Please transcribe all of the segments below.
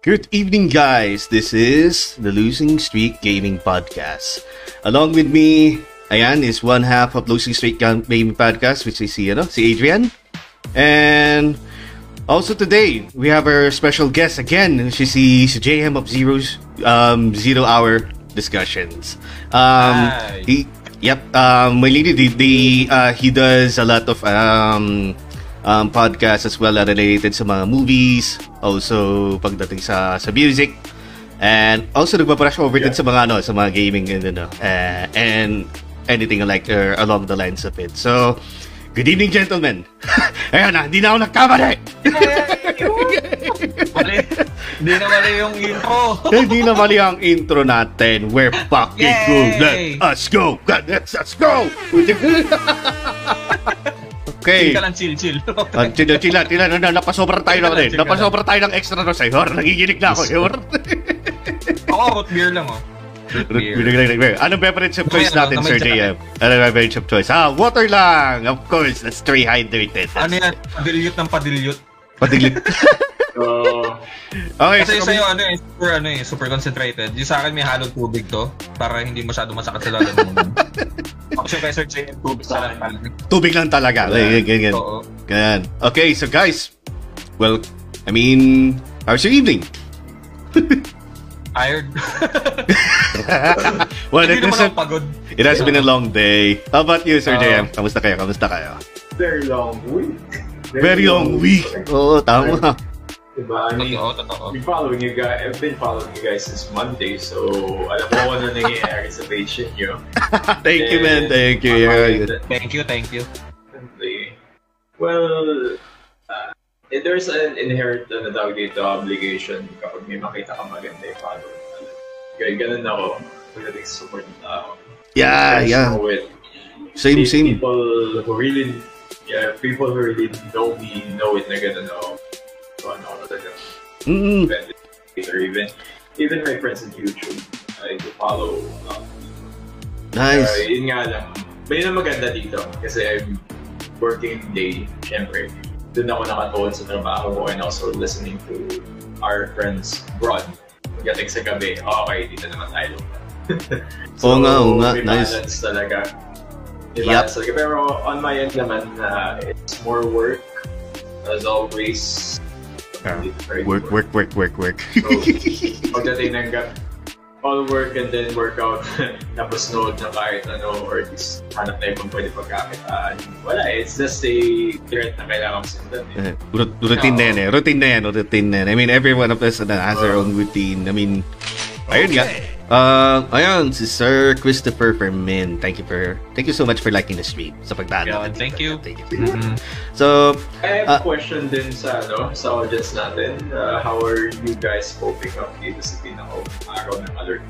Good evening, guys. This is the Losing Streak Gaming Podcast. Along with me, ayan, is one half of Losing Streak Gaming Podcast, which is si, ano, si Adrian. And also today, we have our special guest again. Si, si JM of Zero's um, Zero Hour Discussions. Um, Hi. he, yep, um, my lady, the, the, uh, he does a lot of um, um, podcasts as well uh, related sa mga movies, also pagdating sa sa music, and also nagbabrush over din sa mga ano, sa mga gaming and ano, uh, and anything like uh, along the lines of it. So, good evening gentlemen. Ayan na, hindi na ako nagkamali. Mali. Hindi na mali yung intro. hindi na mali ang intro natin. We're fucking Yay! good. Let us go. Let's, let's go. okay. Chill ka lang, chill, chill. Ah, Tila, tila, tila, na, na, napasobra tayo ng, Chill ka lang, napasobra tayo ng extra no sa'yo. Nagiginig na ako, yor. Ako, root beer lang, oh. Anong beverage of choice ano, natin, Sir. JM? Anong beverage of choice? Ah, water lang! Of course, that's three hydrated. Ano yan? Padilyot ng padilyot. Patilit. So, okay, Kasi so, sa'yo, ano eh, super, ano eh, super concentrated. Yung sa akin, may halong tubig to. Para hindi masyado masakit sa lalan mo. Actually, kay Sir Jay, tubig sa akin talaga. tubig lang talaga. Ganyan, ganyan. Oo. Ganyan. Okay, so guys, well, I mean, how's your evening? Tired. well, Hindi it, naman has, ako pagod. it has been a long day. How about you, Sir Oo. JM? Kamusta kayo? Kamusta kayo? very long week. Very long week. Oo, tama. Diba? I mean, Totoo, totoo. I've been following you guys. I've been following you guys since Monday, so alam mo kung ano nangyayari sa page nyo. Thank you, man. Thank you. Yeah. Thank you, thank you. Well, uh, there's an inherent ano tawag dito, obligation kapag may makita ka maganda yung follow. Kaya ganun ako pagdating sa support ng tao. Yeah, Friends yeah. know it. Same, same. People who really, yeah, people who really know me know it na gano'n ako. So, ano ako talaga. Mm-mm. Or even, even my friends on YouTube, I do follow. Um, Nice. uh, yun nga lang, may na maganda dito kasi I'm working day, syempre. Doon ako nakatuon sa trabaho ko and also listening to our friends abroad. Pagdating sa gabi, okay, dito naman tayo. Oo nga, oo nga. Nice. talaga. May Yep. talaga. Pero on my end naman, uh, it's more work. As always, Yeah. Very Work, work, work, work, work. So, pagdating ng gap, all work and then workout, tapos nood na kahit ano, or least hanap na yung pwede pagkakitaan. Wala eh, it's just a threat na kailangan sundan eh. Eh, rut- routine na yan eh. Routine na yan. Routine na yan. I mean, every one of us uh, has their own routine. I mean, ayun nga. Uh, ayun, si Sir Christopher Fermin. Thank you for, thank you so much for liking the stream. Sa pagdaan Yeah, natin thank you. Thank you. Mhm. So, I have a question din sa ano, sa audience natin. Uh, how are you guys coping up dito sa pinaka araw ng alert?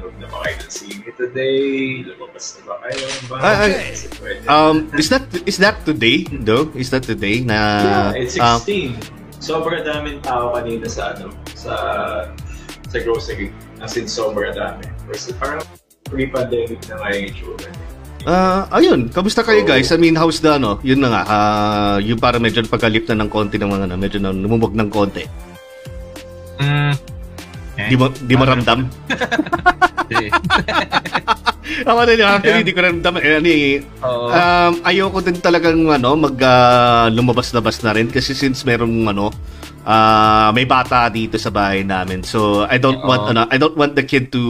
Ano na ba kayo ng singit today? Lumabas na ba kayo? Ba? Is it pwede? um, is that, is that today, though? Is that today na, Yeah, it's um, 16. Sobrang daming tao kanina sa ano, sa sa grocery. As in, sobrang dami. Versus parang pre-pandemic na nga yung itsura. Ah, ayun. Kamusta kayo guys? I mean, how's the ano? Yun na nga. ah, yung para medyo pagkalip na ng konti ng mga ano, medyo na lumubog ng konti. Mm. Eh, Di mo di mo ramdam? eh. Ako din, actually, di ko ramdam. Eh, ano eh, um, ayoko din talagang ano, mag ah, lumabas-labas na rin kasi since merong ano, ah, may bata dito sa bahay namin. So, I don't Oo. want ano, I don't want the kid to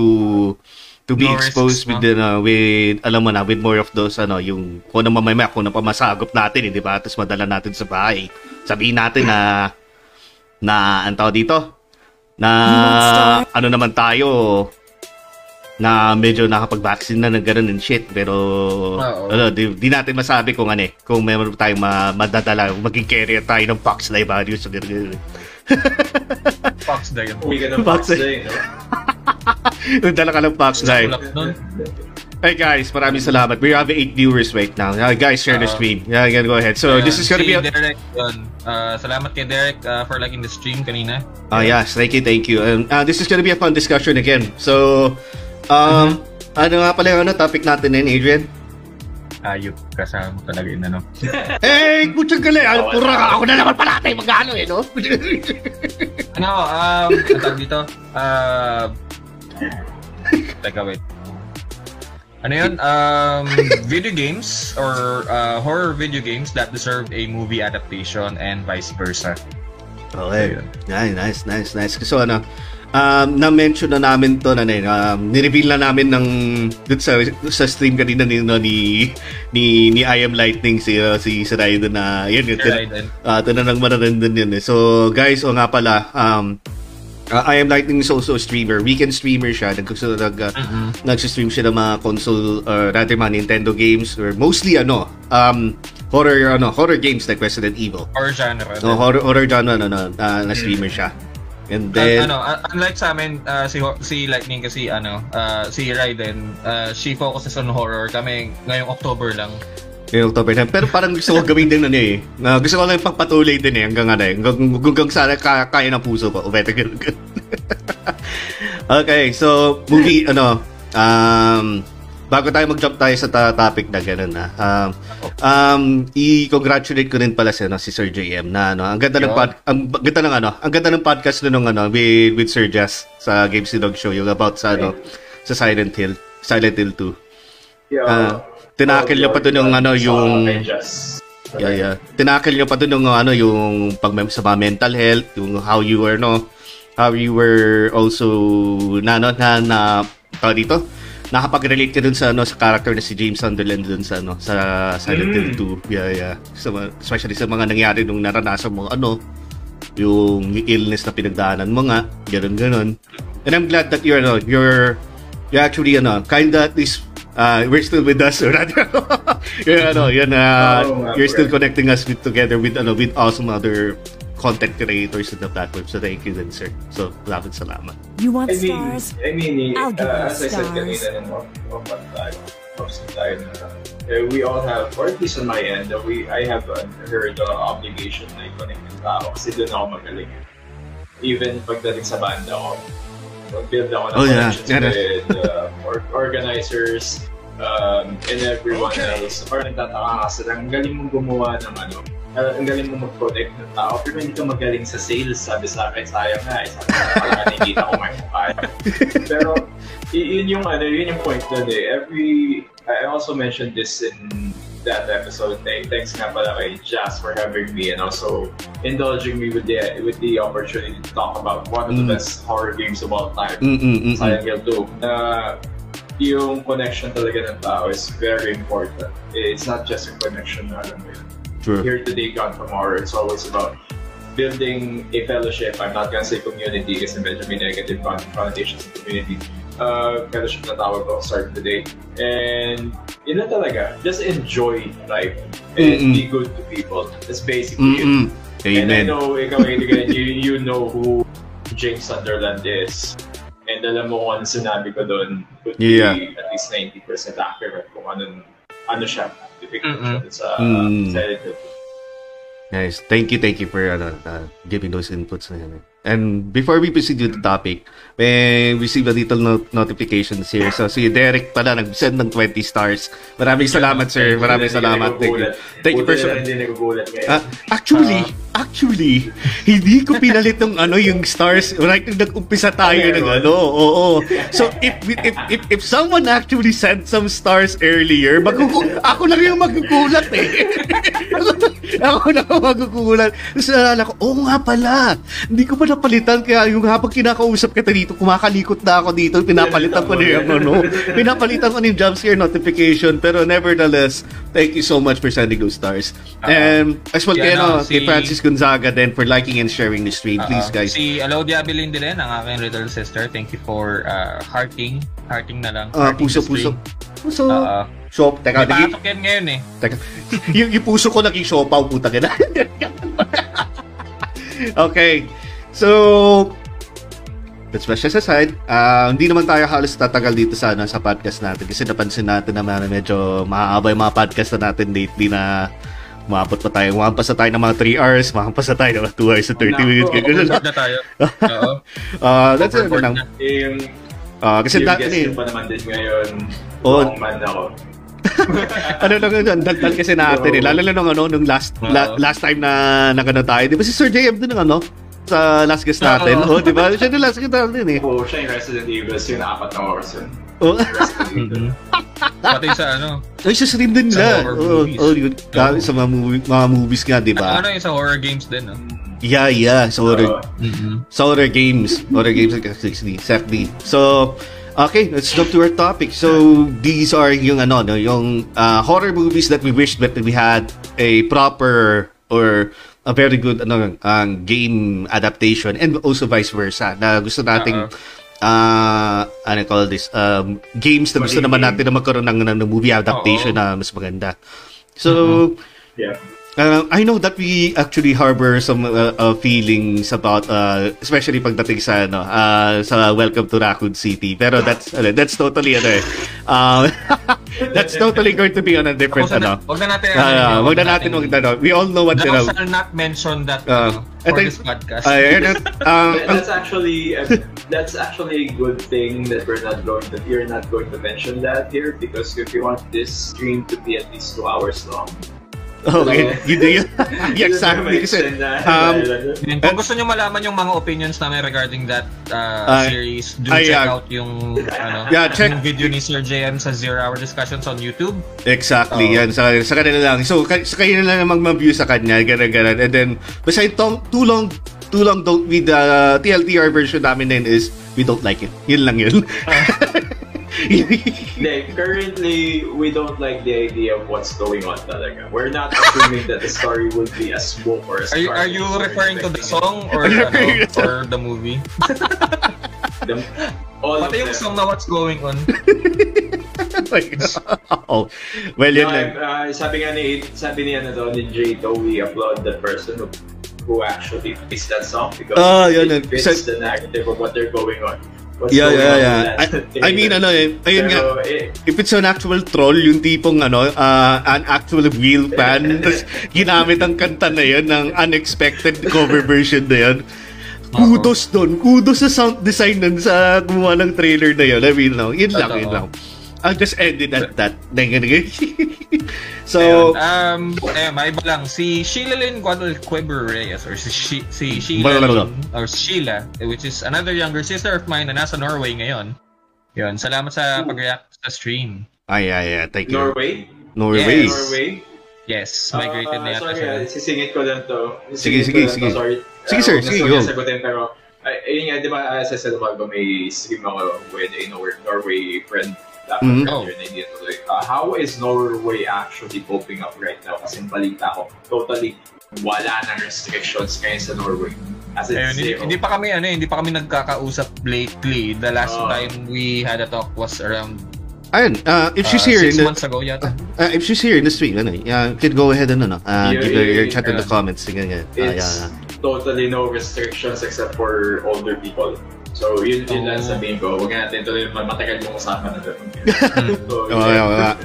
to be No exposed risks, with no? the, uh, with alam mo na with more of those ano yung kung na mamaya kung na pamasagop natin eh, di ba tapos madala natin sa bahay sabihin natin na na ang tawag dito na ano naman tayo na medyo nakapag-vaccine na ng ganun and shit pero Oo. ano di, di natin masabi kung ano eh kung meron tayong ma, madadala maging carrier tayo ng pox na virus Fox na yun. Uwi ka ng day, no? Dala ka ng pox na. Hey guys, maraming salamat. We have eight viewers right now. Uh, guys, share the Uh, stream. Yeah, again, go ahead. So, this is gonna be... si A- Derek, yun. Uh, salamat kay Derek uh, for liking the stream kanina. Ah, yes. Thank you, thank you. And uh, this is gonna be a fun discussion again. So, um, ano nga pala yung ano, topic natin ngayon, Adrian? Ayop kasama talaga yun, ano. Eh, kutsang gali. Ano, pura ka. Ako na naman pala tayo mag-ano eh, no? Ano, um, ang tawag dito? Uh, teka, wait. Ano yun? Um, video games or uh, horror video games that deserve a movie adaptation and vice versa. Okay. Nice, nice, nice, nice. So ano, um, na-mention na namin to na um, nireveal na namin ng dun sa, sa stream kanina ni, no, ni, ni, ni I Am Lightning si, uh, si, si Raiden na yun yun. Raiden. Uh, ito na nang mararandun yun eh. So guys, o nga pala, um, uh, I Am Lightning is also a streamer. Weekend streamer siya. Nag, nag, uh, Mhm. nag-stream siya ng mga console or rather mga Nintendo games or mostly ano, um, horror ano, horror games like Resident Evil. Or genre. No, horror horror genre no, no, uh, na streamer siya. And Uh, then ano, uh, unlike sa amin, uh, si, si Lightning kasi, ano, uh, si Raiden, uh, she focuses on horror. Kami, ngayong October lang. yung October 10. Pero parang gusto ko gawin din ano eh. Na gusto ko lang pagpatuloy din eh hanggang ano eh. Hanggang, hanggang sana ka, kaya ng puso ko. Better okay, so movie ano um bago tayo mag-jump tayo sa ta- topic na gano'n na. Um, um, i-congratulate ko rin pala si, ano, si Sir JM na ano, ang ganda ng Yun. pod, ang ganda ng ano, ang ganda ng podcast na nung ano with, with Sir Jazz sa Games Dog Show yung about sa ano sa Silent Hill, Silent Hill 2. Yeah. Ah, tinakil niya pa dun yung ano, yung- Yeah, yeah. Tinakil niyo pa doon yung ano yung pag sa mga mental health, yung how you were no, how you were also na ano, na na dito. Nakapag-relate ka dun sa ano sa character na si James Sunderland dun sa ano sa Silent Hill 2. Yeah, yeah. Sa, mga- especially sa mga nangyari nung naranasan mo ano yung illness na pinagdaanan mo nga, ganun ganun. And I'm glad that you're ano, you're you actually ano, kind of at least uh, we're still with us or rather you're ano, yun uh, nga, you're still connecting us with together with ano with awesome other content creators in the platform. So thank you then, sir. So, maraming salamat. You want I mean, stars? I mean, I'll give uh, you as I said stars. kanina nung upat tayo, tayo na, uh, we all have, or at least on my end, uh, we, I have an heard uh, obligation na i-connect ng tao kasi doon ako magaling. Even pagdating sa banda ko, mag-build ako ng Oh, connections Yeah, with uh, or- organizers um, and everyone else. Parang nagtataka ka sila, ang galing mong gumawa ng ano, uh, ang galing mo mag-connect ng tao, pero hindi ka magaling sa sales, sabi sa akin, sayang nga, eh, sabi ko, pala hindi na mukha. pero, yun yung, ano, yun yung point doon eh. Every, I also mentioned this in that episode eh. Thanks nga pala kay Jazz for having me and also indulging me with the with the opportunity to talk about one of the Mm. best horror games of all time. Mm-mm-mm. Silent Hill 2 na yung connection talaga ng tao is very important. It's not just a connection na alam mo yun. True. Here today, Gone Tomorrow, it's always about building a fellowship. I'm not gonna say community kasi medyo may negative con- connotations in community. Uh, fellowship na tawag ko, start today. And yun na talaga, just enjoy life and Mm-mm. be good to people. That's basically it. Mm-mm. And I Amen. know, ikaw, you, you know who James Sunderland is. And alam mo kung ano sinabi ko doon, could Yeah. be at least 90% accurate kung ano, ano siya. Mm-mm. siya sa Mm. Hill. Nice. Thank you, thank you for uh, uh, giving those inputs na yun. And before we proceed with the topic, may receive a little not- notifications here. So, si Derek pala nag-send ng 20 stars. Maraming salamat, sir. Maraming salamat. Thank you. Thank you, na hindi nagugulat ngayon. Ah, actually, actually, hindi ko pinalit ng ano yung stars right nung nag-umpisa tayo Okay, ng ano. Oo. So if if if if someone actually sent some stars earlier, magugu- ako lang yung magugulat eh. ako lang ang magugulat. Naalala ko, oo nga pala. Hindi ko pa napalitan kaya yung habang kinakausap kita dito, kumakalikot na ako dito, pinapalitan ko na yung ano, pinapalitan ko na yung jump scare notification. Pero nevertheless, thank you so much for sending those stars. And as well, Si kay, ano, ano, kay si- Francis Gonzaga then for liking and sharing the stream. Please, Oo. guys. Si Alodia Abilin din, ang aking little sister. Thank you for uh, hearting. Hearting na lang. Ah, Hearting puso, the puso. stream. Puso. Oo. Shop. Teka, May pasok yan ngayon eh. teka. yung, yung puso ko naging siopaw, puta ka na. okay. So, That's just aside, ah, hindi naman tayo halos tatagal dito sa, ano, sa podcast natin kasi napansin natin naman na medyo mahaba yung mga podcast na natin lately na umabot pa tayo. Umabot pa tayo ng mga 3 hours, umabot pa sa tayo ng mga 2 hours and 30 minutes. Nako, Ganun na tayo. Oo. Ah, that's it na. Eh, yung, Ah, kasi yung dati guest eh. ko pa naman din ngayon, Oh. long man ako. ano lang yun, daldal kasi natin eh. Lalo na nung ano, nung last la, last time na nagano tayo. Di ba si Sir JM din ng ano? Sa last guest natin. Oo. Oh, di ba? Siya din last guest natin eh. Oo, siya yung Resident Evil, yung apat na oras yun. Oh. Pati sa ano, Ay, sa stream din Sa nila. horror Oh, movies. oh, yun. Grabe, Oo. sa mga, movie, mga movies nga, di ba? ano yung sa horror games din, no? Yeah, yeah. Sa horror, Oo. sa horror games. Horror games, exactly. Exactly. So, okay, let's jump to our topic. So, these are yung ano, no, yung uh, horror movies that we wish that we had a proper or a very good ano ang game adaptation and also vice versa na gusto nating uh, ano call this um, games na gusto Maging naman game. natin na magkaroon ng, ng movie adaptation Oo. na mas maganda. So, Yeah. Uh, I know that we actually harbor some uh, uh, feelings about uh, especially pagdating sa ano uh, sa Welcome to Raccoon City pero that's ano, that's totally ano eh. um, that's totally going to be on a different ano wag na natin, uh, ano, wag na natin wag na ano. we all know what you know Thou shall not mention that Uh, ano, I for think- this podcast. Ay, ayun, um, that's actually a, that's actually a good thing that we're not going to you're not going to mention that here because if you want this stream to be at least two hours long. Okay you do yun yeah, exactly kasi um, Yun, kung gusto nyo malaman yung mga opinions namin regarding that uh, Ay- series, do ay, check yeah. out yung ano, Yeah, check- yung video ni Sir JM sa Zero Hour Discussions on YouTube. Exactly, Oo. yan. Sa, sa kanila lang. So, ka, sa kanila lang mag-view sa kanya, ganun, ganun. And then, besides tong, too long, too long don't with the TLDR version namin din is, we don't like it. Yun lang yun. Like, currently, we don't like the idea of what's going on talaga. We're not assuming that the story would be as smooth or as Are you, are you referring to the song or ano, or the movie? The- all Pati yung them. song na What's Going On. oh. Well, yun No, lang. uh, sabi nga ni sabi ni ano daw ni Jado, we applaud the person who, who actually picks that song because Ah, yun, it yun. fits Sa- the narrative of what they're going on. What's Yeah, yeah, yeah. I, I mean, ano eh, ayun nga, Pero, eh, if it's an actual troll, yung tipong ano, uh, an actual real fan, tapos ginamit ang kanta na yun ng unexpected cover version na yun. Kudos doon. Kudos sa sound design nun sa gumawa ng trailer na yun. I mean, no, yun lang, Totoo. yun lang. I'll just end it at that. so, Ayun, um, eh, may iba lang. Si Sheila Lynn Guadalquivir Reyes or si, Shi- si Sheila. Lynn, or Sheila, which is another younger sister of mine na nasa Norway ngayon. Yun, salamat sa pag-react sa stream. ay, ay, ay, thank you. Norway? Norway. Yes. Norway? Yes, migrated Ah, na yata sorry, siya. ah, sisingit ko lang to. Sige, Sisingit sige, to, sige. Sorry. Sige, sir, na sige, sorry go. sagutin, pero, ay, ayun nga, di ba, uh, sa Salvago may stream ako with a Nor- Norway friend. Dapat Mhm. Oh. yun, hindi ito tuloy. Uh, how is Norway actually coping up right now? Kasi balita ko, totally wala ng restrictions ngayon sa Norway. As in, Ayun, hindi, zero. hindi pa kami ano, eh, hindi pa kami nagkakausap lately. The last Oh. time we had a talk was around Ayun, uh, if she's uh, here six in the, months ago yata. uh, if she's here in the stream, ano, uh, you can go ahead and ano, uh, Yeah, give your, yeah, your yeah, chat in the yeah. comments. Sige, nga. Uh, It's yeah. totally no restrictions except for older people. So, yun, yun lang Oh. sabihin ko. Huwag natin tuloy matagal yung usapan na doon. so, Oh, yeah, yeah.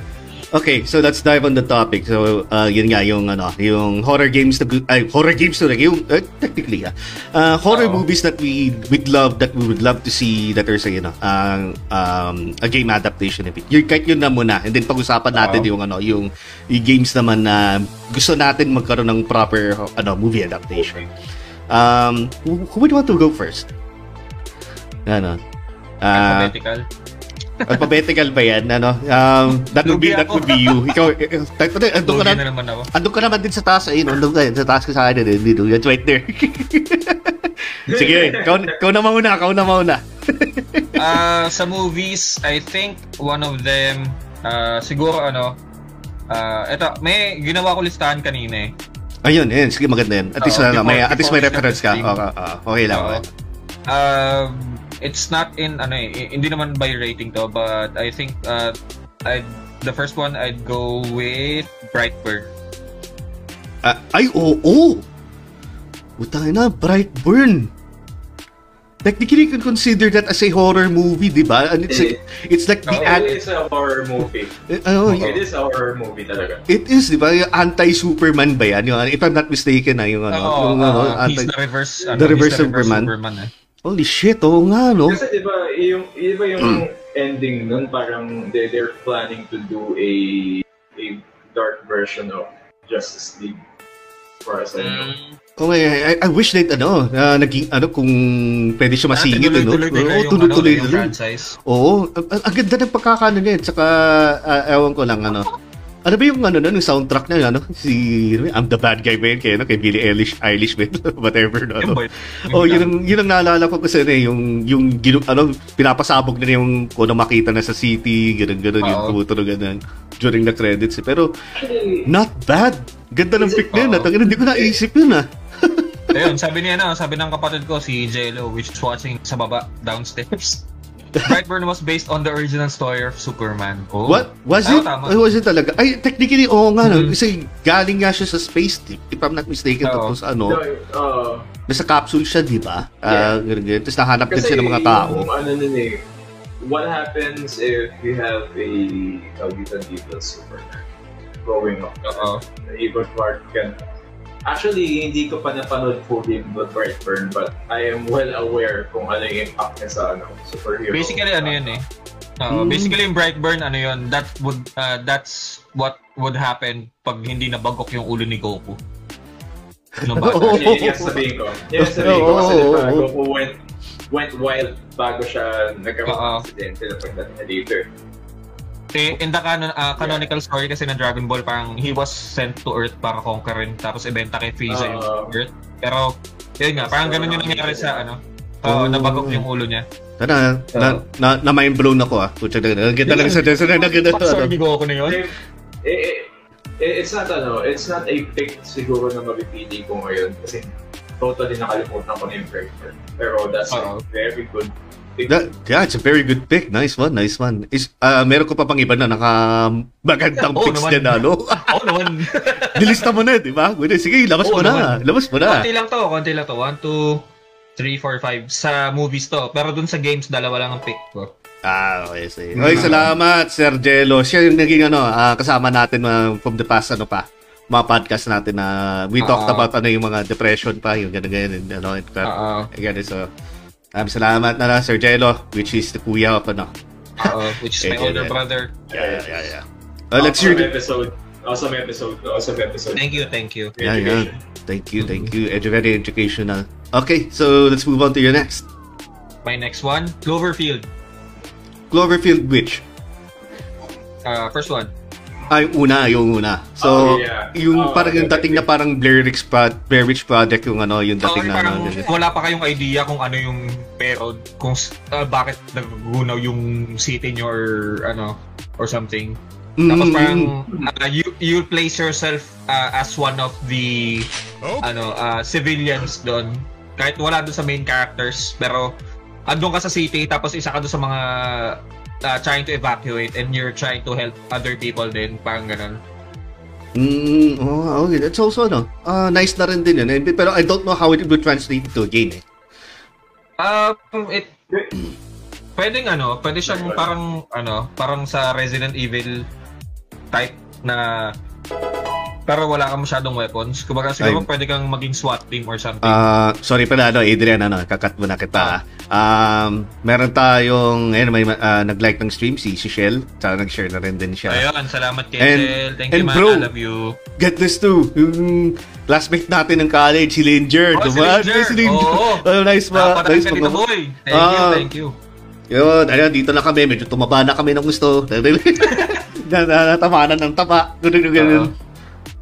Okay, so let's dive on the topic. So, uh, yun nga, yung, ano, yung horror games, na, ay, horror games na, yung, uh, technically, ah, uh, horror Oo. movies that we would love, that we would love to see, that are, say, you know, uh, um, a game adaptation of it. Yung, kahit yun na muna, and then pag-usapan natin Oo. yung, ano, yung, yung games naman na gusto natin magkaroon ng proper, ano, movie adaptation. Um, who, who would want to go first? Ano? Ah, Alphabetical. Alphabetical ba yan? Ano? Um, that would be that would be you. Ikaw, eh, eh, ando ka na, na naman ako. ando ka naman din sa taas ayun, ando ka sa taas ka sa akin din dito. It's right there. Sige, ikaw, ikaw na mauna, ikaw na mauna. Ah, sa movies, I think one of them, ah, siguro ano, ah, eto, may ginawa ko listahan kanina eh. Ayun, ayun, sige maganda yan. At least, Oo, ano, may, at least may reference ka. Okay, ah, okay lang. Oo. okay. Um, it's not in ano eh, hindi naman by rating to, but I think uh, I the first one I'd go with Brightburn. Ah, ay, oo! Oh, Utang na, Brightburn. Technically, you can consider that as a horror movie, di ba? And it's, like, it's like the... Oo, an- it is a horror movie. eh, ano, Oo. It is a horror movie talaga. It is, di ba? Yung anti-Superman ba yan? Yung, if I'm not mistaken, na yung ano, Oo, yung, ano, uh, he's anti- the reverse ano, the he's reverse Superman. eh. Holy shit, oo nga, no? Kasi di ba, yung, di ba yung ending nun, parang they, they're planning to do a a dark version of Justice League. For us, I know. Mm. I, I, I wish that ano, na naging ano kung pwede siya masingit ano. Tuloy-tuloy nila Oo, yung, tuloy-tuloy ano, yung nila. franchise. Oo, ang, ganda ng pagkakano niya. eh. Tsaka, ah, ewan ko lang, ano. Ano ba yung ano, no, yung soundtrack niya, ano? Si, I'm the bad guy ba yun? Kaya, ano, kay Billie Eilish, Eilish ba? Whatever, no? Yung ano. Oh, yun ang, yun ang naalala ko kasi na yung, yung, ginu, ano, pinapasabog na yung kung ano makita na sa city, ganun, ganun, yung Oo. tumutunog ganun, during the credits. eh. Pero, not bad. Ganda ng pick na yun. Ah. Hindi ko naisip yun, ah. Ayun, sabi niya na, sabi ng kapatid ko, si JLo, which is watching sa baba, downstairs. Brightburn was based on the original story of Superman. Oh. What? Was it? tama. Ay, was it talaga? Ay, technically, oo nga. no? Mhm. Kasi galing nga siya sa space, di- if I'm not mistaken. Oo. Tapos ano, no, uh, nasa capsule siya, di ba? Ah, ganun, ganun. Tapos nahanap din siya ng mga tao. Yung, ano nun eh, what happens if you have a tawag dito dito Superman growing up? Oo. Even Clark Kent. Actually, hindi ko pa napanood fully the Brightburn, but I am well aware kung ano yung impact niya sa ano, superhero. Basically, ano yun eh. Oo, Hmm. Basically, yung Brightburn, ano yun, that would, uh, that's what would happen pag hindi nabagok yung ulo ni Goku. Bata. Oo. Yun yung sabihin ko. Yun yung sabihin ko kasi diba. Goku went, went wild bago siya nagkaroon Oo. ng aksidente na pagdating dito. Eh, in the canon, uh, canonical story kasi ng Dragon Ball, parang he was sent to Earth para conquerin, tapos ibenta kay Frieza yung Oo. Earth. Pero, yun nga, parang ganun yung nangyari sa ano. Oo, Oo. nabagok yung ulo niya. Tara, na, na, na mind blown ako ah. Pucha na, ganda lang sa sa na ganda Fuck, sorry ano. Goku na yun. Eh, eh, eh, it's not ano, it's not a pick siguro na mapipili ko ngayon kasi totally nakalimutan ko na yung Brightburn. Pero that's Oo. a very good. That, yeah, it's a very good pick. Nice one, nice one. Is ah meron ko pa pang iba na naka magandang Oo picks naman. din ano. Oo naman. Nilista mo na, di ba? Sige, labas Oo mo na. naman. Labas mo na. konti lang to, konti lang to. 1, 2, 3, 4, 5 sa movies to. Pero dun sa games, dalawa lang ang pick ko. Ah, okay, sige. Okay, salamat, Sir Jello. Siya yung naging ano, ah, kasama natin ah, from the past, ano pa, mga podcast natin na we talked Ah. about ano yung mga depression pa, yung gano'n gano'n, ano, and, Oo. Again, so, um, salamat na lang, Sir Jello, which is the kuya of ano. Oo, which is my older brother. Yeah, yeah, yeah, yeah. Uh, let's hear awesome the... episode. Awesome episode. Awesome episode. Thank you, thank you. Yeah, yeah. Thank you, thank you. Edu- very educational. Okay, so let's move on to your next. My next one, Cloverfield. Cloverfield Witch. Uh, first one. Ay, una, yung una. So, Oh, yeah. yung Oh, parang yung dating na parang Blair Witch, Pro- Blair Witch Project yung ano, yung dating na parang ano. wala pa kayong idea kung ano yung pero kung s- uh, bakit nagugunaw yung city nyo or ano or something. Tapos Mm, parang uh, you you place yourself uh, as one of the ano uh, civilians doon. Kahit wala doon sa main characters pero andun ka sa city tapos isa ka doon sa mga uh, trying to evacuate and you're trying to help other people din parang ganun. Mm, oh, okay. That's also, ano, ah, nice na rin din yun. Eh, Pero I don't know how it would translate to a game, eh. Um, it pwedeng ano, pwede siyang parang ano, parang sa Resident Evil type na pero wala kang masyadong weapons. Kumbaga siguro Ay. pwede kang maging SWAT team or something. Ah, sorry pala, ano, Adrian, ano, kakat mo na kita. ah. Um, meron tayong, ayun, may ah, nag-like ng stream, si, si Shell, tsaka nag-share na rin din siya. Ayun, salamat And- Kenzel. Thank and you man, bro, I love you. Get this too, yung classmate natin ng college, si Linger. Oh, si diba? Linger. Si Linger. Oo. Oh, nice ba? Dapat Nice ka dito, boy. Thank you, Ah. thank you. Yun, ayun, dito na kami. Medyo tumaba na kami ng gusto. na, na, natamanan ng taba. Ganun, ganun.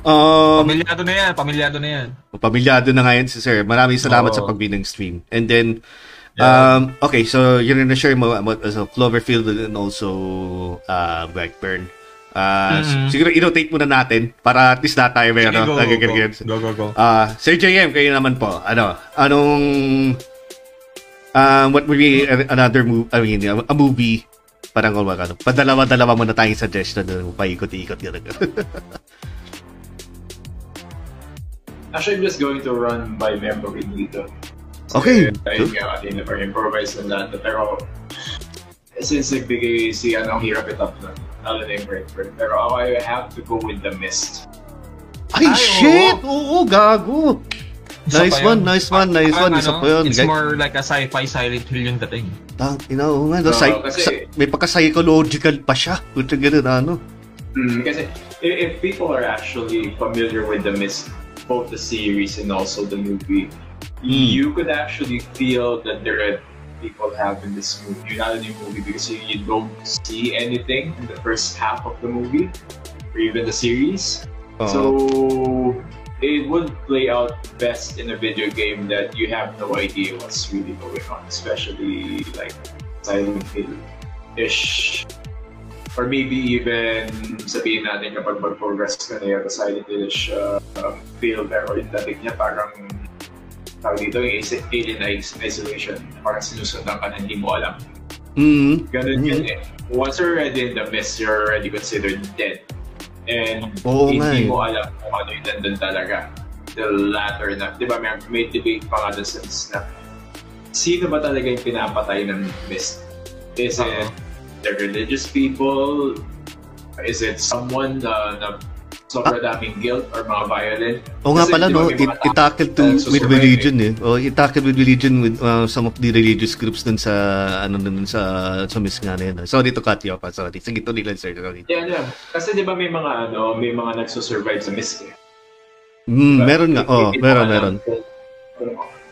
Um, Pamilyado na yan, pamilyado na yan. pamilyado na ngayon si Sir. Maraming salamat Oo. sa pagbinang stream. And then, um, okay, so yun na share mo about so Cloverfield and also uh, Blackburn. Uh, Mhm. Siguro i-rotate muna natin para at least na tayo Sige, meron. go, nagagagyan. go, go, go, go. Ah, Sir JM, kayo naman po. Ano, anong um, what would be another movie, I mean, a, movie parang ano, padalawa-dalawa muna tayong suggestion na paikot-ikot yun. Actually, I'm just going to run by memory dito. Okay. Ayun nga, improvise na lahat. Pero, since nagbigay si ano, ang hirap it up na. Lalo na yung Brentford. Pero ako, I have to go with The Mist. Ay, Ay, shit! Oo, gago! Isa Nice one, nice one, nice Parang one. Isa ano, pa yun. It's Guys, more like a sci-fi Silent Hill yung dating. Tang, ina, oo nga. no, Oo, psy- kasi- sa- may pagka-psychological pa siya. Puta ganun, ano. Mm, kasi if, if people are actually familiar with the Mist, both the series and also the movie, hmm. you could actually feel that there are people have in this movie, not in the movie, because you, don't see anything in the first half of the movie or even the series. Oo. So it would play out best in a video game that you have no idea what's really going on, especially like Silent Hill-ish. Or maybe even sabihin natin kapag mag-progress ka na yung Silent Hill-ish uh, um, feel pero yung dating niya parang tawag dito yung alien is- isolation. Parang sinusundan ka na hindi mo alam. Mm. Ganun Mhm. yun eh. Once you're already in the mist, you're already considered dead. And nga hindi eh. mo alam kung ano yung nandun talaga. The latter na, di ba may, may debate pa nga dun sa na sino ba talaga yung pinapatay ng mist? Is it Oo. The religious people? Is it someone na, na sobrang daming guilt or mga violent? Oo nga Kasi, pala, no? It, mga tao it-tackle to na with religion, eh. Oh, it-tackle with religion with uh, some of the religious groups dun sa, ano, dun sa, sa miss nga na yun. Sorry to cut you off, ah. sorry. Sige, tuloy lang, sir. Sorry. Yeah, yeah. Kasi di ba may mga ano, may mga nagsusurvive sa mist eh. Mm, But meron nga. Oh, meron, meron.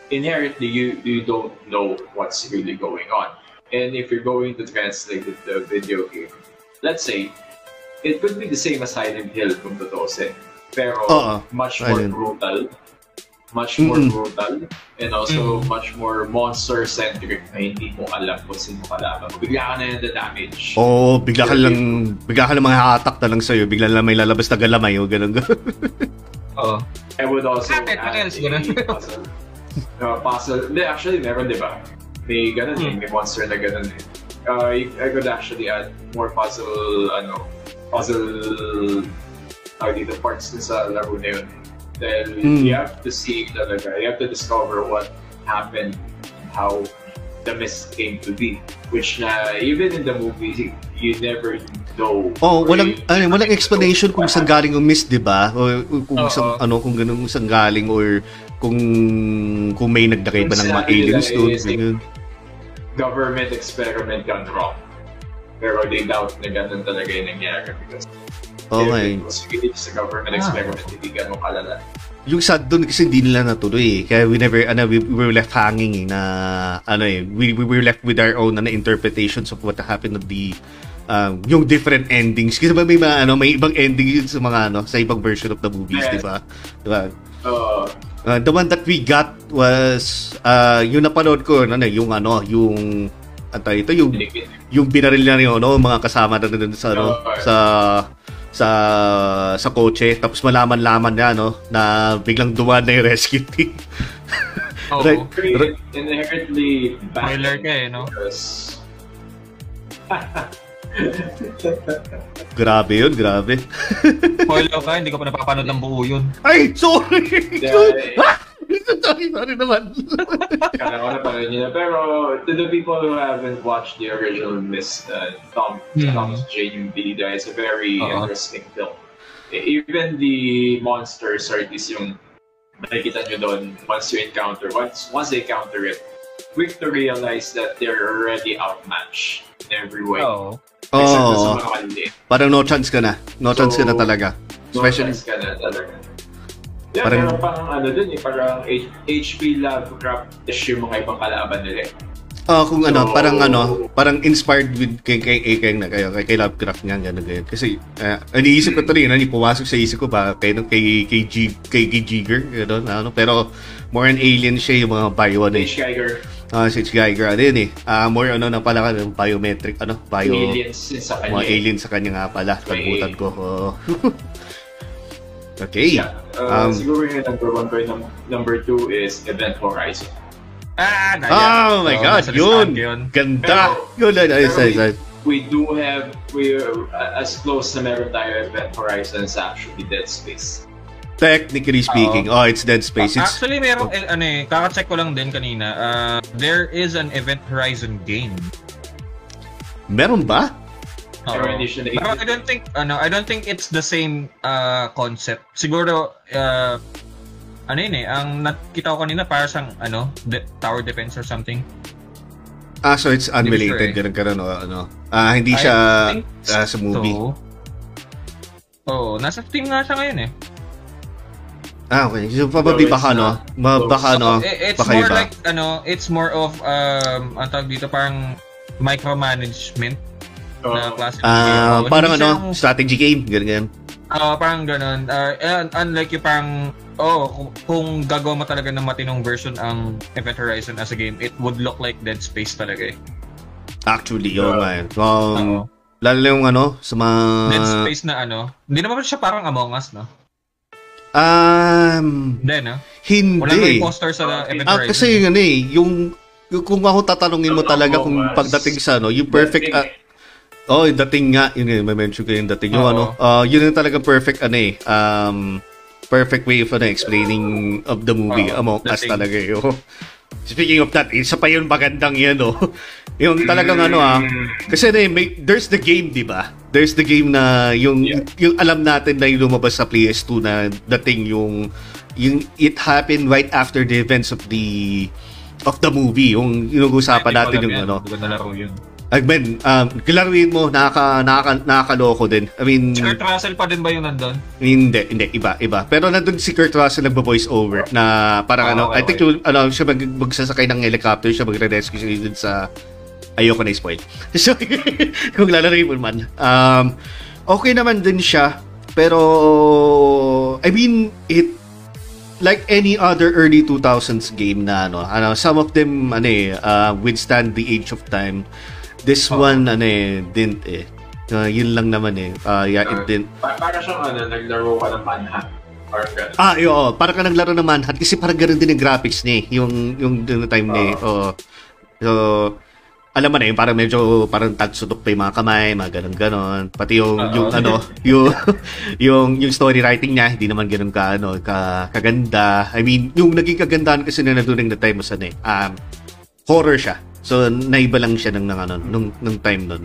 Inherently, you you don't know what's really going on. And if you're going to translate it to a video game, let's say, it could be the same as Silent Hill kung tutusin. Pero Oo. much more brutal. Much more Mm-mm. brutal. And also Mm. much more monster-centric na hindi mo alam kung sino kalaban mo. Bigla ka na yung damage. Oo, oh, bigla ka lang, bigla ka lang mga hatak na lang sa'yo. Bigla lang may lalabas na galamay o ganun. Oo. I would also Kapit, add a puzzle. Uh, puzzle. Hindi, actually, meron, di ba? May ganun eh. Hmm. May monster na ganun eh. Uh, I I could actually add more puzzle, ano, puzzle, uh, dito parts dun sa laro na yun. Then Hmm. you have to see talaga, you have to discover what happened, how the mist came to be. Which na, even in the movie, you never know. Oh, walang ano, walang explanation kung saan galing yung mist, 'di ba? O kung saan ano kung ganun kung saan galing or kung kung may nagdakay ba ng mga aliens doon. ganun. Government experiment gone wrong. Pero they doubt na ganun talaga yung nangyari because Oo if it was really just a government Ah. experiment, hindi ganun kalala. Yung sad doon kasi hindi nila natuloy eh. Kaya we never, ano, we, we were left hanging eh, na, ano eh, we, we were left with our own ano, interpretations of what happened at the, um, yung different endings. Kasi ba may mga, ano, may ibang ending yun sa mga, ano, sa ibang version of the movies, Yes. di ba? Di ba? Uh, Uh, the one that we got was, uh, yung napanood ko, ano, yung, ano, yung, ano ito, yung, yung binaril na yung ano, mga kasama na doon sa ano, sa sa sa kotse tapos malaman-laman niya no na biglang dumaan na yung rescue team. Oo. Right. Inherently bad. Spoiler ka eh, no? Grabe yun, grabe. Spoiler ka, hindi ko pa napapanood ng buo yun. Ay, sorry. Yeah. sorry, sorry naman. Kala ko na pala nyo na. Pero to the people who haven't watched the original Miss uh, Tom, Hmm. Thomas Jane Vida, it's a very Oo. interesting film. E- Even the monsters are this yung nakikita nyo doon once you encounter, once once they encounter it, quick to realize that they're already outmatched in every way. Oo. Dun sa Oh, mga parang no chance ka na. No chance ka na So, talaga. No Especially chance ka na talaga. Yeah, Parang- parang, parang ano dun eh, parang H- HP Lovecraft-ish yung mga ibang kalaban nila eh. Ah, kung ano, So- parang ano, parang inspired with kay kay kay, kay, na kayo, kay, kay Lovecraft nga ganun ganyan. Kasi uh, iniisip ko tuloy, ano, pumasok sa isip ko ba kay kay kay, G, kay, kay Jigger, gano'n, ano, pero more an alien siya yung mga bio ano, eh. H. Geiger, Ah, si Geiger, ano yun eh. Ah, more ano na pala ka, biometric, ano, bio, aliens yun sa kanya. mga eh. alien sa kanya nga pala, kalimutan ko. Oo. okay. Yeah. Uh, Um, siguro yung number one ko, yung num- number two is Event Horizon. Ah, daya. Oh my Oo, God, yun! yun. Ganda! Pero- Yun, pero ayun, ayun. We do have, we uh, as close na meron tayo Event Horizon is actually Dead Space. Technically speaking, oh, it's Dead Space. It's, Actually, meron, eh, ano eh, kakacheck ko lang din kanina. Uh, there is an Event Horizon game. meron ba? Pero I don't think, ano, I don't think it's the same uh, concept. Siguro, uh, ano yun eh, ang nakita ko kanina para siyang, ano, de- tower defense or something. Ah, so it's unrelated, Hindi ko ganun ganun o ano. Ah, hindi I siya ah, sa movie. So, oh, nasa Steam nga siya ngayon eh. Ah, okay. So, probably So, baka, no? Ma, baka, no? i- it's Baka more iba. like, ano, it's more of, um, ang tawag dito, parang micromanagement na Oo. klase. Ah, game. parang ano, strategy game, ganun ganun. Ah, parang ganun. Uh, and unlike yung parang, oh, kung, kung gagawa mo talaga ng matinong version ang Event Horizon as a game, it would look like Dead Space talaga eh. Actually, yun Oo. nga yun. Um, Oo. lalo na yung ano, sa mga... Dead Space na ano, hindi naman siya parang Among Us, no? Um, Hindi, no? Wala hindi. nang imposter sa Ah, Event Ah, Horizon. kasi yun ano eh, yung, yung kung ako tatanungin mo talaga kung pagdating sa ano, yung perfect, Dating ah, oh, yung dating nga, yun yun, may mention ko yung dating, yung ano, ah, yun yung talaga perfect, ano eh, um, perfect way of ano, explaining of the movie, Oo, Among Us talaga eh, oh. Speaking of that, isa pa yun magandang yan, oh. yung talagang ano ah, kasi ano eh, may, there's the game, di ba? There's the game na yung, Yeah. yung alam natin na yung lumabas sa PS2 na dating yung yung it happened right after the events of the of the movie yung inuusapan natin yung yan. ano Hindi ko nalaro yun. ay men um klaruin mo nakaka, nakaka nakakaloko din I mean Si Kurt Russell pa din ba yung nandun? hindi hindi iba iba pero nandun si Kurt Russell nagbo-voice over na parang Ah, ano okay, I think okay. yung, ano siya mag, magsasakay ng helicopter siya magre-rescue siya dun sa ayoko na spoil so kung lalaroin mo man um okay naman din siya pero I mean it like any other early 2000s game na ano, ano some of them ano eh, uh, withstand the age of time. This Oo. one ano eh, didn't eh. Uh, yun lang naman eh. Uh, yeah, it didn't. Pa- para siyang ano, naglaro ka ng manhunt. Ah, yo, para ka naglaro ng Manhunt kasi parang ganun din yung graphics niya eh, yung yung, yung time niya. eh. Oo. So, alam mo na yun, parang medyo parang tagsutok pa yung mga kamay, mga ganun-ganon. Pati yung, Oo. yung ano, yung, yung, yung story writing niya, hindi naman ganun ka, ano, ka, kaganda. I mean, yung naging kagandahan kasi na during the time was ano eh, um, horror siya. So, naiba lang siya ng, ng ano, nung, nung time nun.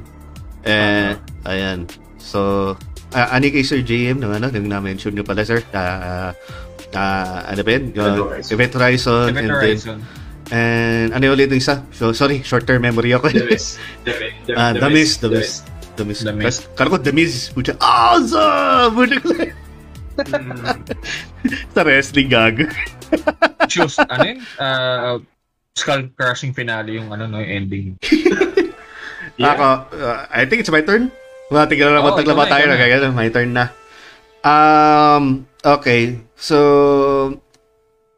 Eh, ayan. So, uh, ani kay Sir JM, nung ano, nung na-mention nyo pala, sir, uh, uh, ano ba yun? Event Horizon. Event Horizon. And then. And ano yung ulit yung isa? So, sorry, short-term memory ako. The Miz. The. The- Ah, The The Miz. The Miz. The Miz. The Miz. Kala ko The Miz. Pucha, awesome! Pucha, Mm. sa wrestling gag. Choose, ano yun? Uh, skull crushing finale yung ano no yung ending. Yeah. Ako, uh, I think it's my turn. Mga tignan naman Oo, taglaba na, tayo. na. Kaya my turn na. Um, okay. So,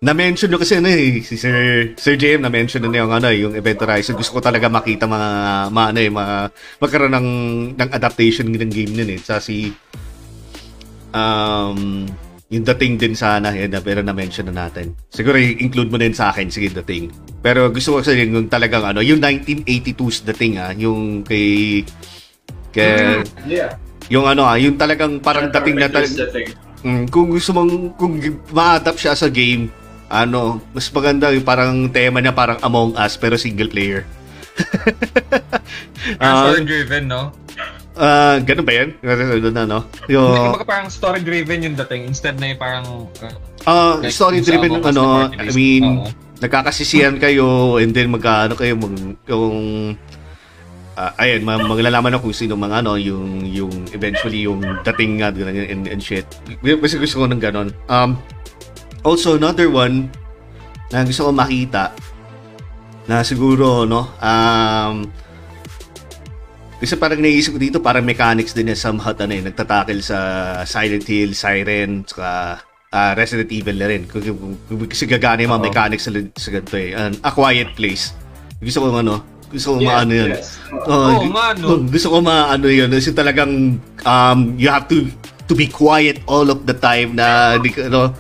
na-mention nyo kasi ano eh, si Sir, Sir JM na-mention na yung ano, yung Event Horizon. Gusto ko talaga makita mga, mga ano eh, mga, magkaroon ng, ng adaptation ng game nun eh. Sa si, um, yung dating din sana, yan na, pero na-mention na natin. Siguro i-include mo din sa akin, sige, dating. Pero gusto ko kasi yung talagang ano, yung 1982's dating ah, yung kay, kay, Yeah. yung ano ah, yung talagang parang dating na talagang. Mm, kung gusto mong kung ma-adapt siya sa game, ano, mas maganda yung parang tema niya parang Among Us pero single player. Ah, story driven, no? ah, ganun ba yan? Ganun na, no? Hindi, Yung, kumbaga parang story driven yung dating instead na yung parang uh, ah, like, Among Us ano, na I mean, Oo. nagkakasisiyan kayo and then magkaano kayo mag, yung ah, ayun, ma- maglalaman ako kung sino mga ano, yung, yung eventually yung dating nga ganun, and, and shit. Kasi gusto ko ng ganon. Um, also, another one na gusto ko makita na siguro, no, um, kasi parang naisip ko dito, parang mechanics din na somehow ano, eh, nagtatakil sa Silent Hill, Siren, saka ah, Resident Evil na rin. Kasi, kasi gagana yung mga Oo. mechanics sa, sa ganito eh. And A Quiet Place. Gusto ko ano, gusto ko Yeah, maano yun. yes. Oh, no? oh, gusto ko maano yun. Kasi talagang um, you have to to be quiet all of the time na ka, ano,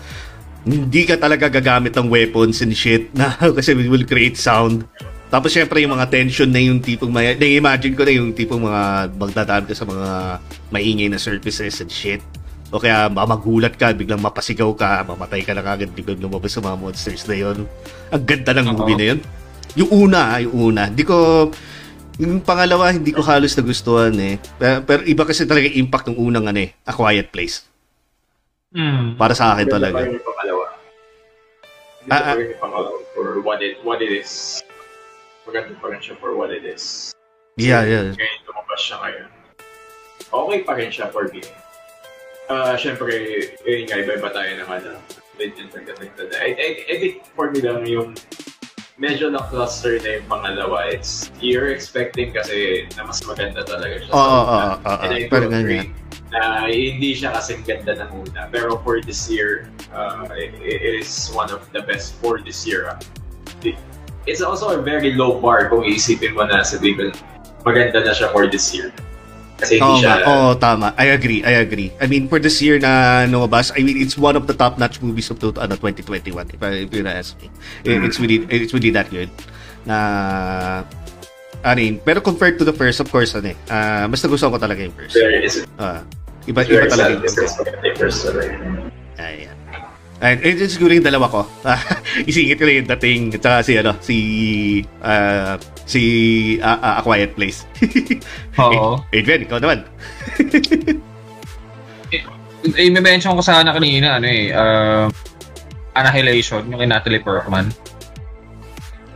hindi ka talaga gagamit ng weapons and shit na kasi it will create sound. Tapos syempre yung mga tension na yung tipong may na-imagine ko na yung tipong mga magdadaan ka sa mga maingay na surfaces and shit. O kaya mamagulat ka, biglang mapasigaw ka, mamatay ka na kagad, biglang lumabas sa mga monsters na yun. Ang ganda ng movie na yun. Yung una, ah, yung una. Hindi ko, yung pangalawa, hindi ko halos nagustuhan eh. Pero, pero iba kasi talaga impact ng unang ano eh, A Quiet Place. Mm. Para sa akin talaga. Ah, ah. pa rin yung pangalawa for what it, what it is. Maganda pa rin siya for what it is. Yeah, yeah. Ngayon lumabas siya ngayon. Okay pa rin siya for me. Ah, syempre, yun nga, iba-iba tayo ng ano. Legend. I, I, I think for me lang yung medyo na-cluster na yung pangalawa. It's, you're expecting kasi na mas maganda talaga siya. Oo, oo, oo. And I do agree na hindi siya kasing ganda ng una. Pero for this year, uh, it, it is one of the best for this year. ah. It- It's also a very low bar kung iisipin mo na sabihin ko, maganda na siya for this year. Kasi hindi siya... nga, oo, tama. I agree, I agree. I mean, for this year na lumabas, I mean, it's one of the top-notch movies of to, ano, 2021, if, I, if you ask me. It- It's really, it's really that good. Na, I mean, pero compared to the first, of course, ano eh, ah, mas nagustuhan ko talaga yung first. Very, it's Ah, iba, iba talaga yung talaga. Ayan. Ayan, eh, yun siguro yung dalawa ko. Isingit ko na yung dating, at saka si, ano, si, ah, si ah, ah, A Quiet Place. Oo. Eh, Adrian, ikaw naman. Eh, may mention ko sana kanina, ano eh, uh, Annihilation, yung kay Natalie Portman.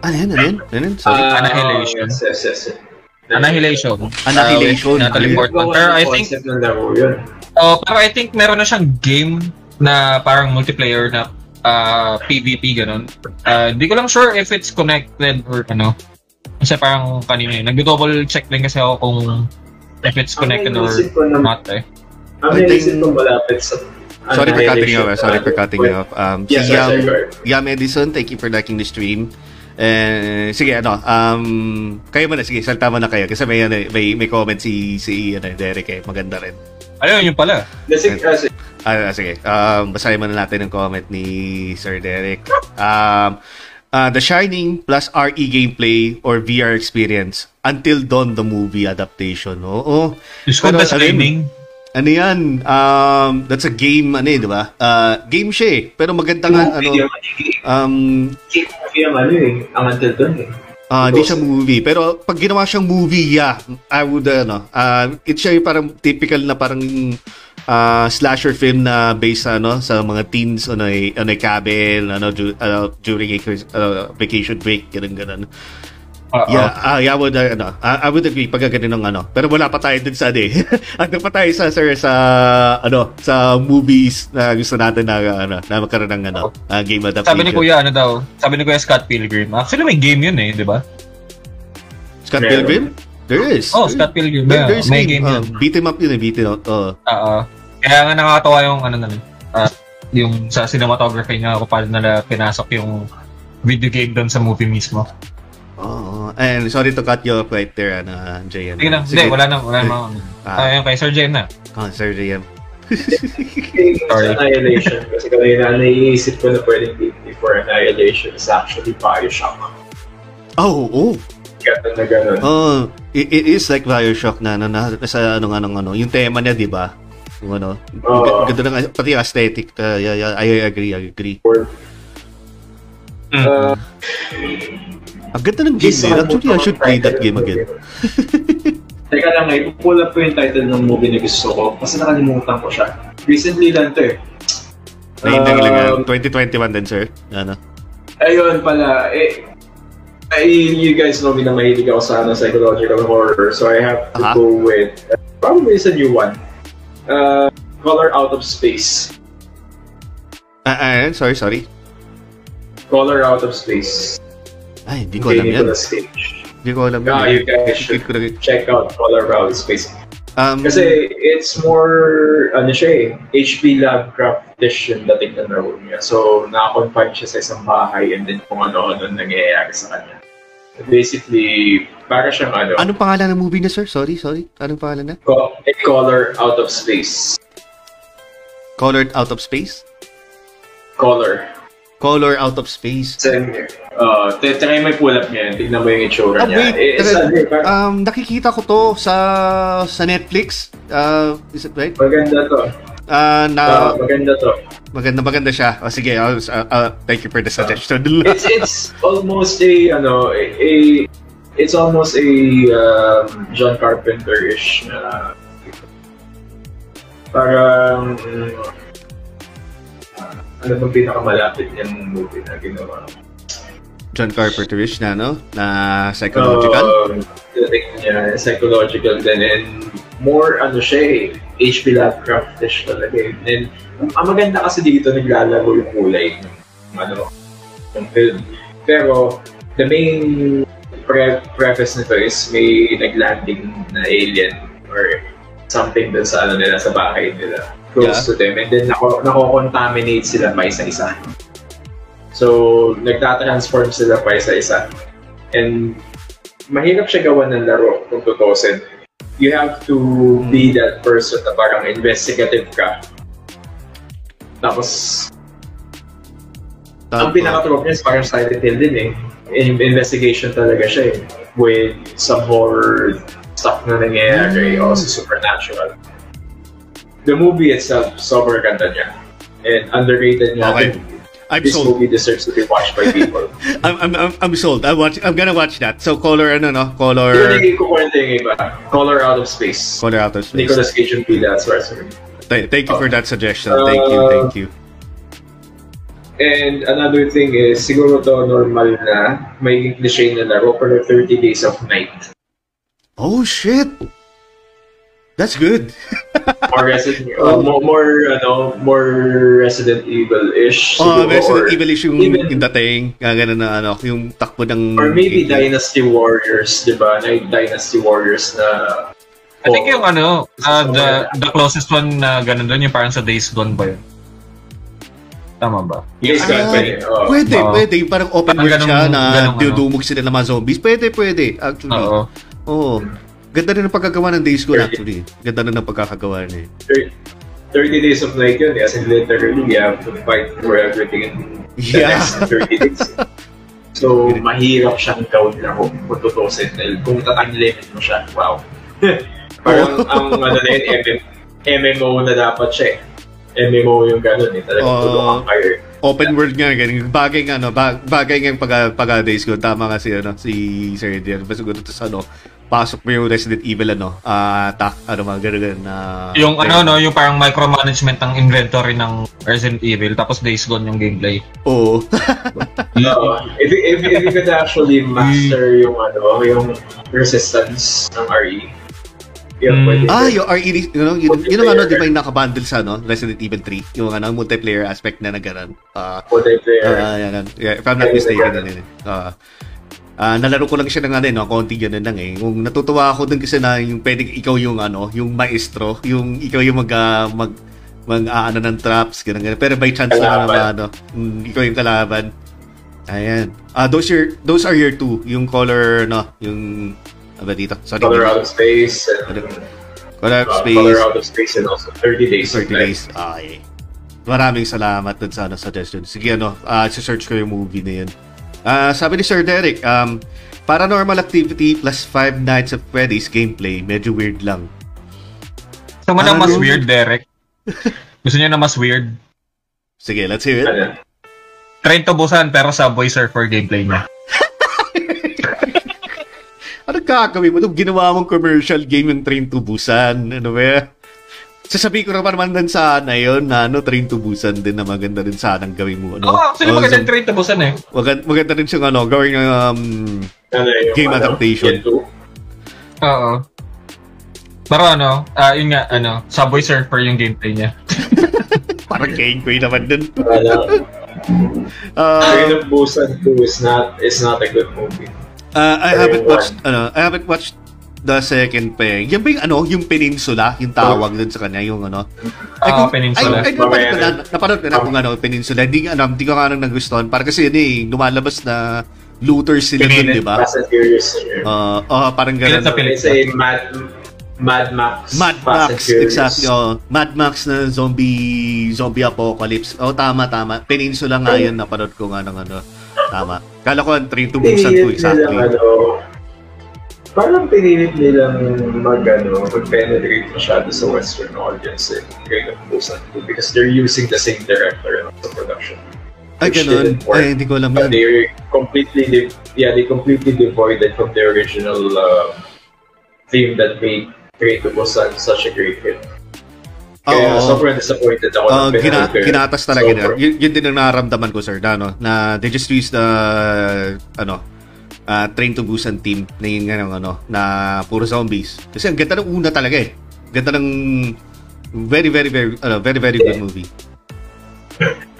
Ano yan, ano yan? Ano yan? Sorry. Ah, Annihilation. Yes, yes, yes. Annihilation. Annihilation. Uh, Ayun. Portman. Gawa Pero I think, yun. oh, pero I think meron na siyang game na parang multiplayer na uh, PvP ganun. Uh, di ko lang sure if it's connected or ano. Kasi parang kanina eh. Nag-double check din kasi ako kung if it's connected or na- not eh. Ang I think- naisip ko malapit sa... Sorry for cutting you off. Sorry for cutting you off. Um, si Yes, yes, Yam. Yam Edison, thank you for liking the stream. Eh, sige, ano, um, kayo muna, sige, salta mo na kayo. Kasi may, ano, may, may comment si, si ano, Derek eh, maganda rin. Ayun, yun pala. Kasi kasi Ah, sige. Um, basahin muna natin ang comment ni Sir Derek. Um, uh, The Shining plus RE gameplay or VR experience until Dawn the movie adaptation. Oo. Diyos ko, Pero, that's ano yun? gaming. Ano yan? Um, that's a game, ano eh, di ba? Uh, game siya eh. Pero maganda nga, ano, um, yung ano eh, ang until doon eh. Ah, hindi siya movie. Pero pag ginawa siyang movie, yeah, I would, ano, uh, it's siya yung parang typical na parang ah, slasher film na based ano, sa mga teens on a, on a cabin, ano, du- ano, during a uh, vacation break, ganun, ganun. Oo. Yeah, ah, yeah, I would, uh, ano, I, would agree pag ganun ng ano. Pero wala pa tayo dun sa, ano eh. Ano pa tayo sa, sir, sa, ano, sa movies na gusto natin na, ano, na magkaroon ng, ano, ah, game adaptation. Sabi ni Kuya, ano daw? Sabi ni Kuya Scott Pilgrim. Actually, may game yun eh, di ba? Scott Meron. Pilgrim? There is. Oh, Scott Pilgrim. There, Yeah, there's may game. game yun. beat him up yun eh, beat him up. Oh. Oo. Kaya nga nakakatawa yung ano na ah, yung sa cinematography nga kung paano nila pinasok yung video game doon sa movie mismo. Oh, and sorry to cut you off right there, ano, JM. Sige na, hindi, wala na, wala na. Ah. Ayun kay Sir Jem na. Oh, Sir JM. Sorry. Annihilation. Kasi kanina naiisip ko na pwedeng before Annihilation is actually Bioshock. Oh, oh. Ganun na ganun. Oh, it, it is like BioShock na, na, na sa ano nga ano, ano, yung tema niya, 'di ba? Yung ano, g- ganda ng pati yung aesthetic. Uh, yeah, yeah, I agree, I agree. Uh, Ang ganda ng game, eh. Actually, I should play that game again. Teka lang, eh, pull up ko yung title ng movie na gusto ko kasi nakalimutan ko siya. Recently lang to eh. Ayun lang lang, ah, Um, 2021 din, sir. Ano? Ayun pala, eh, I, you guys know me na mahilig ako sa ano, psychological horror, so I have to Aha. go with, uh, probably it's a new one. Uh, Color Out of Space. Ah, ah, sorry, sorry. Color Out of Space. Ay, hindi ko alam yan. Hindi ko alam Ah, yan. you guys should na- check out Color Out of Space. Um, Kasi it's more, ano siya eh, HP Lovecraft-ish yung dating na laro niya. So, nakakonfine siya sa isang bahay and then kung ano-ano nangyayari sa kanya. Basically, para siyang ano, anong pangalan ng movie niya, sir? Sorry, sorry. Anong pangalan na? co- a color out of space. Colored Out of Space? Color. Color Out of Space. Kasi, uh, t- try yung pull up niya, tignan mo yung itsura Ah, niya. wait. Eh, parang Um, nakikita ko to sa sa Netflix. Uh, is it right? maganda to. Uh, na Uh, maganda to. maganda maganda siya. Oh, sige, uh, uh, uh, thank you for the suggestion. It's it's almost a ano a, a it's almost a um, John Carpenter-ish na parang uh, ano bang pinakamalapit niyang movie na ginawa? John Carpenterish na, no? Na psychological? Um, dating niya, psychological din. And more, ano siya eh, H.P. Lovecraftish talaga eh. And ang maganda kasi dito, naglalaro yung kulay ng, ano, ng film. Pero, the main pre- preface nito is may naglanding na alien or something dun sa ano nila, sa bahay nila. Close to them. And then, nako, nako-contaminate sila pa isa-isa. So, nagtatransform sila pa isa-isa. And mahirap siya gawa ng laro kung tutusin. You have to be that person na parang investigative ka. Tapos, ang pinaka-trope niya is parang Silent Hill din eh. In- investigation talaga siya eh. With some horror stuff na nangyayari, Mm. also supernatural. The movie itself, sobrang ganda niya. And underrated niya. Okay. I'm This sold. movie deserves to be watched by people. I'm, I'm, I'm, I'm sold. I'm, watch, I'm gonna watch that. So, color, ano, no? Color, hindi ko kwento yung iba. Color Out of Space. color out of space. Nicolas Cage and Pila Schwarzenegger. Th- thank you for that suggestion. Thank you, Uh, thank you. And another thing is, siguro to normal na may cliche na laro pero 30 Days of Night. Oh, shit! That's good. Or Resident, uh, more, more, ano, more Resident Evil-ish. Oh, siguro, Resident or, Evil is yung, even- yung dating. Uh, ganun na, ano, yung takbo ng... or maybe Dynasty Warriors, di ba? Na Dynasty Warriors na... I think yung ano, uh, the, the closest one na ganun doon, yung parang sa Days Gone ba yun? Tama ba? Yes, Ah, pwede. Oh. Pwede, Oo. pwede. Yung Parang open Parang world ganun- siya na ganun, ano. dudumog sila ng mga zombies. Pwede, pwede. Actually. Oo. Oo. Ganda rin ang pagkagawa ng Days Gone actually. Ganda rin ang pagkakagawa niya. eh. 30 Days of Night yun, as in literally, you have to fight for everything in the Yeah. next 30 days. So, mahirap siyang gawin na kung tutusin. Kung tatang limit mo siya, wow. Parang ang ano na yun, MM, MMO na dapat siya eh. MMO yung gano'n eh. Talagang Oo. tulungan kayo. Open world nga ganun. Bagay nga ano, ba- bagay nga yung pag pag Days Gone. Tama nga si ano, si Sir Dian. Basta siguro to ano, pasok mo yung Resident Evil ano, ah attack, ano mga ganun na Yung ano, no, yung parang micromanagement ng inventory ng Resident Evil, tapos Days Gone yung gameplay. Oo. Oo. if, you- if, if you could actually master yung ano, yung resistance ng RE, yun, Mm. ah, yung RE, you know, yun, yun ang ano, di ba yung nakabundle sa ano, Resident Evil 3, yung ano, multiplayer aspect na nagkaroon. Ah, multiplayer. Ah, yan, yan. Yeah, if I'm not mistaken, yun yun. Ah, ah, nalaro ko lang siya ng ano, eh, no, konti ganun lang eh. Kung natutuwa ako dun kasi na yung pwedeng ikaw yung ano, yung maestro, yung ikaw yung mag ah, mag mag ah, ano ng traps, ganun, ganun. Pero by chance lang Kalaban. naman ano, mm, ikaw yung kalaban. Ayan. Ah, those your those are your two, yung color no, yung ano dito? Sorry. Color Out of Space and Color uh, space. Color Out of Space and also 30 Days 30 of Night. days. Okay. Maraming salamat dun sa ano, suggestion. Sige, ano, uh, search ko yung movie na yun. Ah, sabi ni Sir Derek, um, Paranormal Activity plus Five Nights at Freddy's gameplay, medyo weird lang. Gusto mo na mas weird, Derek? Gusto niyo na mas weird? Sige, let's hear it. Train to Busan pero Subway Surfer gameplay niya. Ano gagawin mo? Nung ginawa mong commercial game yung Train to Busan, ano ba? Sasabihin ko naman naman din sana yun na ano, Train to Busan din na maganda rin sanang gawin mo. Ano? Oo, oh, actually magandang so, Train to Busan eh. maganda, maganda rin siyang ano, gawin ng um, Ano yung, Game ano, adaptation. Gen 2? Oo. Pero ano, ah yun nga, ano, Subway Surfer yung gameplay niya. parang gameplay naman din. Uh, Train of Busan 2 is not, is not a good movie. Uh, I haven't watched ano, I haven't watched the second pa eh. Yan ba yung ano, yung peninsula, yung tawag dun sa kanya, yung ano. Oo, Peninsula. Ay, ay, napanood ko na, napanood ko na kung ano, peninsula. Hindi, ano, hindi ko nga nang nagustuhan. Para kasi yun eh, lumalabas na looters sila dun, di ba? Uh, oh, parang ganun. sa. It's a Mad, Mad Max. Mad Max, exactly. Oh, Mad Max na zombie zombie apocalypse. Oh, tama, tama. Peninsula nga yun, napanood ko nga ng ano. Tama. Kala ko ang Train to Busan to, Pinilit nilang, exactly. ano, parang pinilit nilang mag, ano, mag-penetrate masyado sa Western audience eh. Of Busan 2 because they're using the same director in the production. Ay, which ganun. Ay, hindi ko alam yun. they're completely, de- yeah, they completely devoided from the original uh, theme that made to Busan such a great hit. Kaya Oo. sobrang disappointed ako Uh, gina, Pinalper. ginatas talaga nila. Sobrang. Yun, yun din ang nararamdaman ko, sir, na, ano, na they just used the, ano, uh, Train to Busan team na yung, ano, ano, na puro zombies. Kasi ang ganda ng una talaga eh. Ganda ng very, very, very, ano, very, very good movie.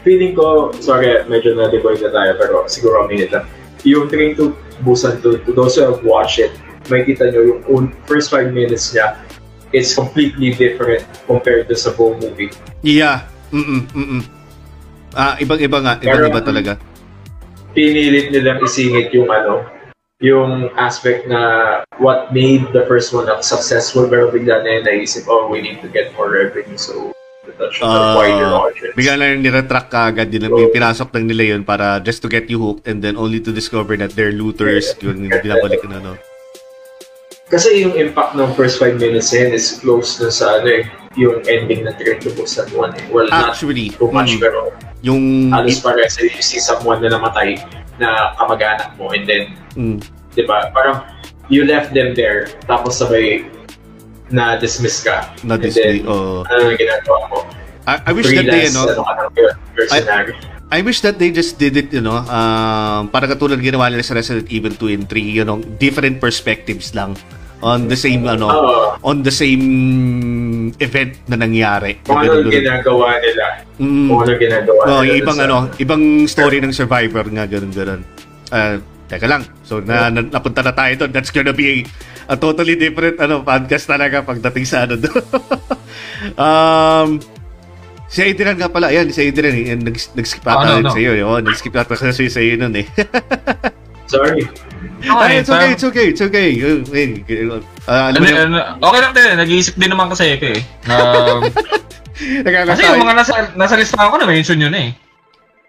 Feeling ko, sorry, medyo na-devoid na tayo, pero siguro a minute lang. Yung Train to Busan 2, to those who have watched it, makikita nyo yung un- first five minutes niya, it's completely different compared to sa buong movie. Yeah. Mm-mm, mm-mm. Ah, ibang-iba nga. Ibang-iba talaga. Pinilit nilang isingit yung ano, yung aspect na what made the first one up successful, pero bigla na yun naisip, oh, we need to get more revenue, so that should Ah, uh, wider audience. Bigla na yung niretract ka agad din. Yung pinasok lang nila yun para just to get you hooked and then only to discover that they're looters. Yung binabalik na ano. Kasi yung impact ng first five minutes na yun is close na sa ano eh, yung ending ng Train to Busan 1 eh. Well, not Actually, too much, mm, pero yung... halos parehas you see someone na namatay na kamag-anak mo and then, mm, di ba, parang you left them there tapos sabay na dismiss ka. na And display. then, Oh. ano na ginagawa mo? I, I wish that they, Freelance, ano, ano mercenary. I wish that they just did it, you know, um, para katulad ginawa nila sa Resident Evil 2 and 3, you know, different perspectives lang on the same, ano, Oo. on the same event na nangyari. kung ano yung ginagawa nila. Mm. Kung ano yung ginagawa No, nila. ibang sa- ano, ibang story ng survivor nga ganun ganun. Ah, teka lang. So na, na napunta na tayo doon. That's gonna be a, a totally different ano podcast talaga pagdating sa ano doon. um Si Adrian nga pala, ayan, si Adrian, eh, nag, nag-skip ata Ah, ano, yun ano? sa iyo. Oh, nag-skip ata kasi sa iyo nun eh. Sorry. Ay, it's okay, it's okay, it's okay. Uh, eh, uh, alam Ano, yung, ano, okay lang din, nag-iisip din naman kasi ako eh. Um, kasi yung mga nasa, nasa listahan ko na mention yun eh.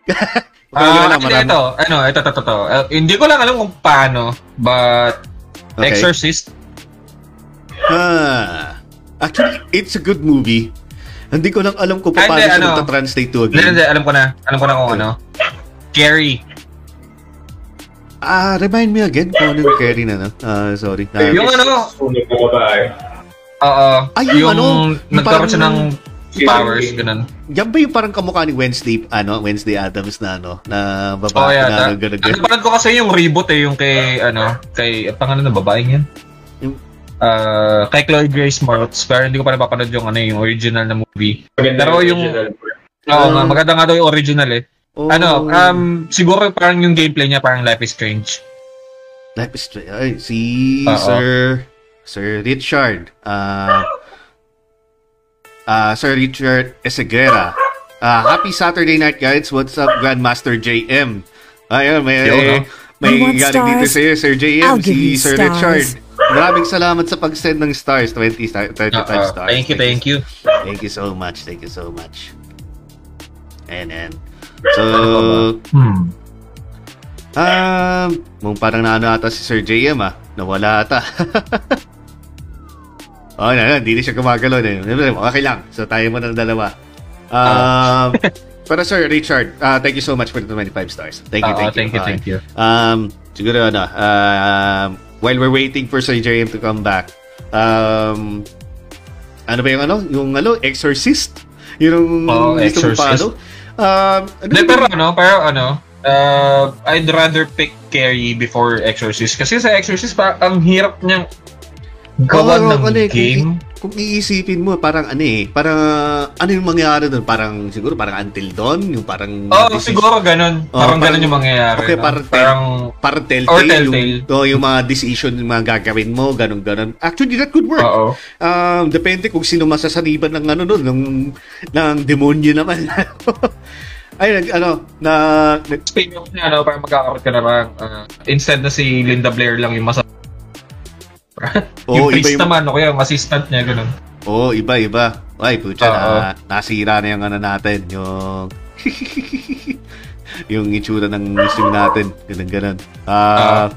Ah, lang, actually, ito, ano, ito, ito, ito. Uh, hindi ko lang alam kung paano, but Okay. Exorcist, Ah, actually, it's a good movie. Hindi ko lang alam kung Ay, paano hindi, siya ano, magta-translate to a hindi, hindi, alam ko na, alam ko na kung ano. Carrie. Ah, remind me again kung ano yung carry na, no? Ah, sorry. Ah, Yung ano, Sunog na babae. oo, Ay, yung yung, ano, yung nagkaroon siya ng powers, ganun. yan ba yung parang kamukha ni Wednesday, ano, Wednesday Adams na, ano, na babae na, yata. ano, ganun, napanood ko kasi yung reboot eh, yung kay, ano, kay, ang pangalan na babaeng yan? Yung- Ah, kay Chloe Grace Moretz, pero hindi ko pa napapanood yung ano, yung original na movie. Maganda Pero yung- original. Oo Um, maganda nga daw yung original eh. Oh, Ano, um, siguro parang yung gameplay niya parang Life is Strange. Life is Strange. Ay, si Oo. Sir, Sir Richard. Ah, ah, Sir Richard Esegera. Ah, happy Saturday night, guys. What's up, Grandmaster JM? Ayun, may, Yo, no? may galing dito stars? sa'yo, Sir JM, si Sir stars. Richard. Maraming salamat sa pag-send ng stars. 20, star- 35 Oo, stars. thank you, thank you. Thank you so much. Thank you so much. And, and. So, Hmm. um, mong parang naano ata si Sir JM ah. Nawala ata. oh, na, na, hindi na siya gumagalaw yun. Okay lang. So, tayo mo ng dalawa. Um, pero Sir Richard, uh, thank you so much for the 25 stars. Thank you, Oo, thank you. thank you, thank you. Um, siguro ano, um, while we're waiting for Sir JM to come back, um, ano ba yung ano? Yung ano? Exorcist? Yung Oo, gusto Exorcist. paano? Um, ano yung- pero ano, pero ano, uh, I'd rather pick Carrie before Exorcist. Kasi sa Exorcist, pa, ang hirap niyang gawan Oo, ng ano game. Kung, iisipin mo, parang ano eh, parang ano yung mangyayari doon? Parang siguro parang until dawn, yung parang Oo, decision- siguro ganun. Oo, parang, parang- ganun yung mangyayari. Okay, no? parang- parang parang Or telltale, telltale. yung, oh, yung mga decision, yung mga gagawin mo, ganun ganun. Actually, that could work. oo. Um, depende kung sino masasaniban ng ano doon, ng, ng demonyo naman. Ay, nag, ano, na, nag, Speaking of niya, ano, parang magkakaroon ka na parang, uh, instead na si Linda Blair lang yung masa... Oo, yung iba priest yung- naman, o kaya yung assistant niya, ganun. oh, iba, iba. Ay, putya, Oo. na, nasira na yung ano natin, yung, yung itsura ng stream natin, ganun, ganun. Ah,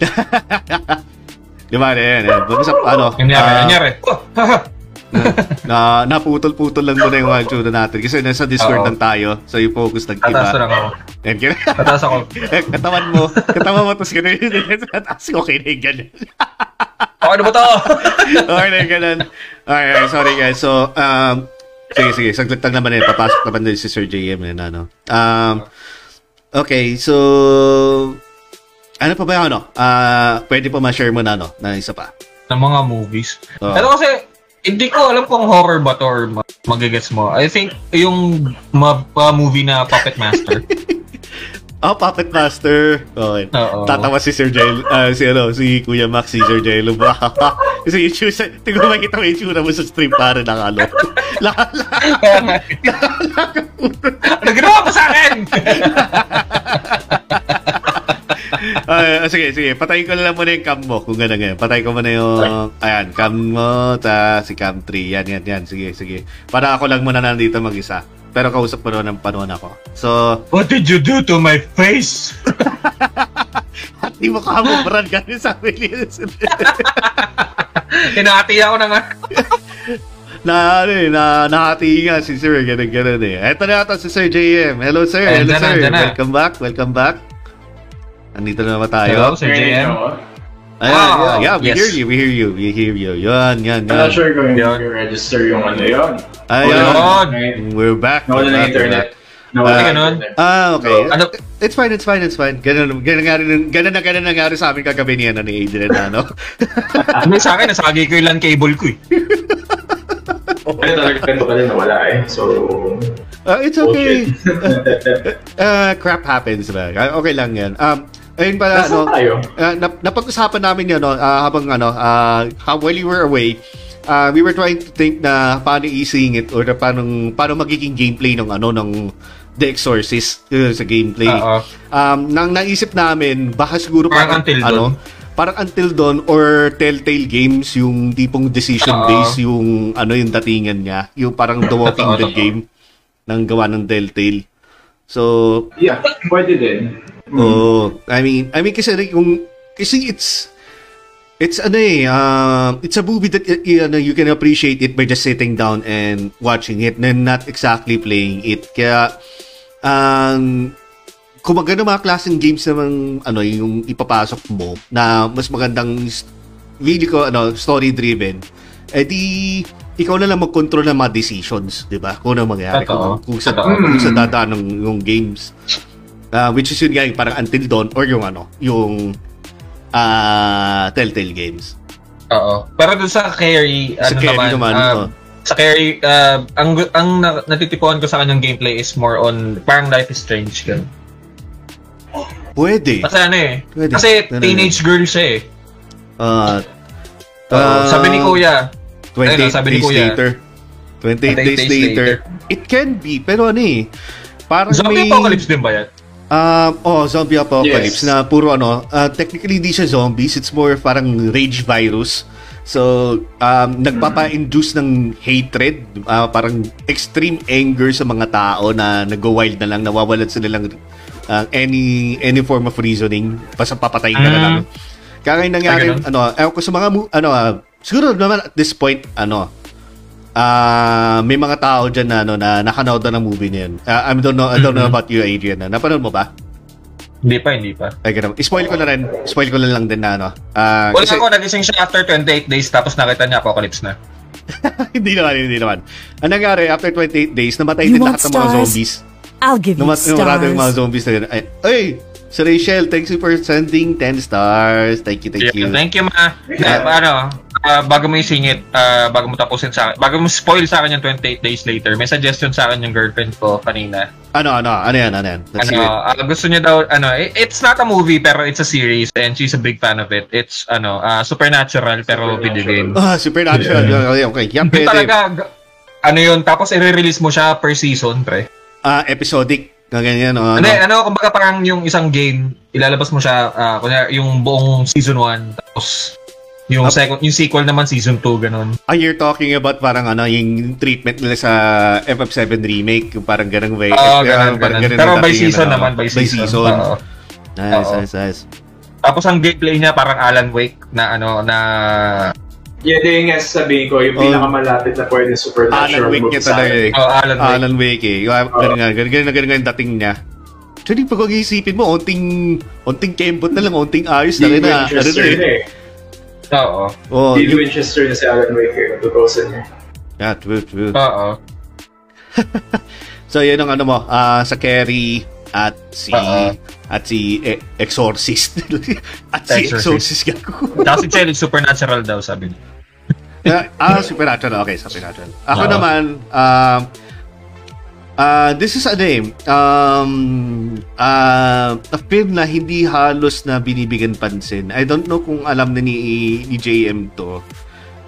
di ba, yan, yan. Basta, ano, Yung nangyari, ah, nangyari. Oh, haha. na naputol-putol lang muna yung mga natin kasi nasa Discord lang tayo so yung focus nag-iba lang ako. and Tataas ako. katawan mo katawan mo tapos ganun yun tatas okay na yung ganun Okay na ba to? okay na ganun. Okay, okay, sorry guys. So, um, sige, sige. Saglit lang naman eh. Papasok naman din si Sir JM yun, ano. Um, okay, so, ano pa ba yung ano? Ah, pwede pa ma-share mo na, ano, na isa pa. ng mga movies. Oo. Pero kasi, hindi ko alam kung horror ba to or ma- magigets mo. I think yung ma- pa- movie na Puppet Master. Oh, Puppet Master. Okay. Oo. Tatawa si Sir Jail, ah, si ano, si Kuya Max, si Sir Jail. Kasi yung shoes, tingnan mo makita mo yung tsura mo sa stream para. Lahat, Kaya nga. ano ginawa mo sa akin? Ah, sige, sige. Patayin ko na lang muna yung cam mo kung gano'n ganyan. Patay ko muna yung, ayan, cam mo, ta si cam 3. Yan, yan, yan. Sige, sige. Para ako lang muna nandito mag-isa. Pero kausap mo ng panahon ako. So, What did you do to my face? at di mo ka mo, Brad, ganun sabi niya. Hinati ako na nga. na, ano eh, na, nahati nga si Sir, ganun, ganun eh. Eto na ata si Sir JM. Hello, Sir. Ayan, Hello, Sir. Welcome back, welcome back. Andito na naman Hello, tayo. Sir JM. Ayan, Ah, yeah, yeah, we yes. hear you, we hear you, we hear you. Yan, yan, I'm not sure kung Yun. register yung ano yun. Ayan. Yun. We're back. Nawala we're na internet. Nawala Ah, na ganun? internet. Ah, okay. Ano? It's fine, it's fine, it's fine. Ganun, ganun, nga rin, ganun na ganun nangyari sa amin kagabi ni, ano, ni Adrian, ano? Ano sa akin, nasagi ko yung LAN cable ko eh. Ay, talaga ganito ka rin nawala eh. So, Ah, it's okay. uh, crap happens, ba? Ah, Okay lang yan. Um, ayun pala, Nasaan ano, tayo? uh, nap- napag-usapan namin yan, no, ah, habang, ano, uh, how, while you were away, uh, we were trying to think na paano i-sing it or paano, paano magiging gameplay ng, ano, ng The Exorcist uh, sa gameplay. Oo. Um, nang naisip namin, baka siguro Parang until ano, dawn. parang until dawn or Telltale Games yung tipong decision based yung ano yung datingan niya, yung parang The Walking Dead game ng gawa ng Telltale. So, yeah, pwede din. oh, I mean, I mean kasi kung kasi it's it's ano eh, um, it's a movie that y- y- ano, you can appreciate it by just sitting down and watching it and not exactly playing it. Kaya um kung maganda mga klaseng games naman ano yung ipapasok mo na mas magandang really ko ano story driven eh di ikaw na lang mag-control ng mga decisions, 'di ba? Kung ano Totoo. kung, kung sa Totoo. kung sa dadaan ng yung games. Ah, which is yun nga yung parang Until Dawn or yung ano, yung ah Telltale Games. Oo. Pero dun sa Carrie, Sa ano Carrie naman, naman, um, oo. sa Carrie, uh, ang, ang na- natitipuan ko sa kanyang gameplay is more on, parang Life is Strange. Ganun. Pwede. Kasi ano eh, Pwede. kasi teenage girl siya eh. Ah, Oo. ah, sabi ni Kuya, 28 Ayun, sabi days Kuya. later. 28 days, 28 days later. later. It can be, pero ano eh. Parang zombie may... apocalypse din ba yan? Um, oh, zombie apocalypse Yes. na puro ano, uh, technically hindi siya zombies, it's more parang rage virus. So, um, nagpapa-induce ng hatred, uh, parang extreme anger sa mga tao na nag-wild na lang, nawawalan sila lang uh, any any form of reasoning, basta papatayin ka na Mm. lang. Kaya ngayon nangyari, ano, ewan ko sa mga, ano, ah, siguro naman at this point, ano, ah may mga tao dyan na, ano, na nakanood na ng movie na yun. Ah, I don't know, I don't know Mhm. about you, Adrian. Na. Napanood mo ba? Hindi pa, hindi pa. Ay, ganun. Spoil ko na rin. Spoil ko na lang din na, ano. Ah, Wala kasi- ako, nagising siya after 28 days tapos nakita niya apocalypse na. hindi naman, hindi naman. Ang nangyari, after 28 days, namatay You din lahat ng mga stars? zombies. I'll give you Namat namarado yung mga stars. zombies na yun. Ay, ay, si Rachel, thanks you for sending 10 stars. Thank you, thank you. Thank you, ma. Eh, ano, ah, bago mo isingit, ah, bago mo tapusin sa akin, bago mo spoil sa akin yung 28 days later, may suggestion sa akin yung girlfriend ko kanina. Ano, ano, ano yan, ano yan? Let's ano, ah, gusto niya daw, ano, i- it's not a movie pero it's a series and she's a big fan of it. It's, ano, ah, supernatural pero Supernatural. video game. Ah, Supernatural. Okay, okay. Yan pwede. talaga, ano yun, tapos i-release mo siya per season, pre. Ah, episodic. Na ganyan, no? Ano, ano, kumbaga parang yung isang game, ilalabas mo siya, ah, kunya, yung buong season 1, tapos yung Up- second, yung sequel naman season 2, ganun. Ah, you're talking about parang ano, yung treatment nila sa FF7 remake, yung parang ganang way. Oo, eh, ganun, parang ganun. ganun Pero by season ano. naman, by season. Oo. Nice, Oo. nice, nice. Tapos ang gameplay niya parang Alan Wake na ano na Yeah, din nga sabihin ko, yung Oh. pinakamalapit na pwede Alan supernatural Wake niya talaga eh. oh, Alan Wake. Alan Wake eh. Yung, ganun nga, ganun, ganun, ganun nga yung dating niya. Actually, pag mag-iisipin mo, onting, onting kembot na lang, onting ayos na rin na, ano na Winchester eh. Oo. Oh, Did yung- Winchester na si Alan Wake eh. Tutusin niya. yeah, true, true. Oo. So, yun ang ano mo, ah, sa Carrie at si Oo. at si E- Exorcist. at si Exorcist. Exorcist gago. Tapos si Chelsea supernatural daw, sabi niya. ah, ah, Supernatural. Okay, Supernatural. Ako Oo. naman, um, ah, this is ano eh, um, ah, a film na hindi halos na binibigyan pansin. I don't know kung alam na ni, ni JM to.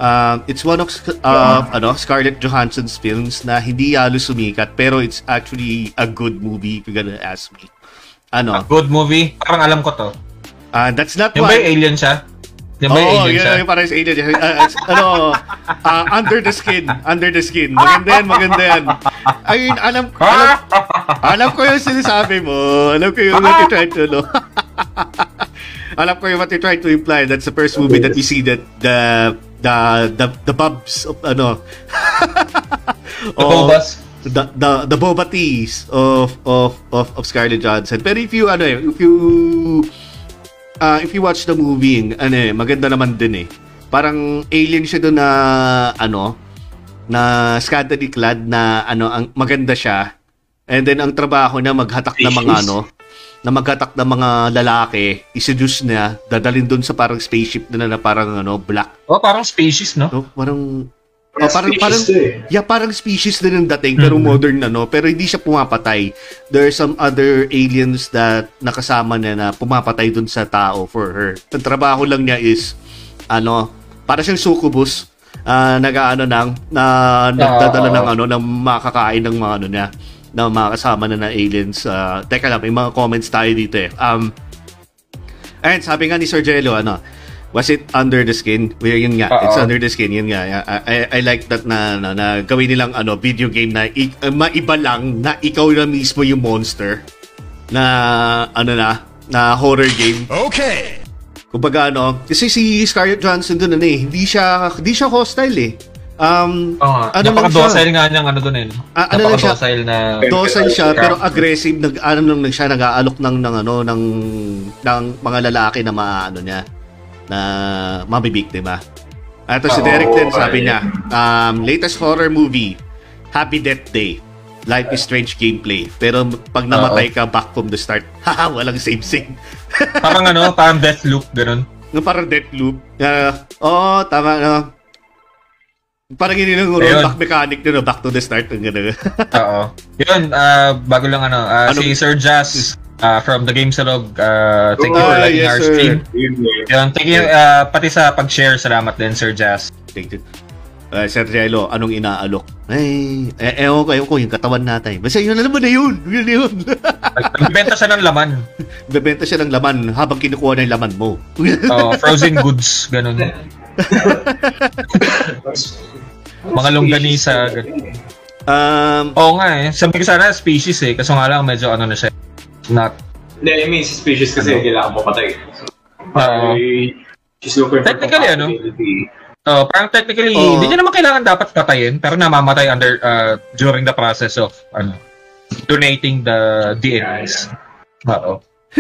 Um, it's one of uh, ano Scarlett Johansson's films na hindi halos sumikat pero it's actually a good movie if you're gonna ask me. Ano? Good movie. Parang alam ko to. ah, that's not Yung ba yung alien siya? Yung ba yung Oo, alien siya? yung parang sa alien. Uh, uh, ano, uh, under the skin. Under the skin. Maganda yan, maganda yan. Ayun, alam, alam, alam ko yung sinasabi mo. Alam ko yung what you're trying to, no? alam ko yung what you're trying to imply. That's the first movie that we see that the the the the bubs of ano The Bobas. the the the boba teas of of of of Scarlett Johansson. Pero if you ano eh, if you uh, if you watch the movie, ano eh, maganda naman din eh. Parang alien siya doon na ano na scantily clad na ano ang maganda siya. And then ang trabaho niya maghatak ng mga ano na maghatak ng mga lalaki, iseduce niya, dadalhin doon sa parang spaceship na na parang ano black. Oh, parang species, no? Parang Parang Oh, parang- species parang- eh. Yeah, parang species din yung dating pero Mhm. modern na no, pero hindi siya pumapatay. There are some other aliens that nakasama niya na pumapatay dun sa tao for her. Ang trabaho lang niya is ano, para siyang succubus ah nag-aano nang na nagdadala Oo. ng ano ng makakain ng mga ano niya na mga kasama na na aliens. Ah, teka lang, may mga comments tayo dito eh. Um, ayun, sabi nga ni Sir Jello, ano, was it under the skin? Well, yun nga, it's Oo. under the skin, yun nga. I, I, I like that na, na, na gawin nilang ano, video game na i- uh, maiba lang na ikaw na mismo yung monster na ano na, na horror game. Okay. Kumbaga ano, kasi si Scarlett Johansson doon ano eh, hindi siya hindi siya hostile eh. Um, nga. Ano lang Napaka-docile nga niyang ano dun eh. Ah, ano lang siya? Napaka-docile na... docile siya pero aggressive nag ano lang siya nag-aalok ng ng ano ng ng mga lalaki na maano niya na mabibiktima. At si Oo, Derek din sabi niya, um, latest horror movie, Happy Death Day. Life is Strange gameplay. Pero pag namatay ka back from the start, haha, walang save save. parang ano, parang death loop, ganun. No, parang death loop. Uh, oh, tama no. Parang yun yung rollback mechanic nyo, no? back to the start. Ang gano'n. Oo. Yun, ah, bago lang ano, ah, Ano? si Sir Jazz ah, from the Game Salog, ah, thank you for Ah, liking yes, our sir. stream. Yun eh. Thank you, ah, pati sa pag-share, salamat din Sir Jazz. Take it. Uh, Sir Jello, anong inaalok? Ay, eh, ewan ko, ewan ko, yung katawan natin. Basta yun na naman na yun. Yun na yun. Nagbenta siya ng laman. Bebenta siya ng laman habang kinukuha na yung laman mo. Oo, frozen goods, ganun. Mga longganisa, ganun. um, Oo nga eh. Sabi ko sana species eh. Kaso nga lang medyo ano na siya. Not. Hindi, I mean, sa species kasi kailangan mo patay. Oo. Ay, she's looking for Technically, ano? Oh, parang technically, Oo. hindi niya naman kailangan dapat patayin, pero namamatay under uh, during the process of ano, donating the DNAs. Oo.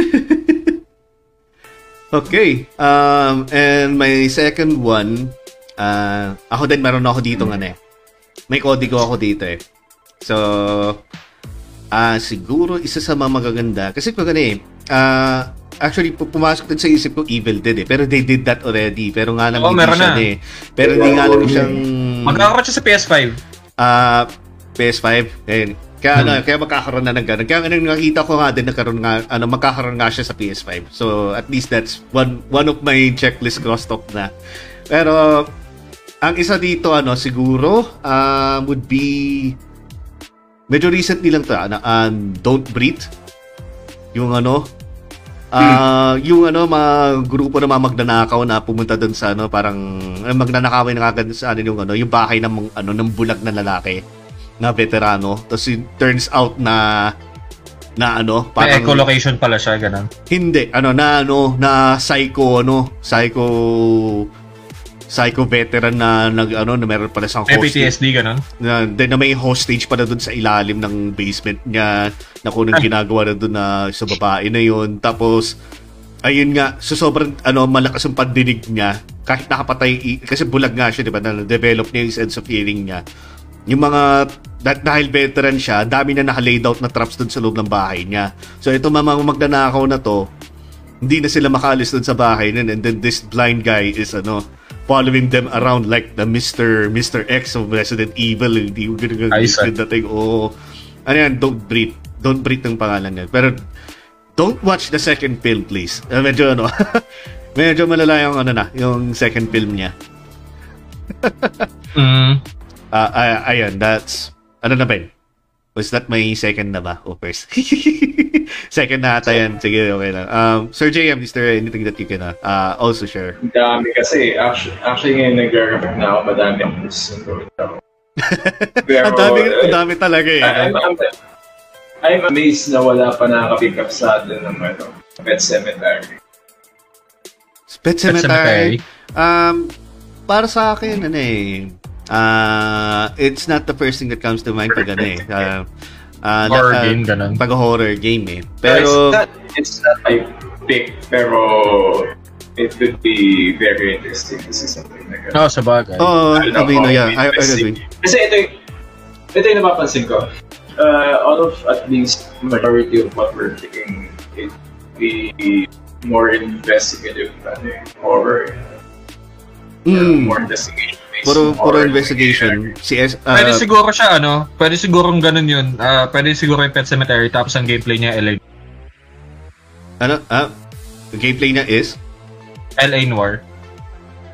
okay. Um, and my second one, uh, ako din meron ako dito nga eh. May kodigo ako dito eh. So, ah siguro isa sa mga magaganda. Kasi pag ano eh, ah, actually pu- pumasok din sa isip ko Evil Dead eh. Pero they did that already. Pero nga lang Oo, hindi meron siya na. eh. Pero hindi nga lang siyang... Magkakaroon siya sa PS5. Ah, PS5. Ayun. Kaya ano, Hmm. kaya magkakaroon na ng ganun. Kaya ano, nakita ko nga din nagkaroon nga ano magkakaroon nga siya sa PS5. So at least that's one one of my checklist crossed off na. Pero ang isa dito ano siguro um, would be medyo recently lang to ano, um, Don't Breathe. Yung ano Ah, yung ano mga grupo ng mga magnanakaw na pumunta doon sa ano parang eh, magnanakawin na kagad sa ano yung ano yung bahay ng mga- ano ng bulag na lalaki na veterano tapos it turns out na na ano May parang echolocation pala siya, ganun. hindi ano na ano na psycho ano psycho psycho veteran na nag ano na meron pala siyang hostage PTSD, ganun. na, then na may hostage pala doon sa ilalim ng basement niya na kung anong ginagawa na doon na sa babae na yun tapos ayun nga, so sobrang ano, malakas ang pandinig niya. Kahit nakapatay, kasi bulag nga siya, di ba? Na-develop niya yung sense of hearing niya. Yung mga, dahil veteran siya, dami na naka-laid out na traps doon sa loob ng bahay niya. So ito mga magnanakaw na to, hindi na sila makaalis doon sa bahay nun. And then this blind guy is ano, following them around like the Mr. Mr. X of Resident Evil. Hindi ko ganun ah. dating. Oo. Ano yan, don't breathe. Don't breathe ng pangalan yan. Pero don't watch the second film, please. Uh, medyo ano, medyo malala yung ano na, yung second film niya. Mm. Ah, ayun, that's, ano na ba yun? Was that my second na ba? O first? second na ata yan. Sige, okay lang. Um, Sir JM, is there anything that you can uh, uh, also share? Ang dami kasi, actually, actually ngayon nag-reflect na ako, madami ako. Pero, Ang dami, ang dami talaga eh. I- I'm, I'm, I'm amazed na wala pa nakaka-pick up sa atin ng ano, Pet Cemetery. Pet Cemetery. Cemetery. Um, para sa akin, ano eh, uh, it's not the first thing that comes to mind pag ano eh. Uh, uh, Horror uh, game, ganun. Pag horror game eh. Pero, Pero, it's not, it's not my pick, pero it could be very interesting to see something like that. No, sa bagay. oh, I don't mean, how yeah, I, I interesting. agree. Kasi ito yung, ito yung napapansin ko. Uh, out of at least majority of what we're thinking, it be more investigative ano, eh, horror. or Mm, More investigation. Puro, puro investigation. Si S, uh, Pwede siguro siya, ano, pwede siguro ganun yun. Ah, pwede siguro yung Pet Cemetery tapos ang gameplay niya LA, ano, ah, the gameplay na is LA Noir.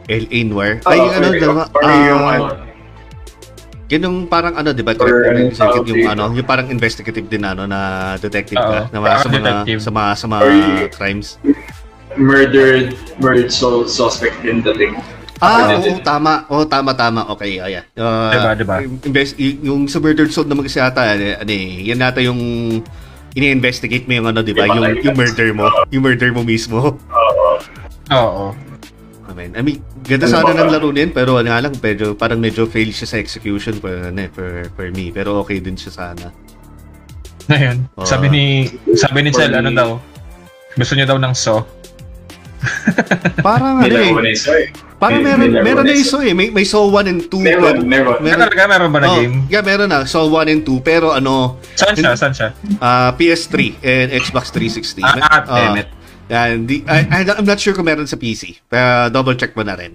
L.A. Noir. Oh, Ay, yung ano, or- dalawa, or yung ah, ano, Yun yung parang ano, di ba? Ano, yung, yung, yung, ano, yung parang investigative din ano na detective ka na mga, sa mga detective. sa mga sa mga Or yung- crimes. murdered murdered soul suspect in the link. Ah, oo, tama. Oo, tama, tama. Okay, ayan. Uh, Diba, diba? Invest, y- yung sa murdered soul naman kasi ata, ano, ano eh, yan nata yung ini-investigate mo yung ano, di ba? Yung Yung, murder mo. Yung murder mo mismo. Oo. Oo. I mean, I mean ganda Ano sana ng laro din, pero ano nga lang, medyo, parang medyo fail siya sa execution for, ano, eh, for, for me. Pero okay din siya sana. Ngayon, Oo. sabi ni sabi ni Chel, ano daw? Gusto niya daw ng Saw. Parang ano eh. Eh. Parang meron, meron na iso eh. May, may Saw 1 and 2. Meron, meron. Ah, talaga, meron ba na Oh, game? Yeah, meron na. Saw 1 and 2. Pero ano, Saan siya? Saan siya? ah, PS3 and Xbox 360. Ah, ah, Ah, damn it. yan, di, I, I, I'm not sure kung meron sa PC. Pero double check mo na rin.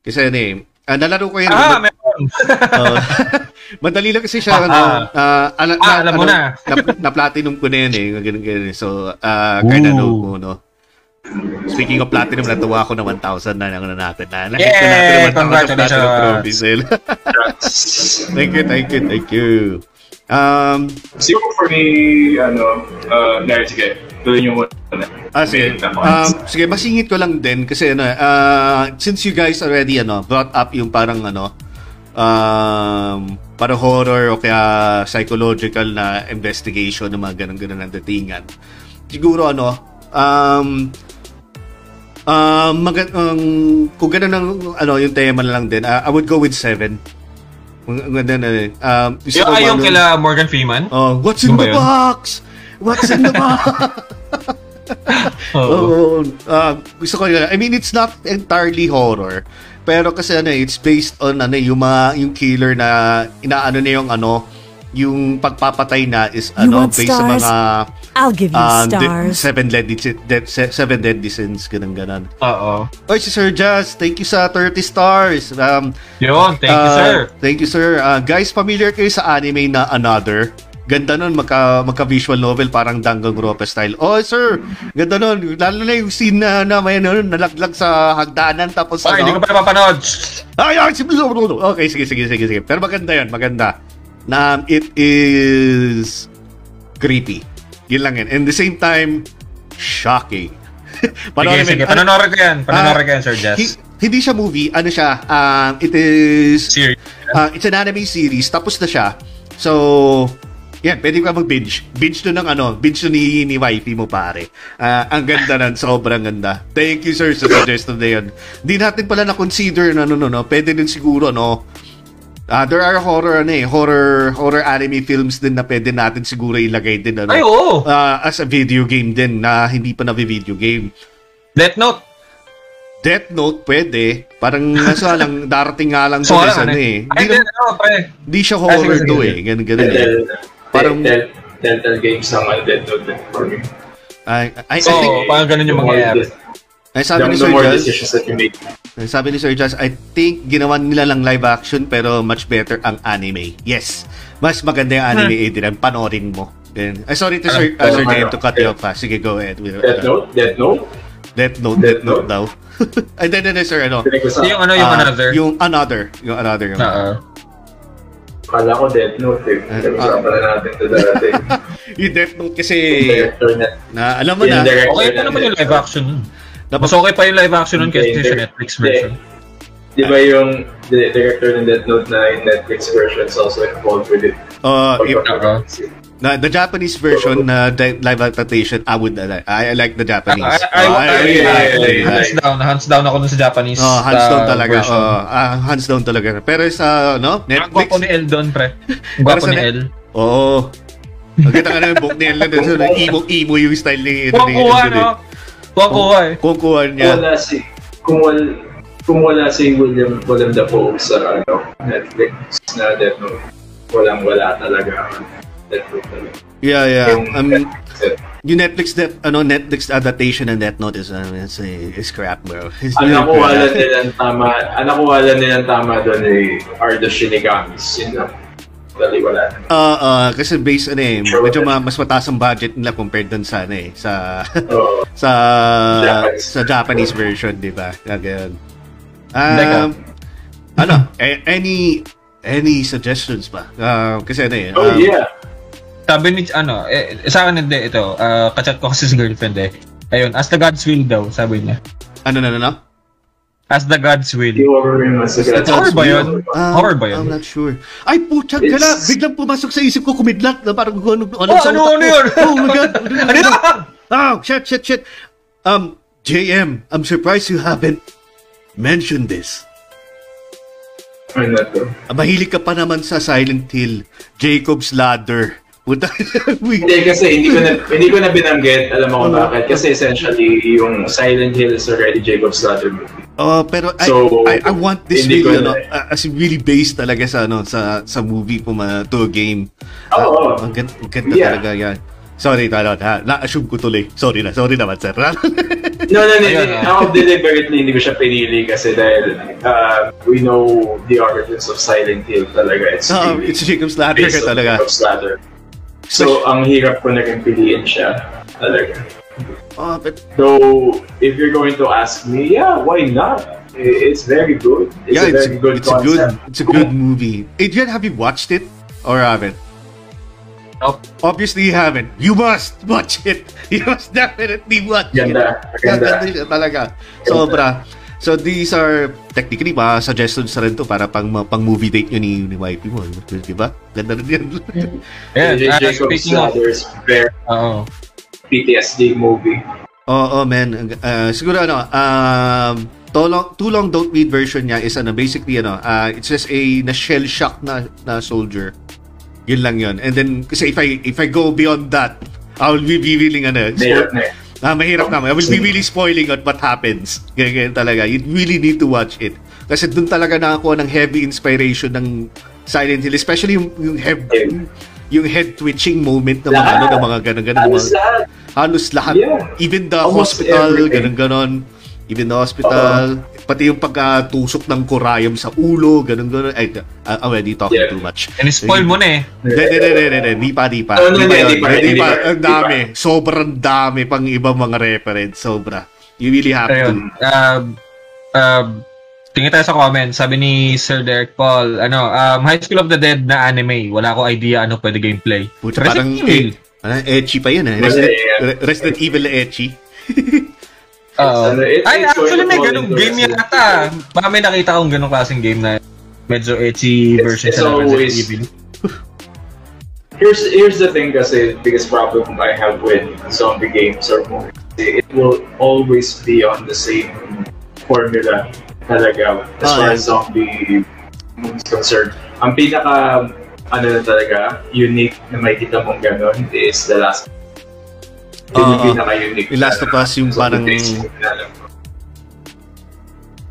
Kasi ano eh, ah, nalaro ko yun. Ah, mad- meron. oh, madali lang kasi siya. Ah, ano, ah, ala- Ah, alam mo na. na, na platinum ko na yun eh. Ganun, ganun. So, uh, kaya Ooh. na ko, no? Speaking of platinum, natuwa ako na 1,000 na lang na natin. Na, nakita Yay! natin na 1,000 platinum sale. thank you, thank you, thank you. Um, Siguro for me, ano, uh, Larry, sige, tuloy niyo muna. Ah, sige. Um, sige, masingit ko lang din kasi ano, uh, since you guys already ano, brought up yung parang ano, um, parang horror o kaya psychological na investigation ng mga ganun-ganun ng datingan. Siguro ano, um, um, mag- um, kung ganun ang ano, yung tema na lang din, uh, I would go with seven. Ang ang ganda na eh. Um, Yung ayong ano- kila Morgan Freeman? Oh, what's in Yung the yun? box? What's in the box? Oo. ah, gusto ko yun. I mean, it's not entirely horror. Pero kasi ano, eh, it's based on ano, yung mga, yung killer na inaano na yung ano, yung pagpapatay na is You ano, based sa stars? mga I'll give you um, stars. seven deadly de- se- seven deadly sins ganun ganun. Oo. Oy, si Sir Jazz, thank you sa 30 stars. Um, Yun, thank you, uh, sir. Thank you, sir. Uh, guys, familiar kayo sa anime na Another? Ganda nun, magka, magka-visual novel, parang Dangang Rope style. Oh, sir, ganda nun. Lalo na yung scene na, na may ano, nalaglag sa hagdanan, tapos Ay, hindi ko ano. pa napapanood. Ay, ay, sige, Okay, sige, sige, sige, sige. Pero maganda yun, maganda. Na it is creepy. Yun lang yun. And the same time, shocking. Sige, Panoorin sige. Ano- Panonood ko yan. Panonood Ah, ko yan, Sir Jess. Hi- hindi siya movie, ano siya, um, it is Serious. Uh, it's an anime series. Tapos na siya. So, yan, pwede ka mag-binge. Binge to ng ano, binge to ni, ni wifey mo pare. Ah, ang ganda nun, sobrang ganda. Thank you sir sa suggestion na yun. Hindi natin pala na-consider na ano, no, no, pwede din siguro, no, Ah, there are horror ano eh, horror horror anime films din na pwede natin siguro ilagay din ano. Ay, oo. Ah, as a video game din na hindi pa na video game. Death Note. Death Note, pwede. Parang nasa lang, darating nga lang So, to wala ano eh. Ay, Hindi, hindi, ano, pre. di siya horror to eh. Ganun, ganun eh. Parang- Tell- Telltale Games ang Dead Note for me. I, I, I So, think, parang ganun yung mangyayari. ay, sabi ni the Sir Jazz, make. sabi ni Sir Jazz, I think ginawa nila lang live action pero much better ang anime. Yes. Mas maganda yung anime, Hmm. Adrian. Panorin mo. Then, ay, sorry to Sir, uh, Ano, Sir ano, Jen to cut you ano? off ha. Sige, go ahead. Death Note? Death Note? Death Note, Death Death Note daw. Ay, hindi, hindi, sir, ano? Yung ano, yung Ah, another. Yung another. Yung another. Yung, Oo. Kala ko Death Note eh. Pinag-usapan na natin ito dati. yung Death Note kasi, na. alam mo Yung na, Okay pa na- naman yung live action. Dapat, Mas okay pa yung live action nun kaysa Hindi, sa. Netflix version. Di ba yung di- director ng Death Note na yung Netflix version is also involved with it? uh, if, Oo. na, the Japanese version na di- live adaptation, I would, uh, I, I like the Japanese. I, I, Oh, I, I, really like- yeah, really yeah. hands like. down, hands down ako dun sa Japanese Oh, hands down uh, talaga. version. Oh, ah, hands down talaga. Pero sa, no, Ang Netflix. gwapo ni El doon, pre. Ang Para gwapo sa ni El. Oo. Magkita ka na yung book ni Ellen. So, emo-emo yung style ni ni- kuha, no? Kuha kuha eh. Kung kuha Kung niya. wala si kung wala kung wala si William William Dafoe sa ano, Netflix na Death Note, walang wala talaga Death Note talaga. Yeah, yeah. Yung Um, Netflix, eh. yung Netflix de- ano Netflix adaptation ng Death Note is uh, is, is crap, bro. It's really nakuha crap. lang nilang tama, ang nakuha lang nilang tama doon ay are the Shinigamis. Yun lang. Dali wala na. Uh, uh, kasi based ano eh, Sure. medyo ma- mas mataas ang budget nila compared dun sa ano eh, sa Oo. sa Japanese. sa Japanese version, 'di ba? Ganyan. Um, ano, a- any any suggestions ba? Uh, kasi ano eh. Oh um, yeah. Sabi ni, ano, eh, sa akin hindi ito. Uh, kachat ko kasi si girlfriend eh. Ayun, as the God's will daw, sabi niya. Ano na na? As the God's will. Horror ba yun? Um, Horror ba yun? I'm not sure. Ay, putya ka na! Biglang pumasok sa isip ko, kumidlat na parang ano, ano, Oh, sa ano, ano yun? Oh my God! Ano yun? Oh, shit, shit, shit. Um, JM, I'm surprised you haven't mentioned this. Ano to? Ah, Mahilig ka pa naman sa Silent Hill, Jacob's Ladder. Puta, Hindi kasi hindi ko na hindi ko na binanggit, alam mo kung bakit kasi essentially yung Silent Hill is already Jacob's Ladder movie. Oh, pero I, So, I, I want this really, ano, na- uh, as really based talaga sa, ano, sa, sa movie puma to a game. Oo. Ah, ang ganda, ang ganda Yeah. talaga yan. Sorry, Talon, ha? Na-assume ko tuloy. Sorry na, sorry naman, sir. No, no, no. Ayun, no. ah. Ako deliberately hindi ko siya pinili kasi dahil uh, we know the origins of Silent Hill talaga. It's, oh, really it's Jacob's Ladder talaga. Jacob's Ladder. So, ang hirap ko na rin piliin siya talaga. Oh, but, So, if you're going to ask me, yeah, why not? It's very good. It's yeah, a it's, very good it's a good, concept. it's a good movie. Adrian, have you watched it? Or haven't? Nope. Obviously, you haven't. You must watch it. You must definitely watch Ganda. it. Ganda. Ganda siya talaga. Sobra. So, these are, technically, mga suggestions na rin to para pang, pang movie date nyo ni, ni wifey mo. Di ba? Ganda rin yan. Ayan, J- ah, Jacob's speaking of, is very oo. PTSD movie. Oo, man. Uh, siguro ano, um, too long, too long don't read version niya is ano, basically ano, uh, it's just a na shell shock na, na soldier. Yun lang yun. And then, kasi if I, if I go beyond that, I will be revealing ano, eh. Ah, mahirap naman. I will be really spoiling at what happens. Ganyan, ganyan talaga. You really need to watch it. Kasi dun talaga nakakuha ng heavy inspiration ng Silent Hill. Especially yung, yung head, yung head twitching moment ng mga, ano, ng mga ganun-ganun. Halos mga- lahat. halos lahat. Yeah. Even the Almost hospital, everything. ganun-ganon. Even the hospital. Pati yung pagkatusok ng kurayam sa ulo, ganun-ganon. Ay, uh, I'm already talking Yeah. too much. In-spoil mo na eh. Hindi, hindi, hindi, hindi, pa, di pa. No, no, Di pa hindi pa, Ang dami. Sobrang dami pang ibang mga reference. Sobra. You really have Ayun. to. Uh, uh, tingin tayo sa comment. Sabi ni Sir Derek Paul, ano, um, High School of the Dead na anime. Wala ko idea ano pwede gameplay. Puta, parang, Resident Evil. eh, parang etchy pa yun eh. Resident, Resident Evil na etchy. Oo. Ano, it- Ay, actually may ganung game Resident yata. Baka may nakita akong ganung klaseng game na medyo edgy It's- version it's sa Resident always- Evil. Here's here's the thing kasi biggest problem I have with zombie games or movies. It will always be on the same formula talaga as Ah, far yeah. as zombie movies concerned. Ang pinaka ano na talaga unique na makikita mong ganon is The Last Yun yung pinaka-unique. Yung Last of Us, yung So, parang-.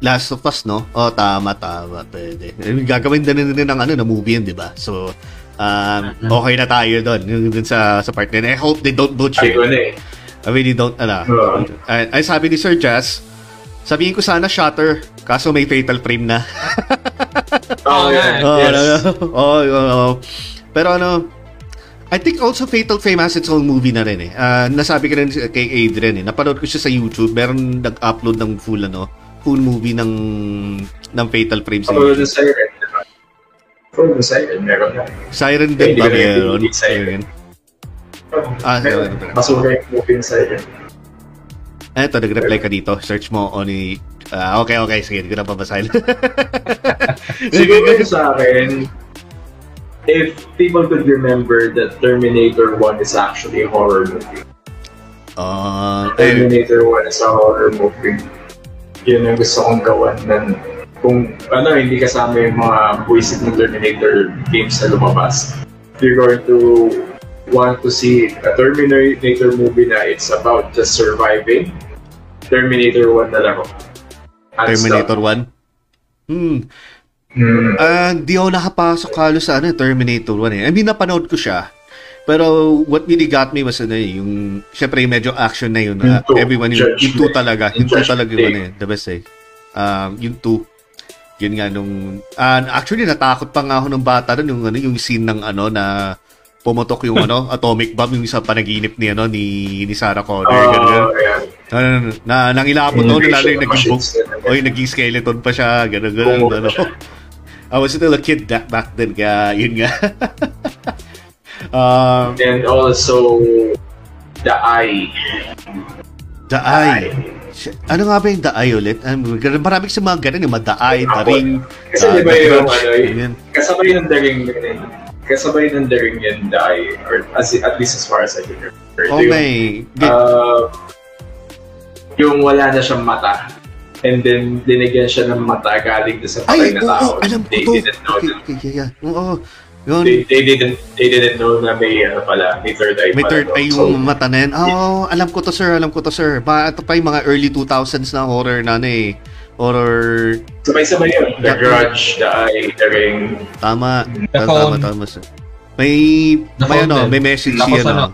Last of Us, no? Oh, tama, tama. Pwede. Eh, Gagawin din din ng ano, na movie yun, di ba? So, um, okay na tayo doon. Yung dun sa, sa part na. I hope they don't butcher it. eh. I really don't, ano. Oo. Ay, ay, sabi ni Sir Jazz, sabihin ko sana Shutter, kaso may fatal frame na. Oh, yeah. Oo, yes. ano, oo, oo. Pero ano, I think also Fatal Frame has its own movie na rin eh. Ah, nasabi ko rin kay Adrian eh. Napanood ko siya sa YouTube. Meron nag-upload ng full ano, full movie ng ng Fatal Frame sa For the YouTube. Siren. For the Siren, meron na. Siren din ba ko na meron? Siren. Ah, Ah, Siren. Basura yung movie ng Siren. Eto, nag-reply ka dito. Search mo on Ah, okay, okay. Sige, hindi ko na babasahin. Siguro sa akin, if people could remember that Terminator 1 is actually a horror movie. Eh, Terminator 1 is a horror movie. Yun ang gusto kong gawan ng kung ano, hindi kasama yung mga buwisit ng Terminator games na lumabas. You're going to want to see a Terminator movie na it's about just surviving. Terminator 1 na lang ako. Terminator 1. Hmm. Down. Hmm. Ah, di ako nakapasok halos sa ano, Terminator 1 eh. I mean, napanood ko siya. Pero what really got me was ano eh, yung, syempre yung medyo action na yun. Two, everyone, yung, yung two talaga. Yung two talaga yung ano eh, the best eh. Um, yung two. Yun nga nung, ah, actually natakot pa nga ako ng bata nun, yung, ano, yung scene ng ano na pumotok yung ano, atomic bomb, yung sa panaginip ni ano ni ni Sarah Connor. Oh, ganun, yeah. Na, na, nangilapot Invasion lalo yung naging bug, oy, naging skeleton pa siya, ganun, ganun, ano. I was still a kid that back then, kaya yun nga. um, And also, the eye. the Eye. Ano nga ba yung The Eye ulit? Maraming sa mga ganun, yung mga The Eye, The Ring, Kasi uh, di ba yung ano, y- ganyan. kasabay ng The Ring yun eh. Kasabay ng The Ring yun, the eye. Or as, at least as far as I can remember. Oh, Yung, may... uh, yung wala na siyang mata. And then, dinigyan siya ng mata galing sa patay Ay, na oo, tao. alam ko they to. didn't know Okay, na, okay, yeah, yeah. Oo, yun. they, they didn't they didn't know na may ano pala, may third eye May pala third eye So, yung mata na yan. Oh, alam ko to sir, alam ko to sir. Ba, ito pa yung mga early 2000s na horror na ano eh. Horror, sabay-sabay yun. The Yeah. Grudge, The Eye, The Ring. tama. The tama, tama, sir. May, The may ano, may message si Tapos ano.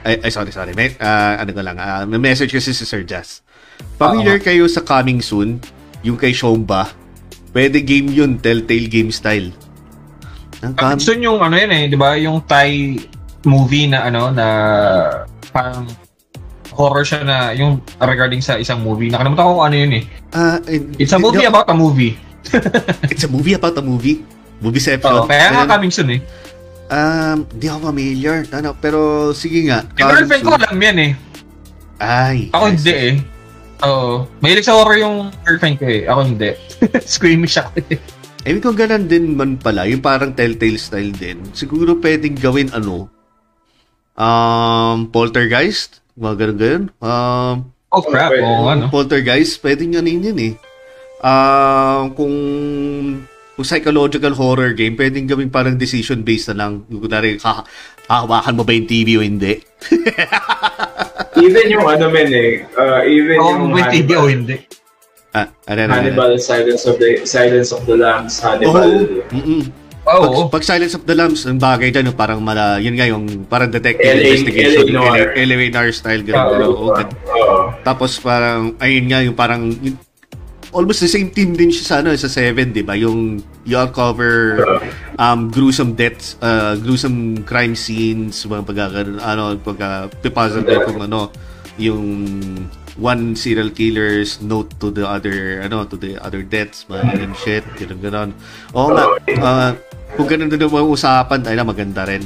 Ay, ay, sorry, sorry. May, ah, ano ko lang. ah, may message kasi si Sir Jazz. Familiar kayo sa Coming Soon? Yung kay Shomba? Pwede game yun, Telltale Game Style. Ang Ah, kam- Gusto yung ano yun eh, di ba? Yung Thai movie na ano, na parang horror siya na yung regarding sa isang movie. Nakalimutan ko kung ano yun eh. ah, eh, It's a movie no, about a movie. It's a movie about a movie. Movieception. Oo, kaya nga coming soon eh. Um, di ako familiar. Ano, pero sige nga. Yung girlfriend ko alam yan eh. Ay. Ako I hindi eh. Oo. Mahilig sa horror yung girlfriend ko eh. Ako hindi. Squeamish ako eh. Eh, kung ganun din man pala, yung parang telltale style din, siguro pwedeng gawin ano, um, poltergeist, mga ganun-ganun. Um, Oh crap, oo ano. poltergeist, pwedeng ano yun yun eh. Um, kung, kung psychological horror game, pwedeng gawin parang decision-based na lang. Kunwari, ha- hahawakan mo ba yung TV o hindi? Even yung ano men eh, uh, even Oo, yung with TV o hindi. Ah, ano, ano, ano. Hannibal, Silence of the Silence of the Lambs, Oo. Hannibal. Mm-mm. Oo. Pag, pag Silence of the Lambs, ang bagay dyan, parang mala, yun nga yung parang detective LA investigation, LA noir. LA, LA noir style, gano'n. Gano'n. Oo, gan- oo. Tapos parang, ayun nga, yung parang, yung, almost the same team din siya sa, ano, sa Seven, di ba? Yung, you uncover um, gruesome deaths, uh, gruesome crime scenes, mga pagkakaroon, ano, pagka, pipuzzle din kung ano, yung one serial killer's note to the other, ano, to the other deaths, mga ganun shit, ganun ganun. Oo nga, uh, kung ganun din ang usapan, ay na maganda rin.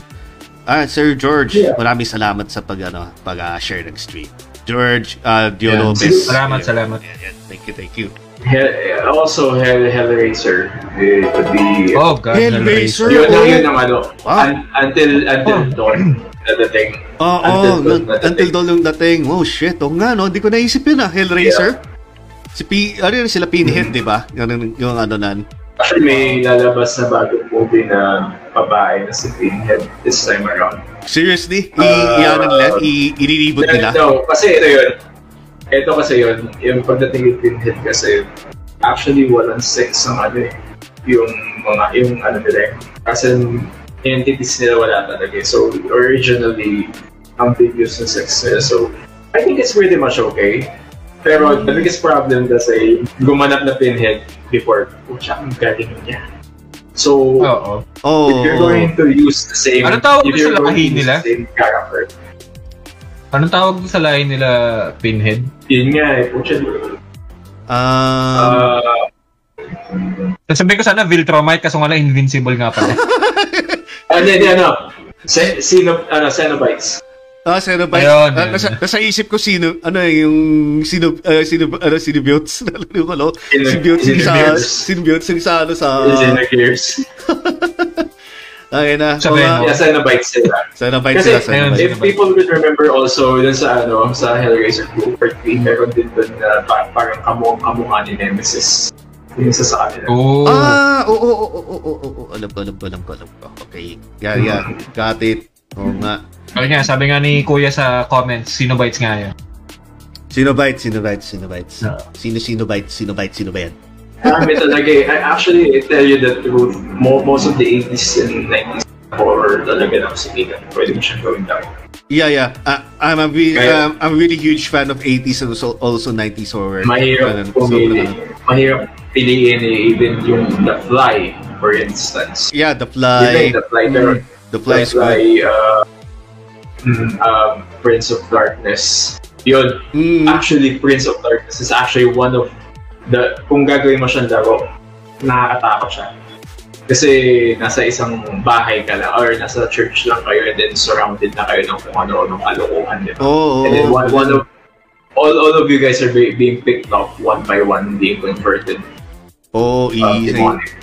Ah, Sir George, Yeah. maraming salamat sa pag, ano, pag-share ng stream. George, uh, Dio Yeah. Lopez. Salamat, salamat. Yeah, yeah. Thank you, thank you. Hell, also Hell, Hellraiser. Eh, the, Oh god, Hellraiser. yun lang yun ang ano, Wow. un- until, until dawn, na dating. Oo, Until oh, Dawn na until dating. dawn yung dating. Oh, shit. Oo nga, no? Hindi ko naisip yun, ah. Hellraiser. Si P, ano yun, sila Pinhead, di ba? Yung, yung ano nan. Actually, may lalabas na bagong movie na babae na si Pinhead this time around. Seriously? I, Uh, i ano nila? I, i-reboot nila? No, kasi ito yun. Ito kasi yun, yung pagdating kay Pinhead kasi, actually walang sex ang ano eh. Yung mga, yung ano nila eh. Kasi entities nila wala talaga eh. So, originally, ambiguous na sex nila. So, I think it's pretty much okay. Pero the biggest problem kasi, gumanap na Pinhead before, pucha, ang galing niya. So, Oo. Oh, if you're going to use the same, Ano tawag if mo sa you're going to use nila? the same character, Anong tawag sa lahi nila Pinhead? yun nga eh, pucha, Um, uh, Sabi ko sana Viltrumite kaso nga lang invincible nga pala. ano, hindi, ano, Se- sino, ano, Cenobites. ah, Cenobite. Ayun, Ah, ayun. nasa, nasa isip ko sino, ano eh, yung sino, uh, sino, ano, Cinebiotes. Nalalo ko, no? Sino- Symbiotes yung sa, Cinebiotes. Cinebiotes yung sa, ano, ayun na. Sa nga. yeah, Cenobites sila. Cenobite Kasi, sila, ayun, Cenobite. if people would remember also, dun sa, ano, sa Hellraiser Group Part 3, meron din dun na pa- parang kamuang kamukha ni Nemesis. Yung isa sa kanila. Oo. Ah, oo, oo, oo, oo, oo, oo, alam ko, alam ko, alam ko, alam ko. Okay, yeah, yeah, got it. Oo nga. Sabi nga, sabi nga ni Kuya sa comments, sino bites nga yun? Sinobite, Sinobite, Sinobite. No. Sino, Sinobite, Sinobite, sino ba yan? Marami talaga eh. I actually I tell you the truth, mo, most of the 80s and 90s horror talaga na sikikan. Pwede mo siyang gawin lang. Yeah, yeah. Uh, I'm a really, um, I'm a really huge fan of 80s and also, also 90s horror. Mahirap pumili. Mahirap piliin eh, even yung The Fly, for instance. Yeah, The Fly. The Fly, pero The Fly The Fly, uh, mm, um, Prince of Darkness. Yun, Mm, actually, Prince of Darkness is actually one of the, kung gagawin mo siyang laro, nakakatakot siya. Kasi nasa isang bahay ka lang, or nasa church lang kayo, and then surrounded na kayo ng kung ano, ng kalokohan, di ba? Oo, And then one, one of, all, all of you guys are be, being picked off one by one, being converted Oo, uh, easy. demonic.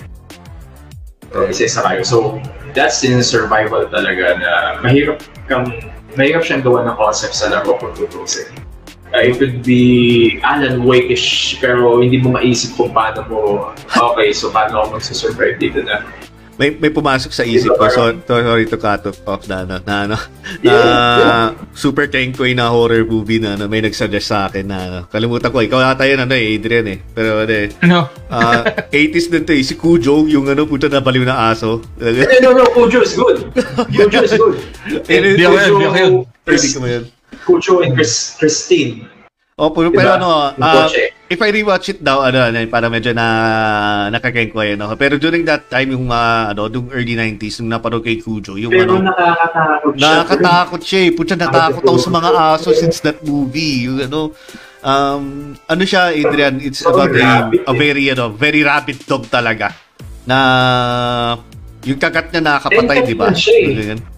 So, isa-isa kayo. So, that's in survival talaga na mahirap kang, mahirap siyang gawa ng concept sa laro kung tutusin. Uh, it could be Alan Wake-ish, pero hindi mo maisip kung paano mo, okay, so paano ako magsusurvive dito na. May, may pumasok sa isip ko. So, to, sorry to cut off, off na, ano, na, ano, na Yeah, super kenkoy na horror movie na, ano, may nagsuggest sa akin na, ano, kalimutan ko, ikaw ata yun, ano, eh, Adrian, eh. Pero, ano, eh, Ano? ah, 80s din to, eh, si Cujo, yung, ano, puta na baliw na aso. Eh, no, no, Cujo is good. Cujo is good. Eh, Di ako yun, di ako yun. Hindi ko yun. Cujo and Chris, Christine. Oh, pero, Diba? pero ano, kotse. if I rewatch it daw, ano, ano, para medyo na nakakengko yun. No? Pero during that time, yung mga, ano, yung early 90s, nung napanood kay Cujo, yung Pero ano, nakakatakot siya. nakakatakot siya eh. Putya, natakot ako sa mga aso since that movie. Yung ano, um, ano siya, Adrian, it's Oh, about a, rabbit a very, ano, very rabid dog talaga. Na, yung kagat niya nakakapatay, di ba? siya eh.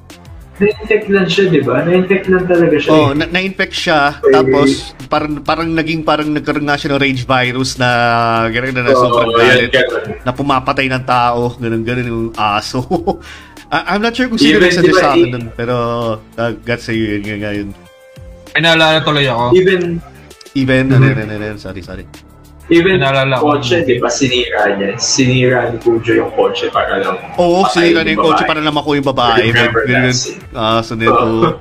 Na-infect lang siya, di ba? Na-infect lang talaga siya. Oh, eh. na- na-infect siya Okay. tapos parang parang naging parang nagkaroon nga siya ng rage virus na gano'n na, na Oo, sobrang galit na pumapatay ng tao, ganun ganun yung aso. I- I'm not sure kung sino Even, nagsuggest di ba, sa akin nun, pero uh, God sa iyo yun, nga yun. May naalala tuloy ako. Even, Even, Mhm. ano, ano, ano, ano, sorry, sorry. Even Naalala ko. kotse, di ba, sinira niya. Sinira ni Cujo yung kotse para lang. Oo, sinira na yung kotse para naman ako yung babae. Remember ganun. that scene. Ah, so nito. Oh.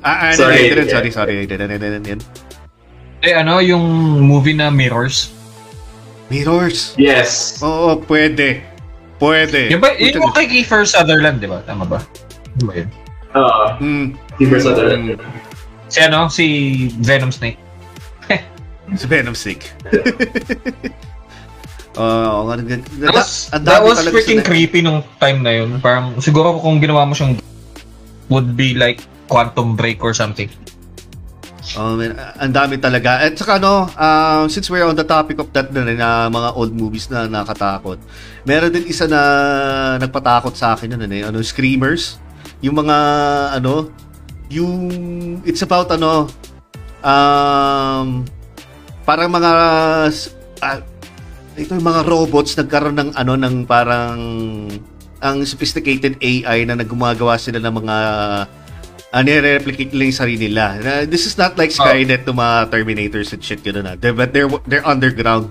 Ah, ah, Sorry, sorry, sorry, yeah. sorry, sorry. Yan, yan, yan, yan. Eh ano, yung movie na Mirrors. Mirrors. Yes. Oo, pwede. Pwede. Yung ba, yun yung kay Kiefer Sutherland, di ba? Tama ba? Ano ba yun? Oo. Mm. Kiefer Sutherland. Si ano? Si Venom Snake. Si Venom Sick. Oo, uh, nga That was, that was freaking creepy nung time na yun. Parang siguro kung ginawa mo siyang would be like Quantum Break or something. Oh, man, ang dami talaga. At saka ano, uh, since we're on the topic of that na, rin, na mga old movies na nakatakot, meron din isa na nagpatakot sa akin yun, ano, eh, ano, Screamers. Yung mga, ano, yung, it's about, ano, um, parang mga, uh, ito yung mga robots nagkaroon ng, ano, ng parang, ang sophisticated AI na nagumagawa sila ng mga uh, nire-replicate nila yung sarili nila. Na, this is not like Skynet to mga Terminators and shit, gano'n na. They're, but they're, they're underground.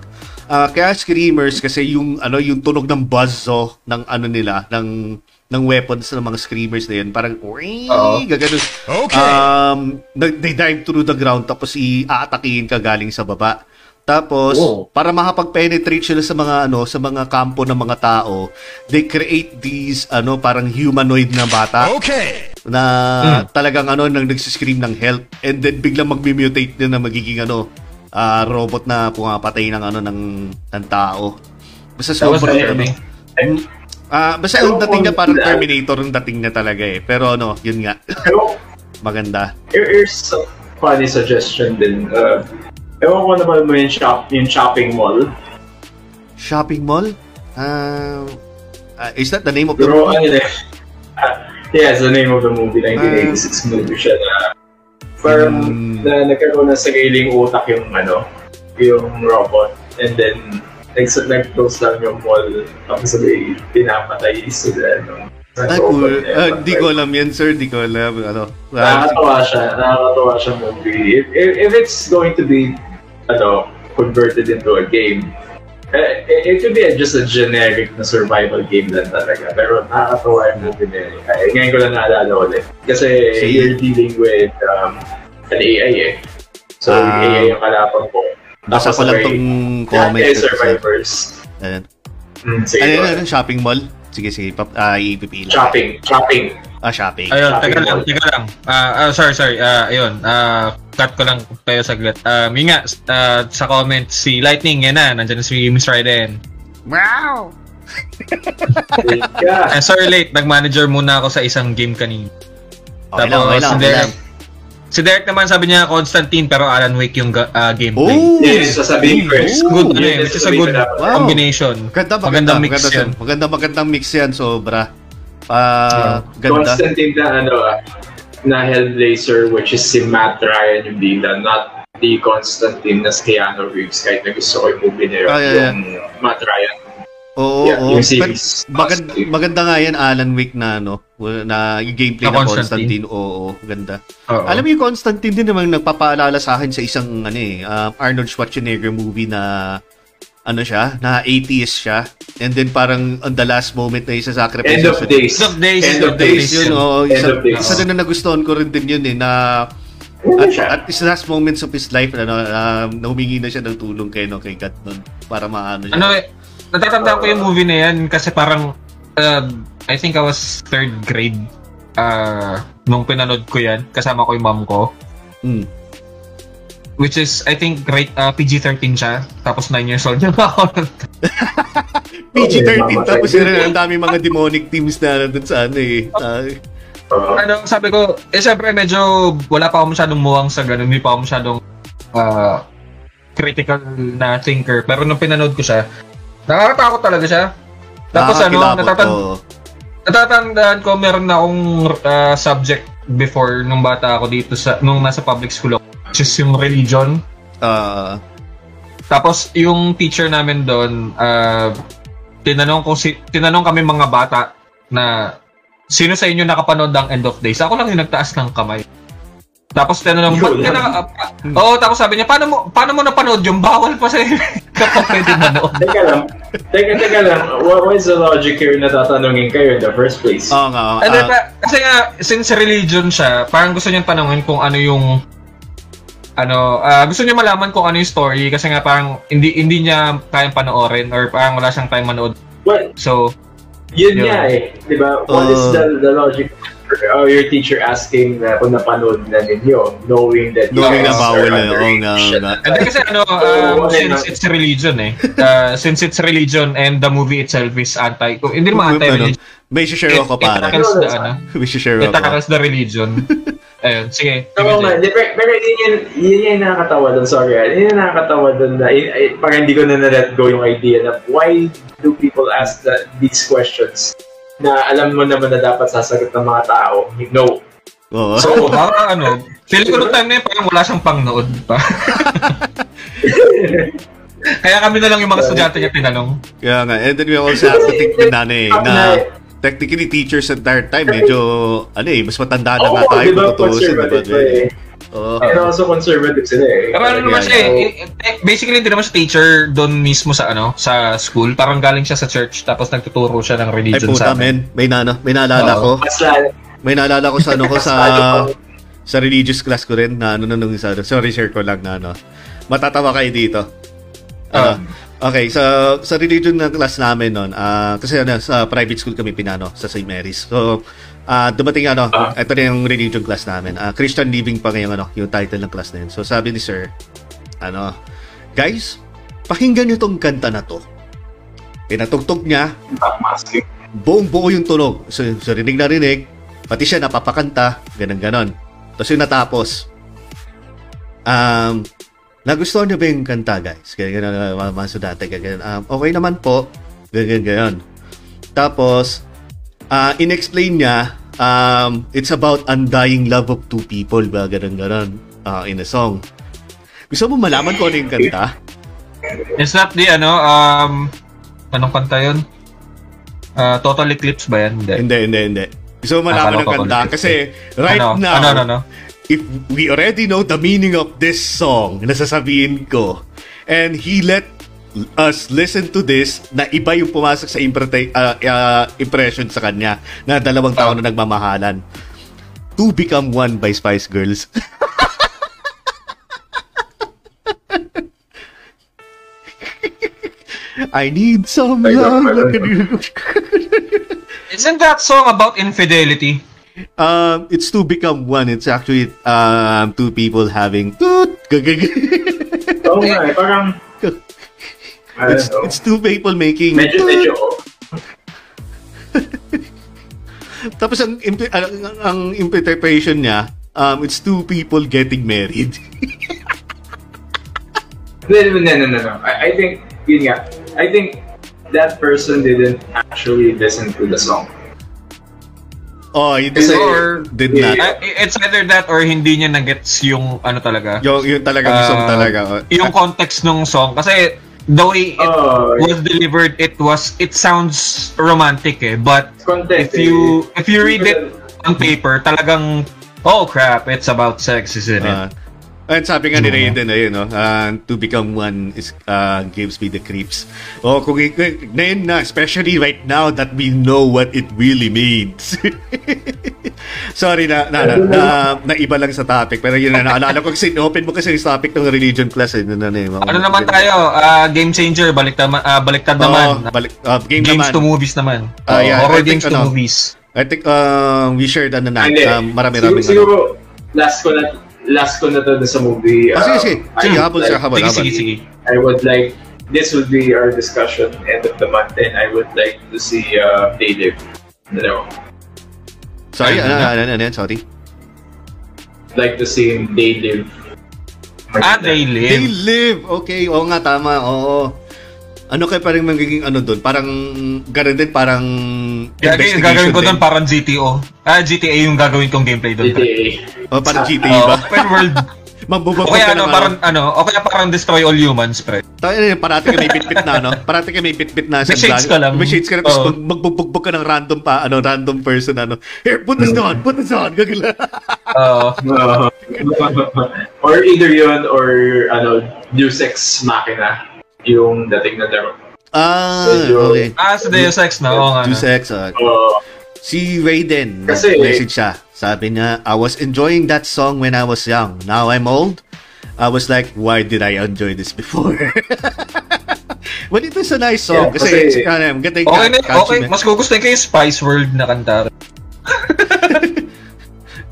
Ah, kaya screamers kasi yung ano yung tunog ng buzzo ng ano nila ng ng weapons ng mga screamers na yun parang Oo. gaganon Okay. um they dive through the ground tapos i-aatakihin ka galing sa baba tapos Oh. para makapag-penetrate sila sa mga ano sa mga kampo ng mga tao they create these ano parang humanoid na bata Okay. na talagang ano nang nagsiscream ng help and then biglang magmi-mutate din na magiging ano ah, robot na pumapatay ng ano ng ng tao. Basta sobrang ano. ending. Ah, basta yung dating niya parang Terminator yung dating niya talaga eh. Pero ano, yun nga, maganda. here- here's a funny suggestion din. Uh, ewan ko naman mo yung, shop, yung shopping mall. Shopping mall? Ah, ah, is that the name of the Pero movie? ano eh. Uh, yeah, it's the name of the movie. 1986 movie siya na parang Hmm. na nagkaroon ng sariling utak yung ano, yung robot. And then, nag- nag-close lang yung mall. Tapos sabay, pinapatay sila. No? Ah, cool. Ah, di ko alam yan, sir. Di ko alam. Ano. Ah, Nakakatawa siya. Nakakatawa siya movie. If, if, if it's going to be ano, converted into a game, eh, it, it could be just a generic na survival game lang talaga. Pero nakakatawa yung movie na yun. Ay, ngayon ko lang naalala ulit. Kasi Sige. you're dealing with um, an AI eh. So, yung Ah. AI yung kalaban ko. Basa ko Tapos lang tong comment. kayo survivors. Ayan. Mm, sige, Ano yun, shopping mall? Sige, sige. Pap, ah, ipipila. Shopping. Shopping. Ah, shopping. Ayun, Shopping teka lang, teka lang. Ah, ah, sorry, sorry. Ah, ayun. Ah, cut ko lang kayo saglit. Um, yun nga, ah, sa comment, si Lightning, yan na, nandiyan na si Miss Raiden. Wow! Yeah. Ah, sorry late, nag-manager muna ako sa isang game kanina. Okay lang, okay lang, okay lang. Si Derek naman sabi niya Constantine pero Alan Wake yung ah, gameplay. Oh! Yes, sasabihin ko. It's good, ano Yun yung which is a good. Wow. combination. Maganda, maganda, Magandang mix maganda, yan. Maganda, magandang mix yan, sobra. Ah, ganda. Constantine na ano ah, na Hellblazer which is si Matt Ryan yung bida, not the Constantine na si Keanu Reeves kahit na gusto ko yung movie niya, Ah, yeah, yung Matt Ryan. Oo, Yeah, oo. yung series. But maganda, maganda nga yan, Alan Wake na, ano, na yung gameplay Na ng Constantine. Constantine. Oo, ganda. Oo. Alam mo yung Constantine din naman nagpapaalala sa akin sa isang ano eh, um, Arnold Schwarzenegger movie na ano siya, na atheist siya. And then parang on the last moment na isa sacrifice. End of days. End of days. End of days days. yun. Oo, End isa, of days. isa din na nagustuhan ko rin din yun eh, na Ano at, at his last moments of his life, ano, um, na humingi na siya ng tulong kay, no, kay God nun, para maano siya. Ano eh, natatandaan ko yung movie na yan kasi parang uh, I think I was third grade uh, nung pinanood ko yan kasama ko yung mom ko Mm. which is I think grade uh, PG-13 siya tapos 9 years old na ako PG-13 Oh, tapos yun, ang dami mga demonic teams na nandun sa ano eh. Oo. ano sabi ko eh syempre medyo wala pa ako masyadong muwang sa ganun hindi pa ako masyadong uh, critical na thinker pero nung pinanood ko siya nakakatakot talaga siya. Tapos ano nakakakilabot, natatan- oo. natatandaan ko meron na akong uh, subject before nung bata ako dito sa nung nasa public school ako which is yung religion. Ah, tapos yung teacher namin doon uh, tinanong ko si tinanong kami mga bata na sino sa inyo nakapanood ng End of Days? Ako lang yung nagtaas ng kamay tapos tinanong ba't ka lang. na, Oo, tapos sabi niya, paano mo, paano mo napanood yung bawal pa sa kapag pwede manood? Teka lang. Teka, teka lang. What, is the logic here na tatanungin kayo in the first place? oo nga. oo. And then, Ah, pa- kasi nga, since religion siya, parang gusto niyang tanungin kung ano yung ano, ah, gusto niya malaman kung ano yung story kasi nga parang hindi hindi niya kayang panoorin or parang wala siyang time manood. Well, So, yun Yun. nga eh. Di ba? What is Uh, the, the logic or your teacher asking na kung napanood na ninyo, knowing that you Knowing na bawal are na, oo underage? nga, oo nga. and then kasi ano, um, Oo, okay since it's religion eh, uh, since it's religion and the movie itself is anti, kung- hindi naman Ano, anti-religion, May share ako it, it para. tackles the, ano, May share it ako. tackles the religion. Ayun, sige. Oo sige, nga, pero, pero yun yun, yun yung nakakatawa doon, sorry ah. Yun yung nakakatawa doon na, yun, parang hindi ko na na-let go yung idea na why do people ask the, these questions na alam mo naman na dapat sasagot ng mga tao, no. Oo. So, parang ano, feeling ko nung time na yun, parang wala siyang pangnood pa. Kaya kami na lang yung mga estudyante niya tinanong. Kaya nga. And then we also have to think din na, ano eh, na technically teachers at that time, medyo, ano eh, mas matanda na nga Oo, tayo di ba, kung tutuusin, di eh. Oo. And also conservative sila eh. Pero ano naman siya eh, eh, basically hindi naman siya teacher doon mismo sa ano, sa school. Parang galing siya sa church tapos nagtuturo siya ng Ay religion puta, sa amin. men. May, nano, may naalala Oo. ko. May naalala ko sa ano ko sa sa religious class ko rin na ano nung isa. Sorry, share ko lang na ano. Matatawa kayo dito. Ah. Ano? Okay, sa sa religion na class namin noon, ah kasi ano, sa private school kami pinano sa St. Mary's. So, ah dumating ano, Ah. ito na yung religion class namin. Ah Christian Living pa ngayon ano, yung title ng class na yun. So, sabi ni sir, ano, guys, pakinggan niyo tong kanta na to. Pinatugtog niya, buong buo yung tunog. So, so rinig na rinig, pati siya napapakanta, ganun ganon. Tapos yung natapos, um, nagustuhan niyo ba yung kanta, guys? Ganyan, ganyan, mga mga sudate, ganyan. Um, okay naman po, ganyan, ganyan. Tapos, ah in-explain niya, um, it's about undying love of two people, ba, ganun, ganun, ah, in a song. Gusto mo malaman ko ano yung kanta? Is that the ano, um, anong kanta yun? Ah, Total Eclipse ba yan? Hindi. Hindi, hindi, hindi. Gusto mo malaman ng kanta? Kasi right ano, now, Ano, ano, ano? if we already know the meaning of this song na sasabihin ko, and he let us listen to this na iba yung pumasok sa impreta- uh, uh, impression sa kanya na dalawang taon na nagmamahalan. To Become One by Spice Girls. I need some Ay, love. Isn't that song about infidelity? Um, it's to become one. It's actually um two people having nga eh, parang, I it's, know. it's two people making Medyo, medyo. Tapos ang, imp- ang, ang interpretation niya, um, it's two people getting married. No, no, no, no, no. I, I think, yun nga, I think that person didn't actually listen to the song. oh, you did, Kasi- Or, did not. Ah, it's either that or hindi niya nagets yung ano talaga. Yung, yung talagang Ah, song talaga. oh. Yung context ng song. Kasi the way it Oh, was delivered, it was, it sounds romantic eh. But content. if you, if you read it on paper, talagang, oh crap, it's about sex, isn't it? Uh, and sabi nga ni Oo. Raiden, ayun, no, uh, to become one is uh, gives me the creeps. Oh, kung ngayon na, especially right now that we know what it really means. Sorry na, na, na, na, na iba lang sa topic. Pero yun na, naalala ko kasi open mo kasi yung topic ng religion class. Eh, na, na, na, ano naman tayo, ah, game changer, baliktad, ah, baliktad Oo, naman. balik, uh, game games naman. to movies naman. Ah, Oo, yeah, horror games to ano, movies. I think um, we shared ano na, Hindi. um, marami-raming siguro, siguro, last ko na, last ko na to sa movie. Ah, sige, uh, sige. I Sige, would habol like- sir, habol, Sige, sige, sige. I would like, this would be our discussion end of the month and I would like to see uh, Dative. You know, Sorry, ano, Ano? ano, ano, sorry. like to see him Dative. Ah, they live. They live. Okay, oo nga, tama. Oo. Ano kaya parang magiging ano doon? Parang gano'n din, parang Gagawin, gagawin ko doon parang GTO. Ah, GTA yung gagawin kong gameplay doon. GTA. Oh, parang GTA Oh, ba? open world. Mabubog O kaya ka ano, ng parang ano, o kaya parang destroy all humans, pre. Tayo na parati ka may bit-bit na, no? Parati ka may bit-bit na. May shades ka lang. May shades ka lang. Tapos mag- magbubugbog ka ng random pa, ano, random person, ano. Here, put this on, put this on. Gagala. Oo. Or either yun or ano, Deus Ex Machina yung dating na laro. ah, Medyo- okay. ah, sa Deus Ex na, oo nga. Two no. sex, ah. Uh, Si Raiden, Kasi- message siya. Sabi niya, I was enjoying that song when I was young. Now I'm old. I was like, why did I enjoy this before? But it is a nice song. Yeah, kasi, kasi- it's kind of, ganda yung Okay, na, okay. Mas gugustuhin ko yung Spice World na kanta.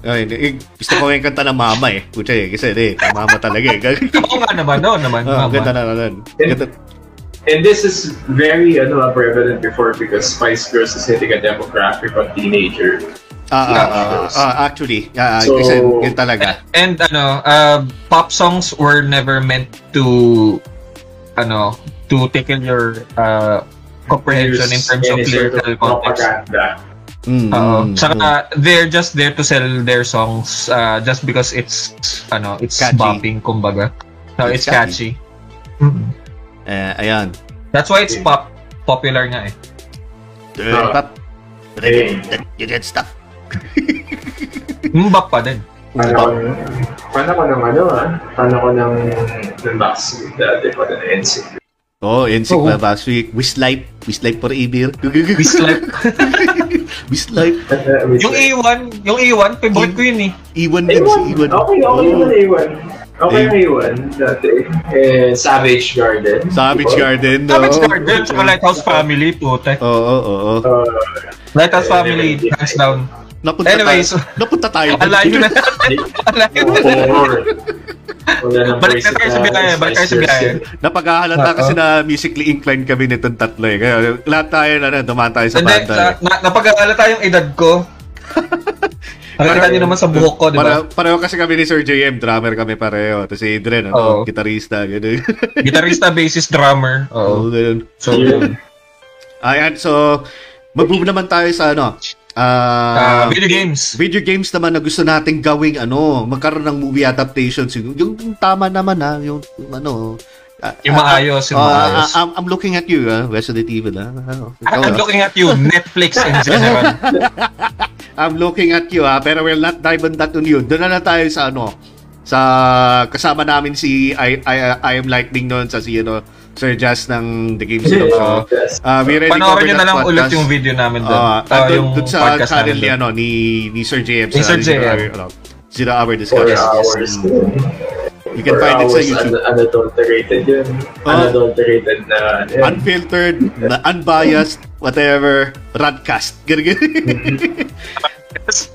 Ay, eh, gusto ko yung kanta ng mama eh. Pucha eh, kasi eh, mama talaga eh. Oo nga naman, oo naman. Ah, mama. ganda na naman. Ganda. and this is very ano, prevalent before because Spice Girls is hitting a demographic of teenager. Ah, ah, ah, ah, actually, ah, So- kasi yun talaga. And ano, uh, pop songs were never meant to, ano, to tickle your uh, comprehension in terms of lyrical context. propaganda. Mm, Oo. mm, Saka they're just there to sell their songs uh, just because it's ano, it's Catchy. bopping kumbaga. So It's it's, catchy. Mhm. eh, ayan. That's why it's pop popular nga eh. Uh, pop. Hey. You get stuck. Mbap pa din. Fan ako, ng- fan ako ng ano ah. Fan ako ng, ng Backstreet dati pa ng NSYNC. Oh, NSYNC Oo. na last week. Wistlife. Wistlife forever. Wistlife. Wistlife. yung A1, yung A1, favorite ko yun eh. Iwan din si Iwan. Okay, okay Oo. naman A1. Okay Eh. na A1 dati. Eh, Savage Garden. Savage Diba? Garden. Savage no? Garden, saka Lighthouse Family, puta. Oo, oo, oo. Uh, Lighthouse Eh, Family, hands down. Napunta Anyways. tayo. Napunta tayo. Alayo na natin. Alayo na Balik na tayo sa biyahe, balik tayo sa biyahe. Napaghahalata kasi na musically inclined kami nitong tatlo eh. Kaya lahat tayo na na, dumaan tayo sa banda. sa, eh. na, napag-aalala tayong edad ko. Nakita niyo naman sa buhok ko, di ba? pareho kasi kami ni Sir JM, drummer kami pareho. Tapos si Adrian, ano, Oo. gitarista, gano'n. Gitarista, bassist, drummer. Oo, Oo. ganun. So, Yun. Ayan, so, mag-move naman tayo sa ano, uh, ah, video games. video games naman na gusto nating gawing ano, magkaroon ng movie adaptations. Yung, yung, yung tama naman ha, yung, yung ano, ah, Yung maayos, yung ah, maayos. ah, I'm, I'm looking at you, ah, Resident Evil, ah. Ano, ikaw, I'm ah. looking at you, Netflix in general. I'm looking at you, ah, pero we'll not dive on that on you. Doon na na tayo sa ano, sa kasama namin si I, I, I am Lightning noon sa si ano, Sir Jazz ng The Games Talk Show. Ah, we already Panoorin covered nyo na that lang ulit podcast. yung video namin doon. Ah, Ah, andun- yung dun sa podcast doon. ano, ni, ni Sir JM. Ni Sir JM. Ano, Zero Hour Four Discussion. hours. You can find it sa YouTube. Un- unadulterated yun. Oh. Unadulterated na yun. Unfiltered, na unbiased, whatever, radcast.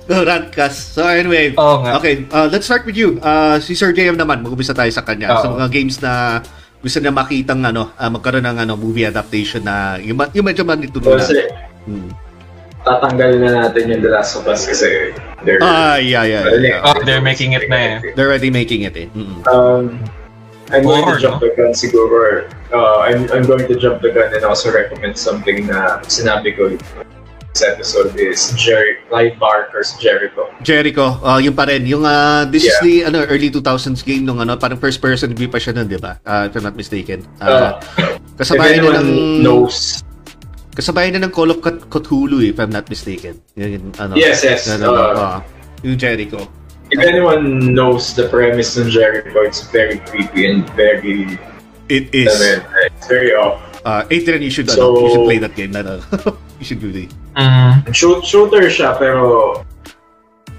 No, radcast. So anyway, nga. okay, uh, let's start with you. Uh, si Sir JM naman, mag-umpisa tayo sa kanya. Oo. Sa mga games na gusto na makitang ano, ah, magkaroon ng ano, movie adaptation na yung, yung medyo manitulo na. Kasi Hmm. tatanggalin na natin yung The Last of Us kasi they're, Ah, yeah, yeah, yeah. Oh, they're making it na eh. They're already making it eh. Mm-mm. Um, I'm going Horror, to jump the gun siguro. Uh, I'm, I'm going to jump the gun and also recommend something na sinabi ko this episode is Jerry, Clive Barker's Jericho. Jericho, uh, yung pa rin. Yung, uh, this is Yeah. the ano, early 2000s game nung ano, parang first person view pa siya nun, di ba? Uh, if I'm not mistaken. Uh, Uh, if kasabayan na ng, knows, kasabayan na ng Call of Ct- Cthulhu, if I'm not mistaken. Yun, yun, ano, Yes, yes, Ano, uh, uh, yung Jericho. if anyone knows the premise ng Jericho, it's very creepy and very, It is. I mean, it's very off. Uh, Adrian, you should, So- ano, you should play that game. Ano, you should do it. Mm. Shoot, shooter siya, pero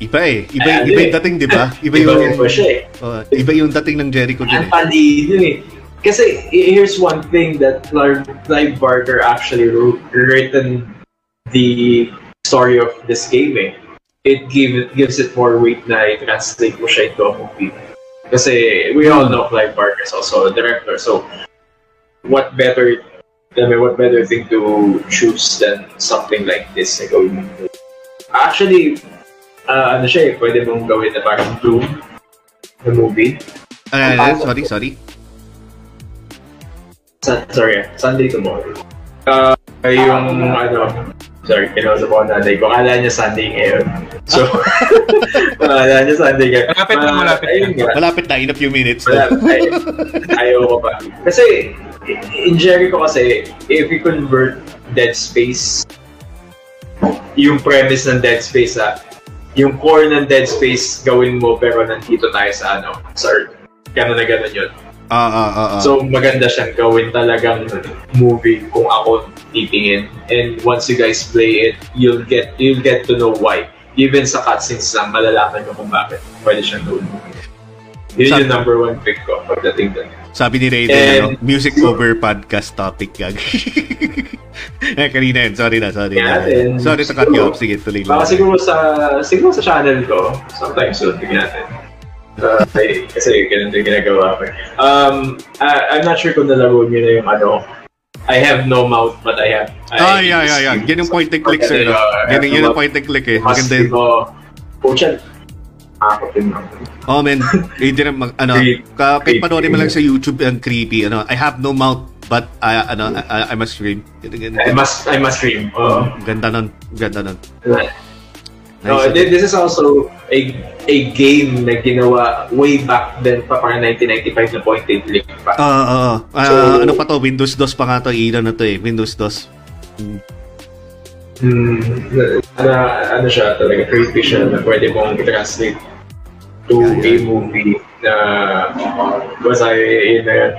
Iba eh. Iba, Ah, iba yung dating, di ba? Iba iba yung, iba siya eh. uh, iba yung dating ng Jericho din Ang eh. talino eh. Kasi here's one thing that Clive, Barker actually wrote, written the story of this game eh. It give, gives it more weight na i-translate mo siya into a movie. Kasi we all know Clive Barker is also a director. So what better I mean, what better thing to choose than something like this na gawin mo? Actually, uh, ano siya eh, pwede mong gawin na parang Doom na movie. Ano, ano, sorry, sorry. Sa- sorry, ah, Sunday tomorrow. Uh, yung ano, sorry, kinausap ko nanay ko. Akala niya Sunday ngayon. So, akala niya Sunday ngayon. Malapit Ah, malapit nga. Malapit na, in a few minutes. Wala, ay, ayaw ko pa. Kasi, in Jericho kasi, if you convert Dead Space, yung premise ng Dead Space ah, yung core ng Dead Space gawin mo pero nandito tayo sa ano, sa Earth. Ganun na ganun yun. Ah, ah, ah, ah. So maganda siyang gawin talagang movie kung ako titingin. And once you guys play it, you'll get you'll get to know why. Even sa cutscenes lang, malalaman mo kung bakit pwede siyang gawin. Yun yung number one pick ko pagdating doon. Sabi ni Raiden, And- ano, music over podcast topic gag. eh, kanina yun. Sorry na, sorry na. Yeah, and- Sorry to cut you off. Sige, tuloy lang. Baka siguro sa siguro sa channel ko, sometime soon, tignan natin. Uh, ay, kasi ganun din ginagawa ko. eh. Um, I, I'm not sure kung nalaro niyo na yung ano, I have no mouth but I have... Ah, I yeah, yeah, yeah. Yan yung point and click, sir. Yan, yan yung point and click eh. Maganda yun. Pucha, din. Oh, man. Na mag, ano, kahit panoorin mo lang sa YouTube, ang creepy. Ano, I have no mouth, but I, ano, I, I must scream. Ganun, I ganun. must, I must stream. Uh, Ganda nun. Ganda nun. no, Nice. thi- this is also a a game na ginawa way back then pa, parang 1995 na point and click pa. Ah, ah, ah. Ah, So- ano pa to? Windows DOS pa nga to. Ina na to eh. Windows DOS. Hmm, ano, ano siya talaga, creepy siya na pwede mong i-translate to Yeah, yeah. a movie na basta yun na yun.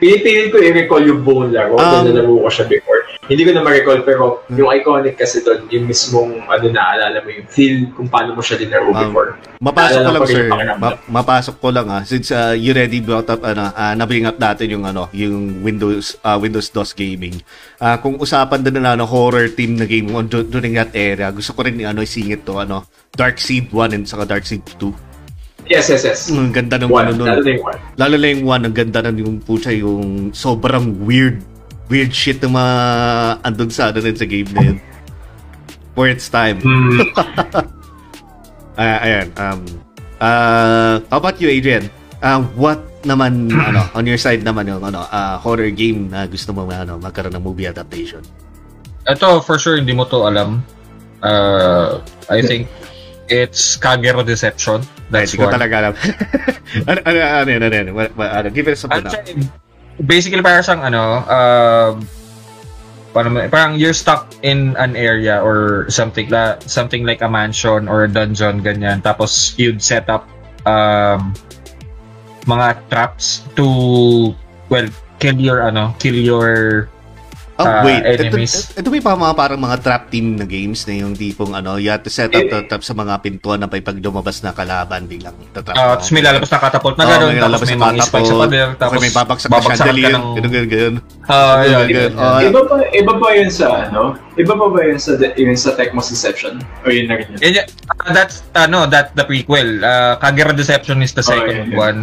Pinipilit ko i-recall yung buong laro. Um, Um, na ko siya before. Hindi ko na ma-recall pero yung iconic kasi doon, yung mismong ano naalala mo yung feel kung paano mo siya dinaro Um, before. Mapasok ko lang sir. Ma- mapasok ko lang ah since uh, you already brought up ano, uh, na-bring up natin yung ano, yung Windows uh, Windows DOS gaming. Ah kung usapan din na ano, horror team na game on dur- during that era, gusto ko rin ano isingit to ano, Dark Seed 1 and saka Dark Seed 2. Yes, yes, yes. Ang ganda ng One, ano lalo na yung one. Lalo na yung one, ang ganda na yung pucha yung sobrang weird weird shit na mga andun sa ano sa game na yun. For its time. Mm, Ah, ayan. Um, uh, how about you, Adrian? Uh, what naman, ano, on your side naman yung, ano, uh, horror game na gusto mo, ano, magkaroon ng movie adaptation? Ito, for sure, hindi mo to alam. Uh, I think it's Kagero Deception. That's Hindi ko talaga alam. ano, ano, ano, ano, ano, ano, ano, ano, give it something At up. Basically, parang siyang ano, uh, parang, parang you're stuck in an area or something la, something like a mansion or a dungeon, ganyan. Tapos, you'd set up um, mga traps to, well, kill your, ano, kill your Oh, uh, wait. Ito, enemies. ito may pa mga parang mga trap team na games na yung tipong ano, you have to set up Eh, the trap sa mga pintuan na pag lumabas na kalaban biglang tatrap Uh, mo. tapos may lalabas na katapult na gano'n, may tapos lalabas may na mga spikes sa pader, tapos Okay, may babagsak na chandelier. ng... Ganun, ganun, ganun. Ah, Ganun, ganun. Oh, iba pa iba pa yun sa ano? Iba pa ba yun sa yun sa Tecmo's Deception? O yun na rin yun? Ah, that's ano that the prequel. Uh, Kagero Deception is the Oh, second yeah, yeah. one.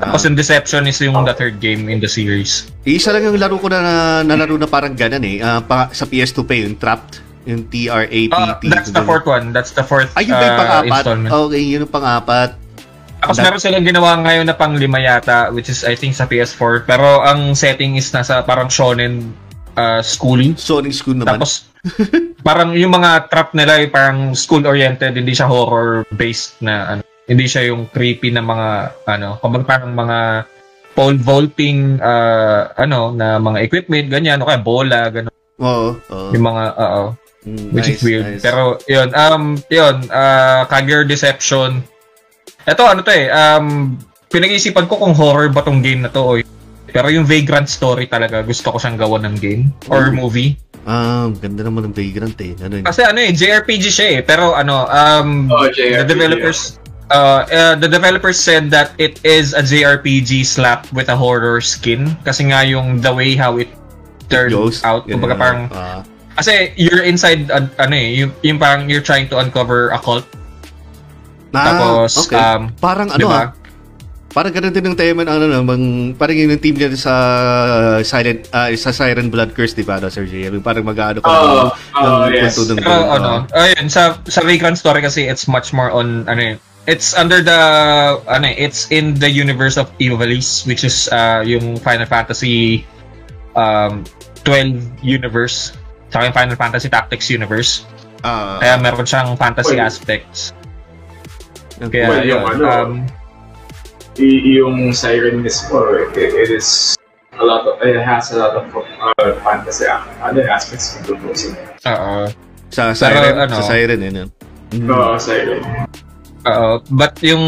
Tapos yung Deception is yung the third game in the series. Isa lang yung laro ko na nalaro na parang ganun eh. Ah, pa, sa PS2 pa yun, Trapped. Yung T-R-A-P-T. Uh, that's the fourth one. That's the fourth Ay, yun ba yung uh, pang-apat? Okay, yun yung pang-apat. Tapos that- meron silang ginawa ngayon na pang lima yata, which is I think sa PS4. Pero ang setting is nasa parang shonen uh, school. Sonic School naman. Tapos parang yung mga trap nila ay parang school-oriented, hindi siya horror-based na ano. Hindi siya yung creepy na mga ano, kumbaga parang mga pole vaulting uh, ano na mga equipment ganyan o kaya bola ganun Oo. oo. yung mga oo Mm, which nice, is weird nice. pero yun um yun uh, Kagero Deception eto ano to eh um pinag-iisipan ko kung horror ba tong game na to o pero yung Vagrant story talaga gusto ko siyang gawan ng game or Ooh. movie Ah, ganda naman ng Vagrant eh. Ano yun? Kasi ano eh, JRPG siya eh. Pero ano, um, Oh, the JRPG, developers, uh, uh, the developers said that it is a JRPG slapped with a horror skin. Kasi nga yung the way how it turned Goes. out, kumbaga parang, ah. kasi you're inside, uh, ano eh, yung, yung parang you're trying to uncover a cult. Ah, Tapos, okay. um, parang ano di ah, parang ganun din ng tema ng ano naman, parang yung team nila sa Silent ah, sa Siren Blood Curse, di ba, no, Sir J? Parang mag-ano ka Oo, ng- oo, ng yes. kwento ng Pero ganun, ano, ah. ayun, sa, sa Vagrant story kasi it's much more on, ano eh, it's under the, ano eh, it's in the universe of Ivalice, which is uh, yung Final Fantasy um, 12 universe, saka yung Final Fantasy Tactics universe. Ah, Kaya meron siyang fantasy Well, aspects. okay. Kaya Well, yung yun, ano, um, Y- yung Siren mismo, it, it is a lot of, it has a lot of uh, fantasy other aspects of the puzzle. oo. sa pero Siren, ano, sa Siren yun. yun. Mm. No, Siren. Oo. But yung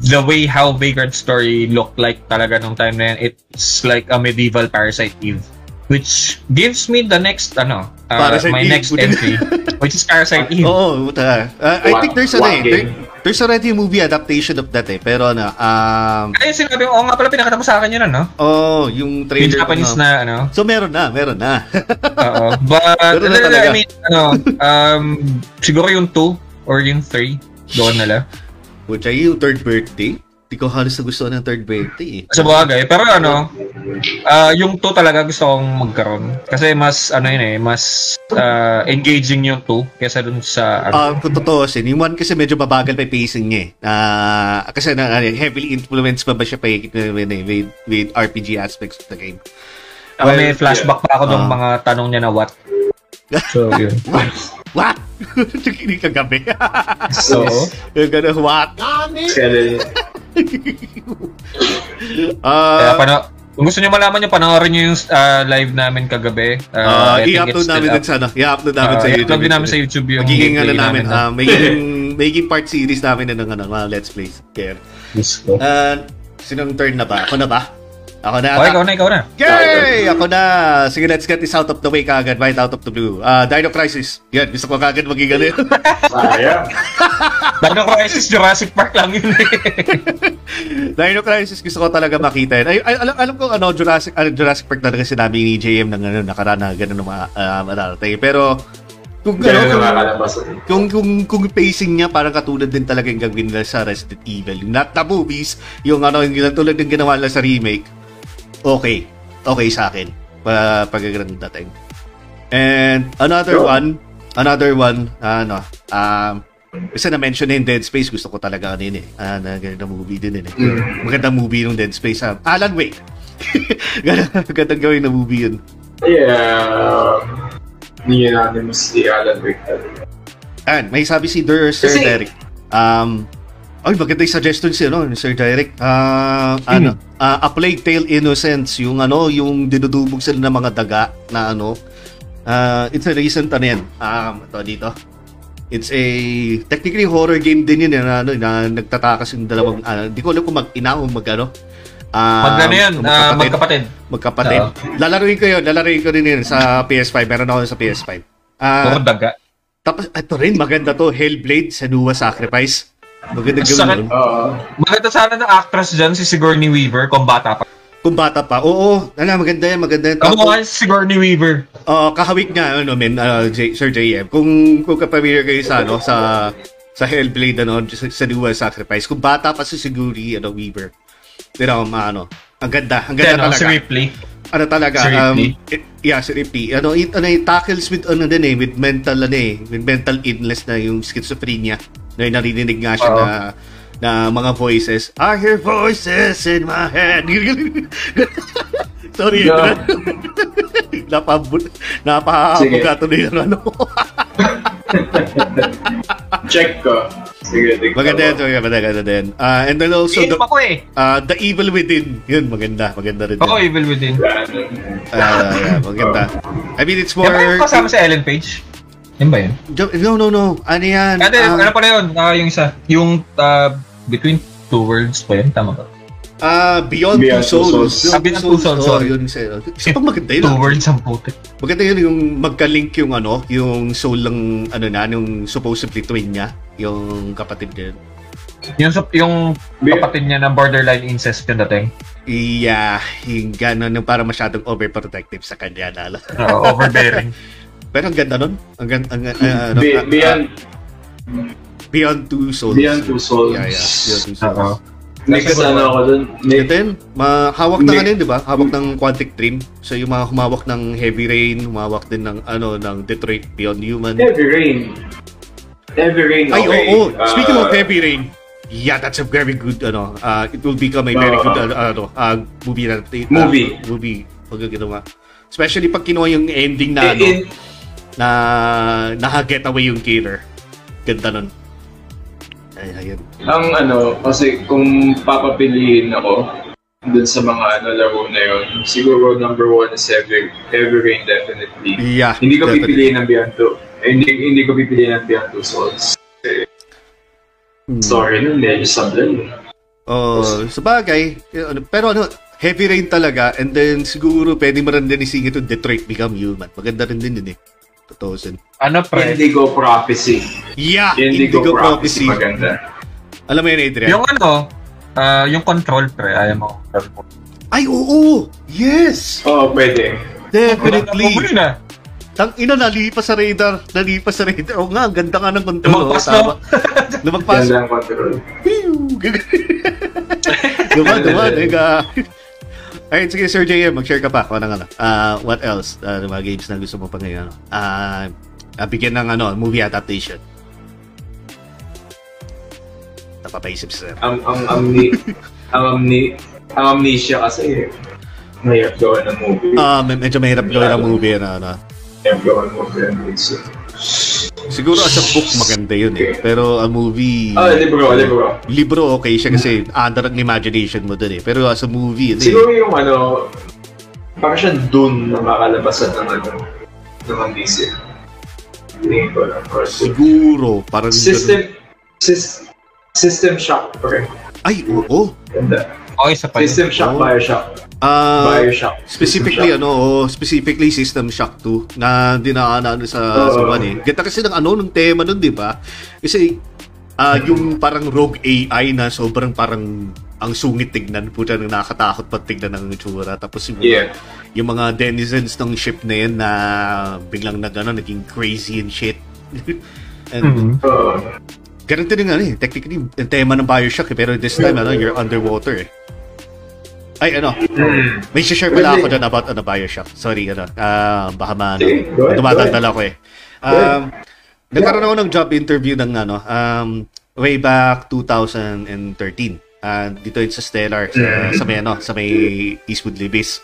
the way how Vagrant story looked like talaga nung time na yan, it's like a medieval Parasite Eve. Which gives me the next, ano, uh, Parasite my Eve. next entry, which is Parasite Eve. Oo, puta. Uh, I think there's what eh. there- there's already a movie adaptation of that eh. Pero ano, um, Ay, sinabi mo, oo nga pala, pinakita mo sa akin yun, ano? oh, yung Yung trailer. Japanese ano. na, ano? So meron na, meron na. Oo. But, Pero na I talaga. mean, ano, um, siguro yung 2 or yung 3, doon nila. Which ay yung third birthday. Di ko halos nagustuhan ng third birthday eh. Sa bagay. Pero ano, ah yung 2 talaga gusto kong magkaroon. Kasi mas, ano yun eh, mas ah, engaging yung 2 kesa dun sa, ano, Ah, kung totoo sin, yung one kasi medyo mabagal pa yung pacing niya eh. Ah, kasi na, ano, heavily influenced pa ba siya pa eh, with, with RPG aspects of the game. Ako well, may flashback pa ako ng Ah. mga tanong niya na what. So, yun. What? Nakikinig ka gabi. So, Yung gano'n, what? Skeleton. Kaya Ah, pano, kung gusto niyo malaman niyo, panoorin niyo yung ah, live namin kagabi. I think i-upload namin din sa ano, i-upload namin Ah, sa YouTube. i-upload namin sa YouTube yung Magiging ano namin, namin, ah, magiging making part series namin na ng ano, mga Let's Play. Kaya, ko. uh, sinong turn na ba? Ako na ba? Ako na. Okay, ikaw na, ikaw na. Yay! Ako na! Sige, let's get this out of the way kagad. Right out of the blue. Uh, Dino Crisis. Yan, gusto ko kagad maging ganun. Sayang. Dino Crisis, Jurassic Park lang yun eh. Dino Crisis gusto ko talaga makita. Ay, ay, alam, alam ko ano, Jurassic, ano, Jurassic Park talaga sinabi ni JM ng ano, nakaraan na gano'n na uh, mararating. Pero, kung, ano, Ganun kung, nakakalabasan. kung, kung, kung pacing niya parang katulad din talaga yung gagawin nila sa Resident Evil. Not the movies, yung ano, yung tulad ng ginawa nila sa remake, okay. Okay sa akin. Pa, pag ganun dating. And another Sure. one, another one, ano, um, kasi na-mention na yung Dead Space, gusto ko talaga yun eh. Ah, na ganda movie din eh. Mm. Magandang movie yung Dead Space. ah. Alan Wake. Magandang gawin na movie yun. Yeah. Unanimously Alan Wake talaga. And may sabi si Der, Sir Kasi- Derek. Um, ay, maganda yung suggestion si, ano, Sir Derek. Ah, ano, ah, A Plague Tale Innocence, yung ano, yung dinudubog sila ng mga daga na ano. Ah, it's a recent ano yan. Um, ito dito. It's a technically horror game din yun eh, na, ano, na nagtatakas yung dalawang ano, di ko alam kung mag-ina o mag ano. Ah, Mag ano yan, ah, magkapatid. magkapatid. Lalaruin ko yun, lalaruin ko rin yun sa PS5. Meron ako sa PS5. Ah, Bukod daga. tapos, ito rin, maganda to, Hellblade, Senua Sacrifice. Maganda gawin. Oo. Maganda sana ng actress dyan, si Sigourney Weaver, kung bata pa. Kung bata pa, oo, ano, maganda yan, maganda yan. Kamukha si Sigourney Weaver. Oo, kahawik niya, ano, men, uh, J, Sir JM. Kung, kung kapamilya kayo sa, ano, sa, sa Hellblade, ano, sa Senua Sacrifice, kung bata pa si Siguri, ano, Weaver. Pero, um, ano, ang ganda, ang ganda Then, oh, talaga. si Ripley. ano talaga, Si um, it- yeah, si Ripley. Ano, it, ano, it tackles with, ano din eh, with mental, ano eh, with mental illness na yung schizophrenia. Na narinig nga siya Oo. na, na mga voices. I hear voices in my head. Sorry. Yeah. Napabut, napahabuga tuloy ng ano. Check ko. Sige, tignan maganda yan, maganda, maganda din. Uh, and then also, the, ako eh. uh, the Evil Within. Yun, maganda. Maganda rin. Ako. Evil Within. Uh, yeah, maganda. I mean, it's more... yung kasama si Ellen Page? Yan ba yun? No, no, no. Ano yan? Ano, Ah, ano pala yun? Ah, yung isa. Yung uh, Between Two Worlds pa yun? Tama ba? Ah, Beyond, Beyond Two Two Souls. Souls. Ah, Beyond Two Souls, Oh, sorry. yun isa. Isa pang maganda yun. Two. Worlds ang putik. Maganda yun yung magka-link yung ano, yung soul ng ano na, yung supposedly twin niya, yung kapatid niya. Yung, yung kapatid niya ng borderline incest yung dating. Yeah, yung gano'n, yung parang masyadong overprotective sa kanya na. Oo, overbearing. Pero ang ganda nun. Ang ganda, ang, ah, ano, Be- ah, Beyond, ah, Beyond Two Souls. Beyond Two Souls. Yeah, yeah. Beyond Two Souls. Oo. Next ano ako dun. Next, then, mahawak ng ano yun, di ba? Hawak ng Quantic Dream. So, yung mga humawak ng Heavy Rain, humawak din ng, ano, ng Detroit Beyond Human. Heavy Rain. Heavy Rain, Ay, okay. oo. Speaking of Ah, Heavy Rain, yeah, that's a very good, ano, uh, it will become a very Oo. good, uh, ano, uh, movie na, uh, Movie. movie, pag ginawa. Especially pag kinuha yung ending na, ano, in, na, naka-get away yung killer. Ganda nun. Ay, ayun. ang ano, kasi kung papapiliin ako dun sa mga ano, laro na yun, siguro number one is Heavy, Heavy Rain definitely. Yeah. Hindi ko definitely. pipiliin ng Beyond Two. Eh, hindi, hindi ko pipiliin ng Beyond Two Souls. Hmm. Story nun, medyo sablon. Oh, sa bagay. ano, Pero ano, heavy rain talaga. And then siguro pwede mo rin din isingit yung Detroit Become Human. Maganda rin din yun eh. 2000. Ano pre? Indigo Prophecy. Yeah! Indigo, Indigo, Prophecy. Prophecy. Maganda. Alam mo yun, Adrian? Yung ano, ah, yung control pre, ayaw mo. Ay, oo! Yes! Oo, oh, pwede. Definitely! Wala na. Tang ina, nalipas sa radar. Nalipas sa radar. Oo nga, ang ganda nga ng control. Lumagpas, oh, tama. Lumagpas. Ganda ang control. Duman, duman. Ega. Alright, sige Sir JM, mag-share ka pa kung ano ano. Ah, what else? Uh, mga games na gusto mo pa ngayon. Ah, uh, bigyan ng ano, movie adaptation. Napapaisip si Sir. Ang ang amni ang amni ang amnesia kasi mahirap gawa ng movie. Ah, med- medyo mahirap gawin ang movie na ano. Mahirap gawa ng movie. Siguro as a book maganda yun eh. Pero ang movie ah, libro, libro. libro okay siya kasi under ang imagination mo dun eh. Pero as a movie, hindi. Siguro yung ano, parang siya dun na makalabasan ng ano, ng DC. Tingin ko lang. Siguro, parang System, Sys- System Shock. Okay. Ay, oo. Ganda. Okay, sa pa yun. System Shock, Oh. Bioshock. Ah, Bioshock. specifically System ano, oh, specifically System Shock 2 na dinaanan sa Oo. sa one eh. Ganda kasi ng ano nung tema nun, 'di ba? Kasi ah yung parang rogue AI na sobrang parang ang sungit tignan, puta nang nakakatakot pa tignan ng itsura. Tapos yung mga, Yeah. yung mga denizens ng ship na yun na biglang nag, ano, naging crazy and shit. and Mhm. Oo. Ganun din yung ano eh, technically, yung tema ng Bioshock eh, pero this time, ano, you're underwater eh. Ay, ano, Mm. may share pala ako dyan about ano, Bioshock. Sorry, ano, ah, baka ma, ano, dumadaldal ako eh. Um, nagkaroon ako ng job interview ng, ano, um, way back 2013. Ah, dito yun sa Stellar, sa, sa may, ano, sa may Eastwood Libis.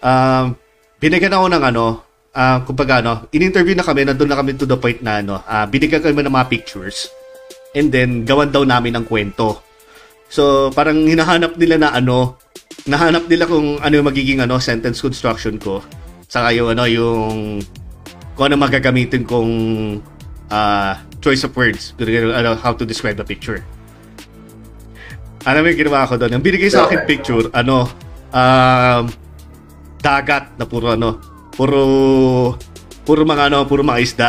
Um, binigyan ako ng, ano, ah, kumbaga, ano, in-interview na kami, nandun na kami to the point na, ano, ah, binigyan kami ng mga pictures and then gawan daw namin ng kwento. So, parang hinahanap nila na ano, nahanap nila kung ano yung magiging ano sentence construction ko. Saka yung ano yung kung ano magagamitin kong ah, choice of words, Kung ano, how to describe the picture. Ano yung ginawa ko doon? Ang binigay sa akin picture, ano, um, dagat na puro ano, puro puro mga ano, puro mga isda.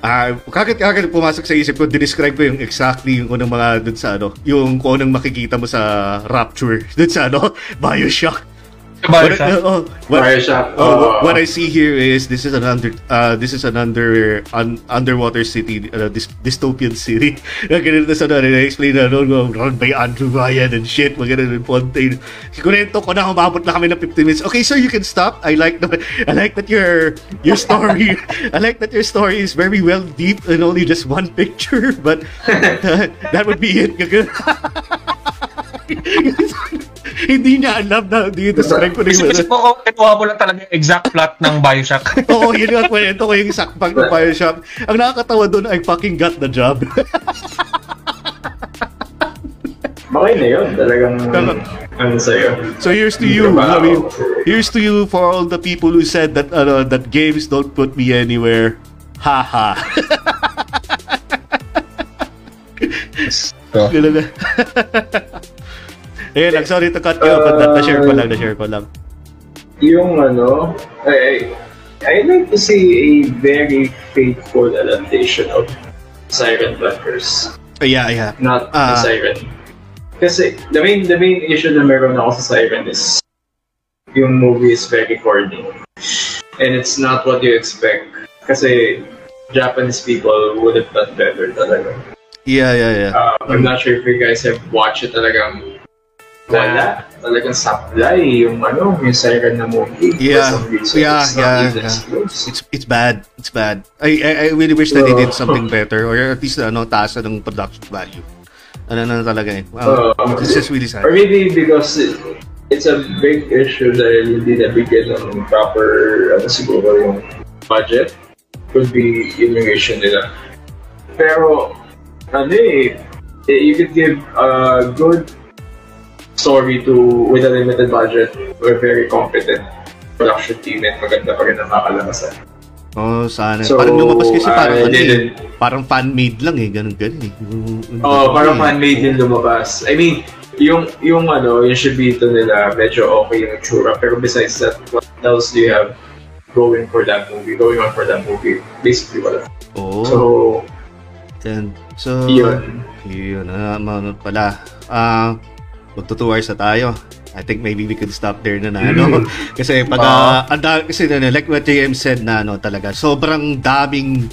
Ah, kakit kakit pumasok sa isip ko, dinescribe ko yung exactly yung unang mga dun sa ano, yung kung anong makikita mo sa Rapture, dun sa ano, Bioshock. Sa What, Bioshock. oh, what, oh, what I see here is this is an under uh, this is an under un, underwater city uh, dys, dystopian city. Na ganun na sa ano, na-explain na no, no, run by Andrew Ryan and shit, mga ganun and Fontaine. Kunento ko na umabot na kami ng 15 minutes. Okay, so you can stop. I like the I like that your your story I like that your story is very well deep and only just one picture, but uh, that would be it. Hindi niya alam na hindi describe ko na yung Kasi mo, kinuha mo lang talaga yung exact plot ng Bioshock. Oo, yun yung kwento ko yung sakpag ng Bioshock. Ang nakakatawa doon, I fucking got the job. Okay na yun. Talagang ano sa'yo. so here's to you. I mean, here's to you for all the people who said that uh, that games don't put me anywhere. Haha. So, Ganun na. Ayun lang, sorry to cut you off, that, na-share ko lang, na-share ko lang. Yung ano, I, I like to see a very faithful adaptation of Siren Bunkers. Uh, yeah, yeah. Not the Siren. Kasi the main the main issue na meron ako sa Siren is yung movie is very corny. And it's not what you expect. Kasi Japanese people would have done better talaga. Yeah, yeah, yeah. Uh, I'm not sure if you guys have watched it talagang wala. Talagang supply yung ano, yung siren na movie. Yeah. Yeah, it's yeah, yeah. It's it's bad. It's bad. I I, I really wish that they did something better or at least ano taasan ng production value. Ano na talaga eh. Wow. Uh, it's just really sad. Or maybe because it, it's a big issue dahil hindi nabigyan ng proper, ano siguro yung budget. Could be issue nila. Pero, ano eh, eh, you could give a good story to with a limited budget or very competent production team and maganda pa rin ang makakalabasan. Oh, sana. So, parang lumabas kasi parang ano eh, parang fan-made lang eh, ganun ganun eh. Yung- Oh, parang eh. fan-made din lumabas. I mean, yung yung ano, yung Shibito nila, medyo okay yung itsura. Pero besides that, what else do you have going for that movie? Going on for that movie? Basically, wala. Oh, So, then, so, yun. Yun, ano pala. Ah, magto 2 hours na tayo. I think maybe we could stop there na na, ano. kasi pag, ang da- kasi na, like what JM said na, ano, talaga, sobrang daming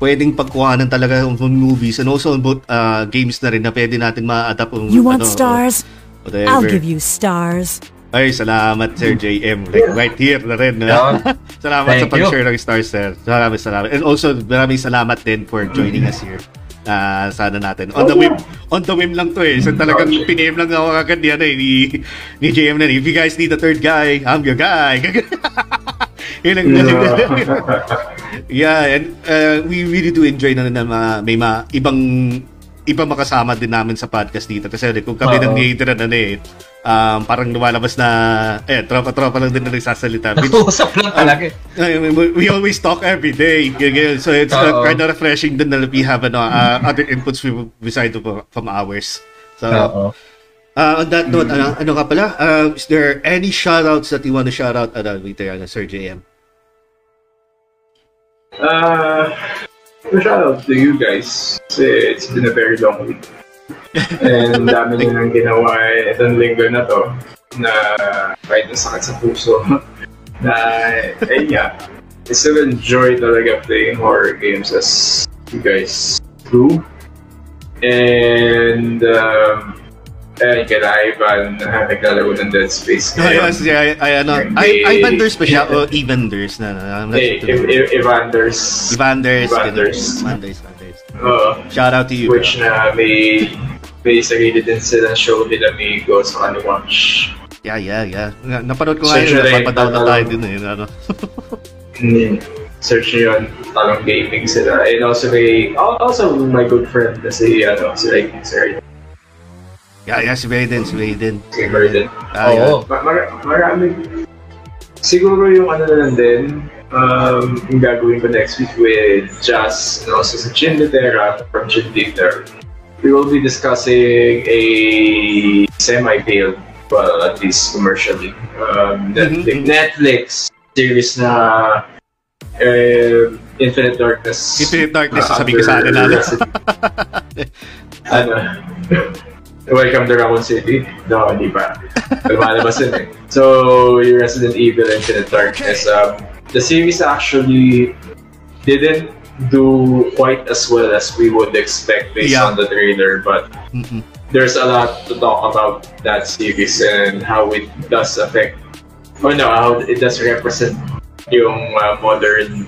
pwedeng pagkuhanan talaga ng movies and also both ah, games na rin na pwede natin ma-adapt. kung You want ano, stars? Whatever. I'll give you stars. Ay, salamat Sir JM. Like, right here na rin. Yeah. No? salamat sa Thank pag-share ng stars, sir. Salamat, salamat. And also, maraming salamat din for joining us here. Ah, sana natin. On the whim, on the whim lang to eh. So talagang piname lang ako agad yan eh, ni, ni JM na. If you guys need a third guy, I'm your guy. Yun ang yeah, and uh, we really do enjoy na na mga, may mga ibang iba makasama din namin sa podcast dito. Kasi kung kami Oo. ng theater na ano eh, um, parang lumalabas na, eh, tropa-tropa lang din na nagsasalita. Which, Nag-uusap lang talaga. I mean, we, we always talk every day. Ganyan. So it's uh, kind of refreshing din na we have ano, uh, other inputs beside of, from ours. So, uh, on that note, ano, ano ka pala? Um, is there any shoutouts that you want to shout out? Ano, there, ano, Sir JM. Uh, shout out to you guys. Kasi it's been a very long week. And dami nyo nang ginawa eh, itong linggo na to na kahit na sakit sa puso na eh yeah I still enjoy talaga playing horror games as you guys do and um, eh kaya Ivan naglalaro ng Dead Space Oh, yes, yeah, I, I, ano, I, I Evanders pa siya, o Evanders na, na. Ev- Ev- Evanders Evanders, Evanders. Evanders, Evanders. Oo. Shout out to you. which bro. na may may sarili din silang show nila Migo sa ano watch. Yeah, yeah, yeah. Na- Napanood ko nga yun, napapadaw na tayo din eh. Ano. Mm, search nyo yun, talong gaming sila. And also may, al- also my good friend na si, ano, si like, Sir Yeah, yeah, si Raiden, si Raiden. si Merlin. Ah, Oo. Ma- mar- marami, siguro yung ano na lang din, um, yung gagawin ko next week with Jazz and also si Jin Litera from Jin Theater. We will be discussing a semi-veiled, well, at least commercially, um, Netflix, Mhm, mhm. Netflix series na uh, Infinite Darkness. Infinite Darkness, uh, sabi ko sa under na. Ano? Welcome to Raccoon City? No, hindi pa. Lumalabas yun eh. So, yung Resident Evil Infinite Darkness, um, the series actually didn't do quite as well as we would expect based Yeah. on the trailer, but Mm-mm. there's a lot to talk about that series and how it does affect, or no, how it does represent yung uh, modern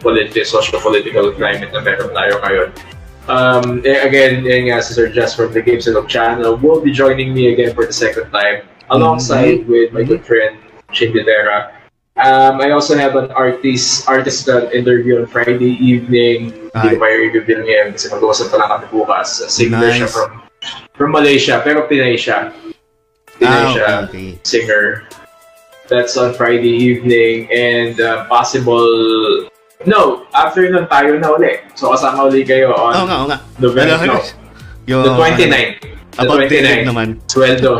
politi- socio-political climate na meron tayo ngayon. Um, eh, again, yun nga si Sir Jess from the Games Log channel will be joining me again for the second time alongside with my good friend Shane Guevara. Um, I also have an artist artist interview on Friday evening. Hindi ko pa i-reveal ngayon kasi mag-uusap pa lang kami bukas. Singer siya Nice. from from Malaysia, pero Pinay siya. Pinay siya okay. singer. That's on Friday evening and uh, possible No, after nun tayo na uli. So kasama uli kayo on nga, oo nga. November, Ano, no, Yung, the 29th. The About David 29th. naman. Sweldo.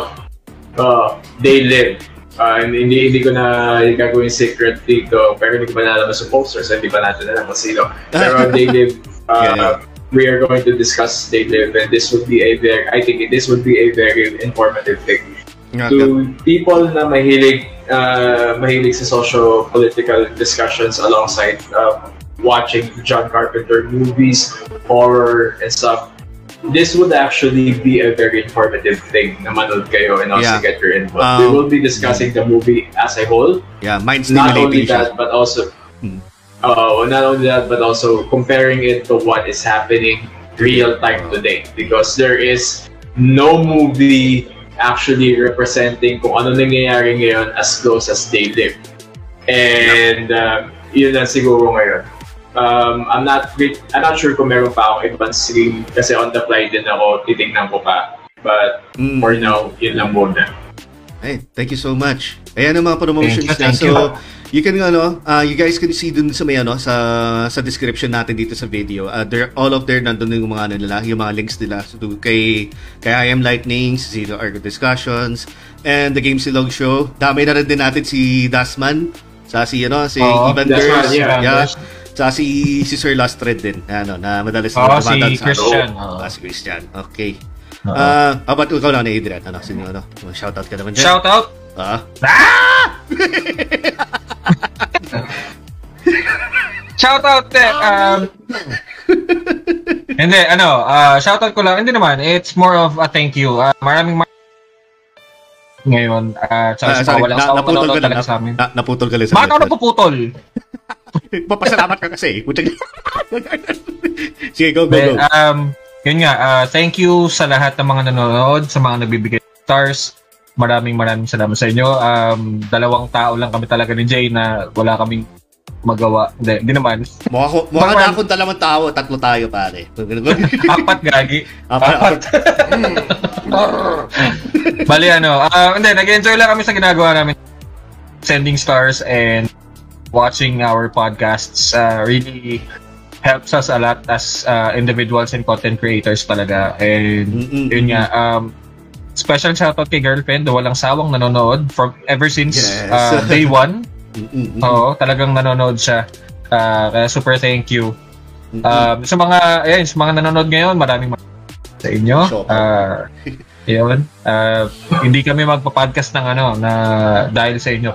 Uh, they live. Uh, hindi, hindi ko na gagawin secret dito, pero hindi ko pa nalabas yung posters, hindi pa natin alam kung sino. Pero they live, uh, Yeah, yeah. we are going to discuss they live, and this would be a very, I think this would be a very informative thing. To people na mahilig, uh, mahilig sa socio-political discussions alongside uh, watching John Carpenter movies, horror, and stuff, this would actually be a very informative thing na manood kayo and also Yeah. get your input. Um, we will be discussing the movie as a whole, Yeah, mind not only that, but also, Hmm. uh, not only that, but also comparing it to what is happening real time today. Because there is no movie actually representing kung ano nangyayari ngayon as close as they live. And um, yun lang siguro ngayon. Um, I'm not great, I'm not sure kung meron pa akong ibang stream kasi on the fly din ako, titignan ko pa. But Mm. for now, yun lang muna. Hey, thank you so much. Ayan ang mga promotions Thank you, na. thank So, you. you can ano, uh, you guys can see dun sa may ano sa sa description natin dito sa video. Uh, there all of there nandun yung mga ano nila, yung mga links nila so, to kay kay I am Lightning, si Zero Argo Discussions, and the Game Silog Show. Dami na rin din natin si Dasman, sa si ano, si Oo, Evanders, Dasman, yeah, yeah. Sa si si Sir Last Thread din, ano, na madalas na si dumadaan sa- Christian, Oh, oo. ah, si Christian. Okay. Ah, uh, about ikaw lang na Adrian, ano, sino ano? Shoutout ka naman dyan. Shout out! Ah. Shout out eh, um, Hindi, ano, uh, shout out ko lang. Hindi naman, it's more of a thank you. Uh, maraming mar- ngayon, uh, Ah, sa sa sorry, walang na, naputol ka lang. talaga sa amin. Na, naputol ka lang sa Bakit ako napuputol? Papasalamat ka kasi. Putang- Sige, go, go, go. Then, um, yun nga, uh, thank you sa lahat ng mga nanonood, sa mga nagbibigay stars. Maraming maraming salamat sa inyo. Um, dalawang tao lang kami talaga ni Jay na wala kaming magawa. Hindi, hindi naman. Mukha, ko, mukha na akong dalawang tao, tatlo tayo pare. Apat gagi. Apat, apat. Bali ano, ah, hindi, nag-enjoy lang kami sa ginagawa namin. Sending stars and watching our podcasts uh, really helps us a lot as uh, individuals and content creators talaga. And Mm-mm. yun nga, um, special shoutout kay girlfriend, walang sawang nanonood from ever since Yes. uh, day one. Oo, talagang nanonood siya. Ah, kaya super thank you. Um, sa mga, ayun, sa mga nanonood ngayon, maraming mar- sa inyo. Ah, yun. Ah, hindi kami magpa-podcast ng ano, na dahil sa inyo.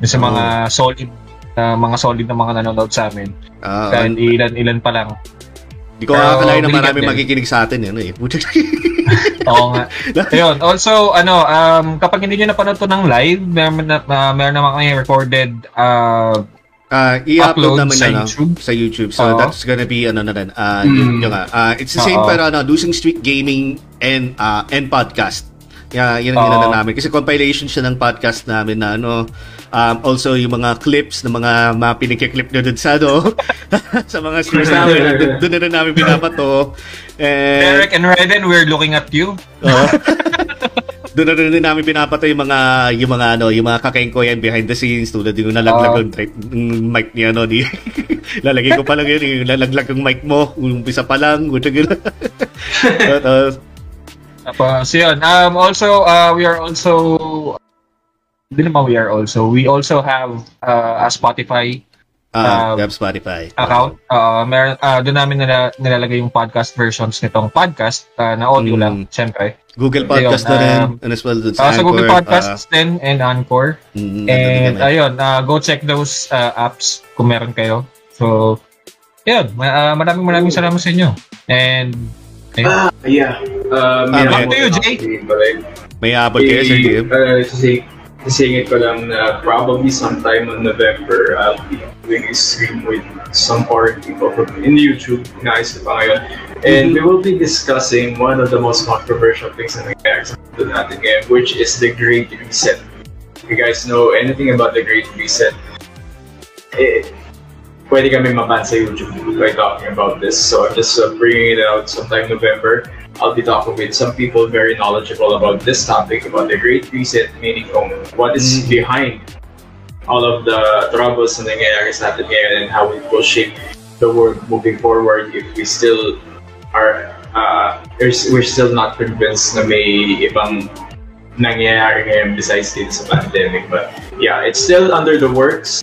Sa mga solid na mga solid na mga nanonood sa amin. Ah, Kahit ilan-ilan pa lang. Di ko Pero akalain na marami din. makikinig sa atin. Ano, eh. Oo nga. Ayun. Also, ano, um, kapag hindi nyo napanood to ng live, meron, na, uh, meron naman kami recorded uh, Ah, i-upload Upload naman sa na? YouTube. sa YouTube. So Oo. that's gonna be ano na rin. Ah, Mm. yun, yun nga. Ah, it's the same pero ano, Losing Streak Gaming and ah, and podcast. Yeah, yun ang inano namin. Kasi compilation siya ng podcast namin na ano, um, also yung mga clips ng mga mga pinagkiklip nyo dun sa ano, sa mga streams namin. Dun, dun na rin namin binabato. And, Derek and Raiden, we're looking at you. Oo. Doon na rin namin pinapato yung mga yung mga ano, yung mga kakengko yan behind the scenes tulad yung nalaglag tra- yung mic ni ano di lalagay ko pa lang yun yung lalaglag yung mic mo umpisa pa lang gusto gila. uh, Tapos, yun. Um, also, uh, we are also, naman we are also, we also have uh, a Spotify uh, Um, uh, Spotify. account. Uh, meron, uh, doon namin nila, nilalagay yung podcast versions nitong podcast uh, na audio Mm. lang, syempre. Google Podcast na Ayun, rin um, and as well dun Uh, sa Google Podcasts din and Anchor. uh, mm, And ayun, uh, go check those uh, apps kung meron kayo. So, yun. Ma- uh, maraming maraming salamat sa inyo. And, ayun. Ah, yeah. Um, Ah, yeah, back to you, Jay. May abot kayo sa game. Uh, sising, sisingit ko lang na probably sometime in November, I'll be doing a stream with some foreign people from in YouTube. Nice pa ngayon. And we will be discussing one of the most controversial things na nangyayari sa mundo natin ngayon, which is the Great Reset. If you guys know anything about the Great Reset, eh, pwede kami maban sa YouTube by talking about this. So I'm just uh, bringing it out sometime November. I'll be talking with some people very knowledgeable about this topic, about the Great Reset, meaning kung what is Mm. behind all of the troubles na nangyayari sa atin ngayon and how it will shape the world moving forward if we still are uh, we're, still not convinced na may ibang nangyayari ngayon besides dito sa pandemic. But yeah, it's still under the works.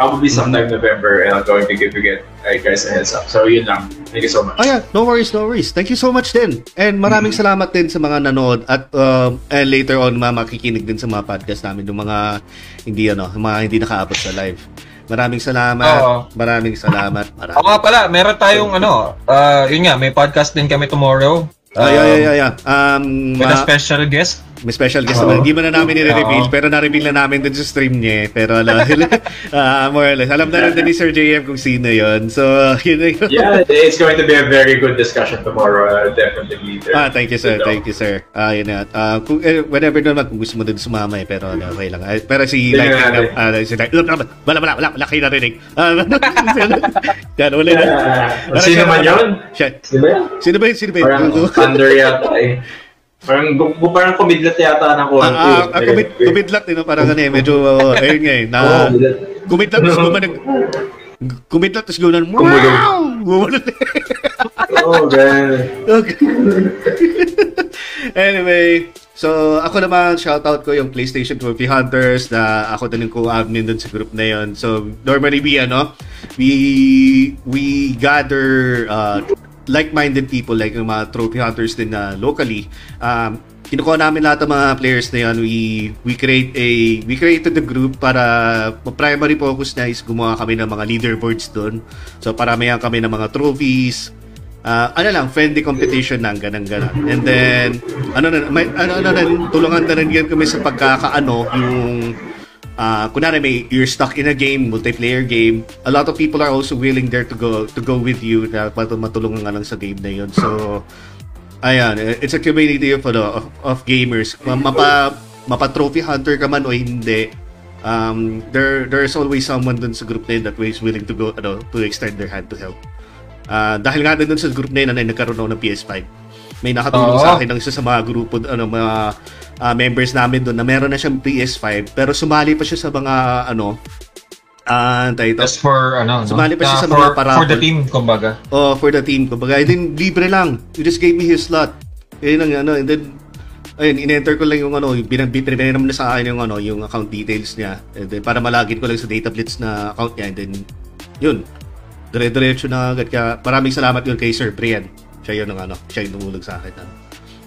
Probably sometime November, and I'm going to give you get, uh, guys a heads up. So yun lang. Thank you so much. Oh yeah, no worries, no worries. Thank you so much din. And maraming salamat din sa mga nanood at um, and later on mga makikinig din sa mga podcast namin ng mga hindi ano, mga hindi nakaabot sa live. Maraming salamat. Oo. Maraming salamat. Maraming. nga pala, meron tayong ano, uh, yun nga, may podcast din kami tomorrow. Ay, ay, ay, ay, ay. Um, With a ma- special guest. May special guest naman. Hindi mo na namin nire-reveal, Oo. pero na-reveal na namin din sa stream niya. eh. Pero ano, ah, more or less. Alam na rin din ni Sir JM kung sino yon So, yun na yun. Yeah, it's going to be a very good discussion tomorrow. Uh, definitely. There. Ah, thank you sir, thank you sir. Ah, yun na. Ah, kung eh, whenever naman kung gusto mo din sumama eh, pero ano, okay lang. Ah, pero si na, natin. ah, si Lightning, wala, wala, wala, wala, wala kayo narinig. Yan, wala na. Sino man yun? Sino ba yan? Sino ba yun? Sino ba yun? Parang thunder yata eh. Parang, gu- parang kumidlat yata ng Ah, konti. ah, ah, kumid, kumidlat, eh, no? parang ano eh, medyo, uh, ayun nga eh, na, kumidlat. tapos gumanag, kumidlat, tapos gumanan, wow! Gumanan. Oh, ganun. Okay. anyway, so ako naman, shoutout ko yung PlayStation Trophy Hunters na ako din yung co-admin dun sa group na yon. So, normally we, ano, we, we gather uh, like-minded people like yung mga trophy hunters din na locally. Um, kinukuha namin lahat ng mga players na yan. We, we create a, we created the group para primary focus na is gumawa kami ng mga leaderboards doon. So, paramihan kami ng mga trophies, Ah, ano lang, friendly competition lang, ganang ganan. And then, ano na, may, ano, ano na, tulungan na rin kami sa pagkakaano, yung, ah, kunwari may, you're stuck in a game, multiplayer game, a lot of people are also willing there to go, to go with you, na matulungan nga lang sa game na yun. So, ayan, it's a community of, ano, of, of gamers. Ma- Mapa, mapa trophy hunter ka man o hindi, um, there there's always someone dun sa group na yun that is willing to go, ano, to extend their hand to help. Ah, dahil nga dun sa group na yun, ano, nagkaroon ako ng PS5. May nakatulong Oo. sa akin ng isa sa mga grupo, ano, mga ah, members namin doon na meron na siyang PS5 pero sumali pa siya sa mga ano ah uh, ito? Just for, ano, no? Sumali pa siya Ah, sa mga for, parapol. For the team, kumbaga. oh for the team kumbaga. And then libre lang. He just gave me his slot. Yun ang ano and then ayun in-enter ko lang yung ano yung binabitrinam na sa akin yung ano yung account details niya. And then para malagin ko lang sa data blitz na account niya. And then yun. Dire-diretso na agad. Kaya maraming salamat yun kay Sir Brian. Siya yun ang ano siya yung tumulog sa akin. ano.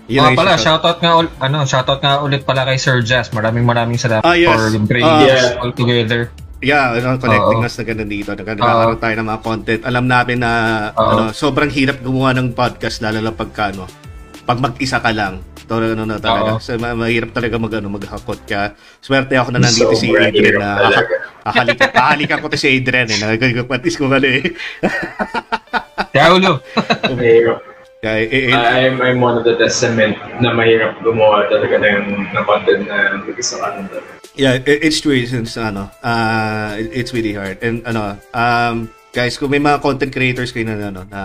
Yun ang pala, shoutout nga, ul- ano, shoutout nga ulit pala kay Sir Jazz. Maraming maraming salamat Ah, yes. for bringing Ah. us Yeah. all together. Yeah, ano, connecting Oo. us na ganun dito. Nag- Nagkakaroon tayo ng mga content. Alam namin na Oo. ano, sobrang hirap gumawa ng podcast lalo na pagka ano, pag mag-isa ka lang. Ito ano na talaga. Oo. So, ma- mahirap talaga mag ano, maghakot ka. Swerte ako na nandito si Sobrang Adrian na talaga. Ahalikan, ahalikan ko to si Adrian eh. Nagkakapatis ko mali eh. Kaya ulo. Kaya, eh, eh, I'm, I'm one of the testament na mahirap gumawa talaga ng, ng content na mag-isa ka lang talaga. Yeah, it, it's true since ano, uh, it- it's really hard. And ano, um, guys, kung may mga content creators kayo na ano, na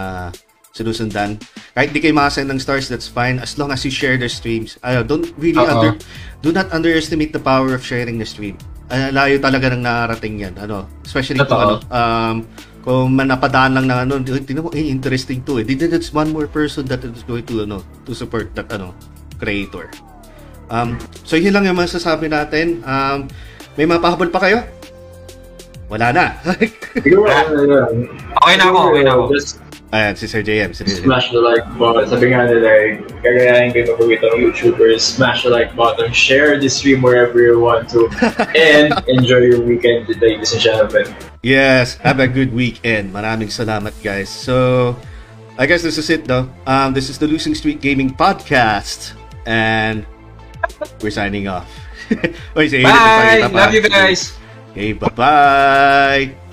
sinusundan, kahit di kayo makasend ng stars, that's fine as long as you share their streams. Uh, don't really Oo. under, do not underestimate the power of sharing the stream. Uh, layo talaga ng nakarating yan. Ano, especially kung ano, Totoo. um, kung manapadaan lang na ano, tingnan mo, eh, interesting to eh. That's one more person that is going to, ano, to support that, ano, creator. Um, so yun lang yung masasabi natin. Um, may mga pahabol pa kayo? Wala na. Okay na ako, okay na ako. Just Ayan, si Sir JM. Si Sir JM. smash the like button. Sabi nga nila, eh, kagayahin kayo ng ng YouTubers, smash the like button, share the stream wherever you want to, and enjoy your weekend, ladies and gentlemen. Yes, have a good weekend. Maraming salamat, guys. So, I guess this is it, though. Um, this is the Losing Streak Gaming Podcast, and we're signing off. Oy, si Adrian, Bye! nagpakita pa. Love you guys! Okay, bye-bye!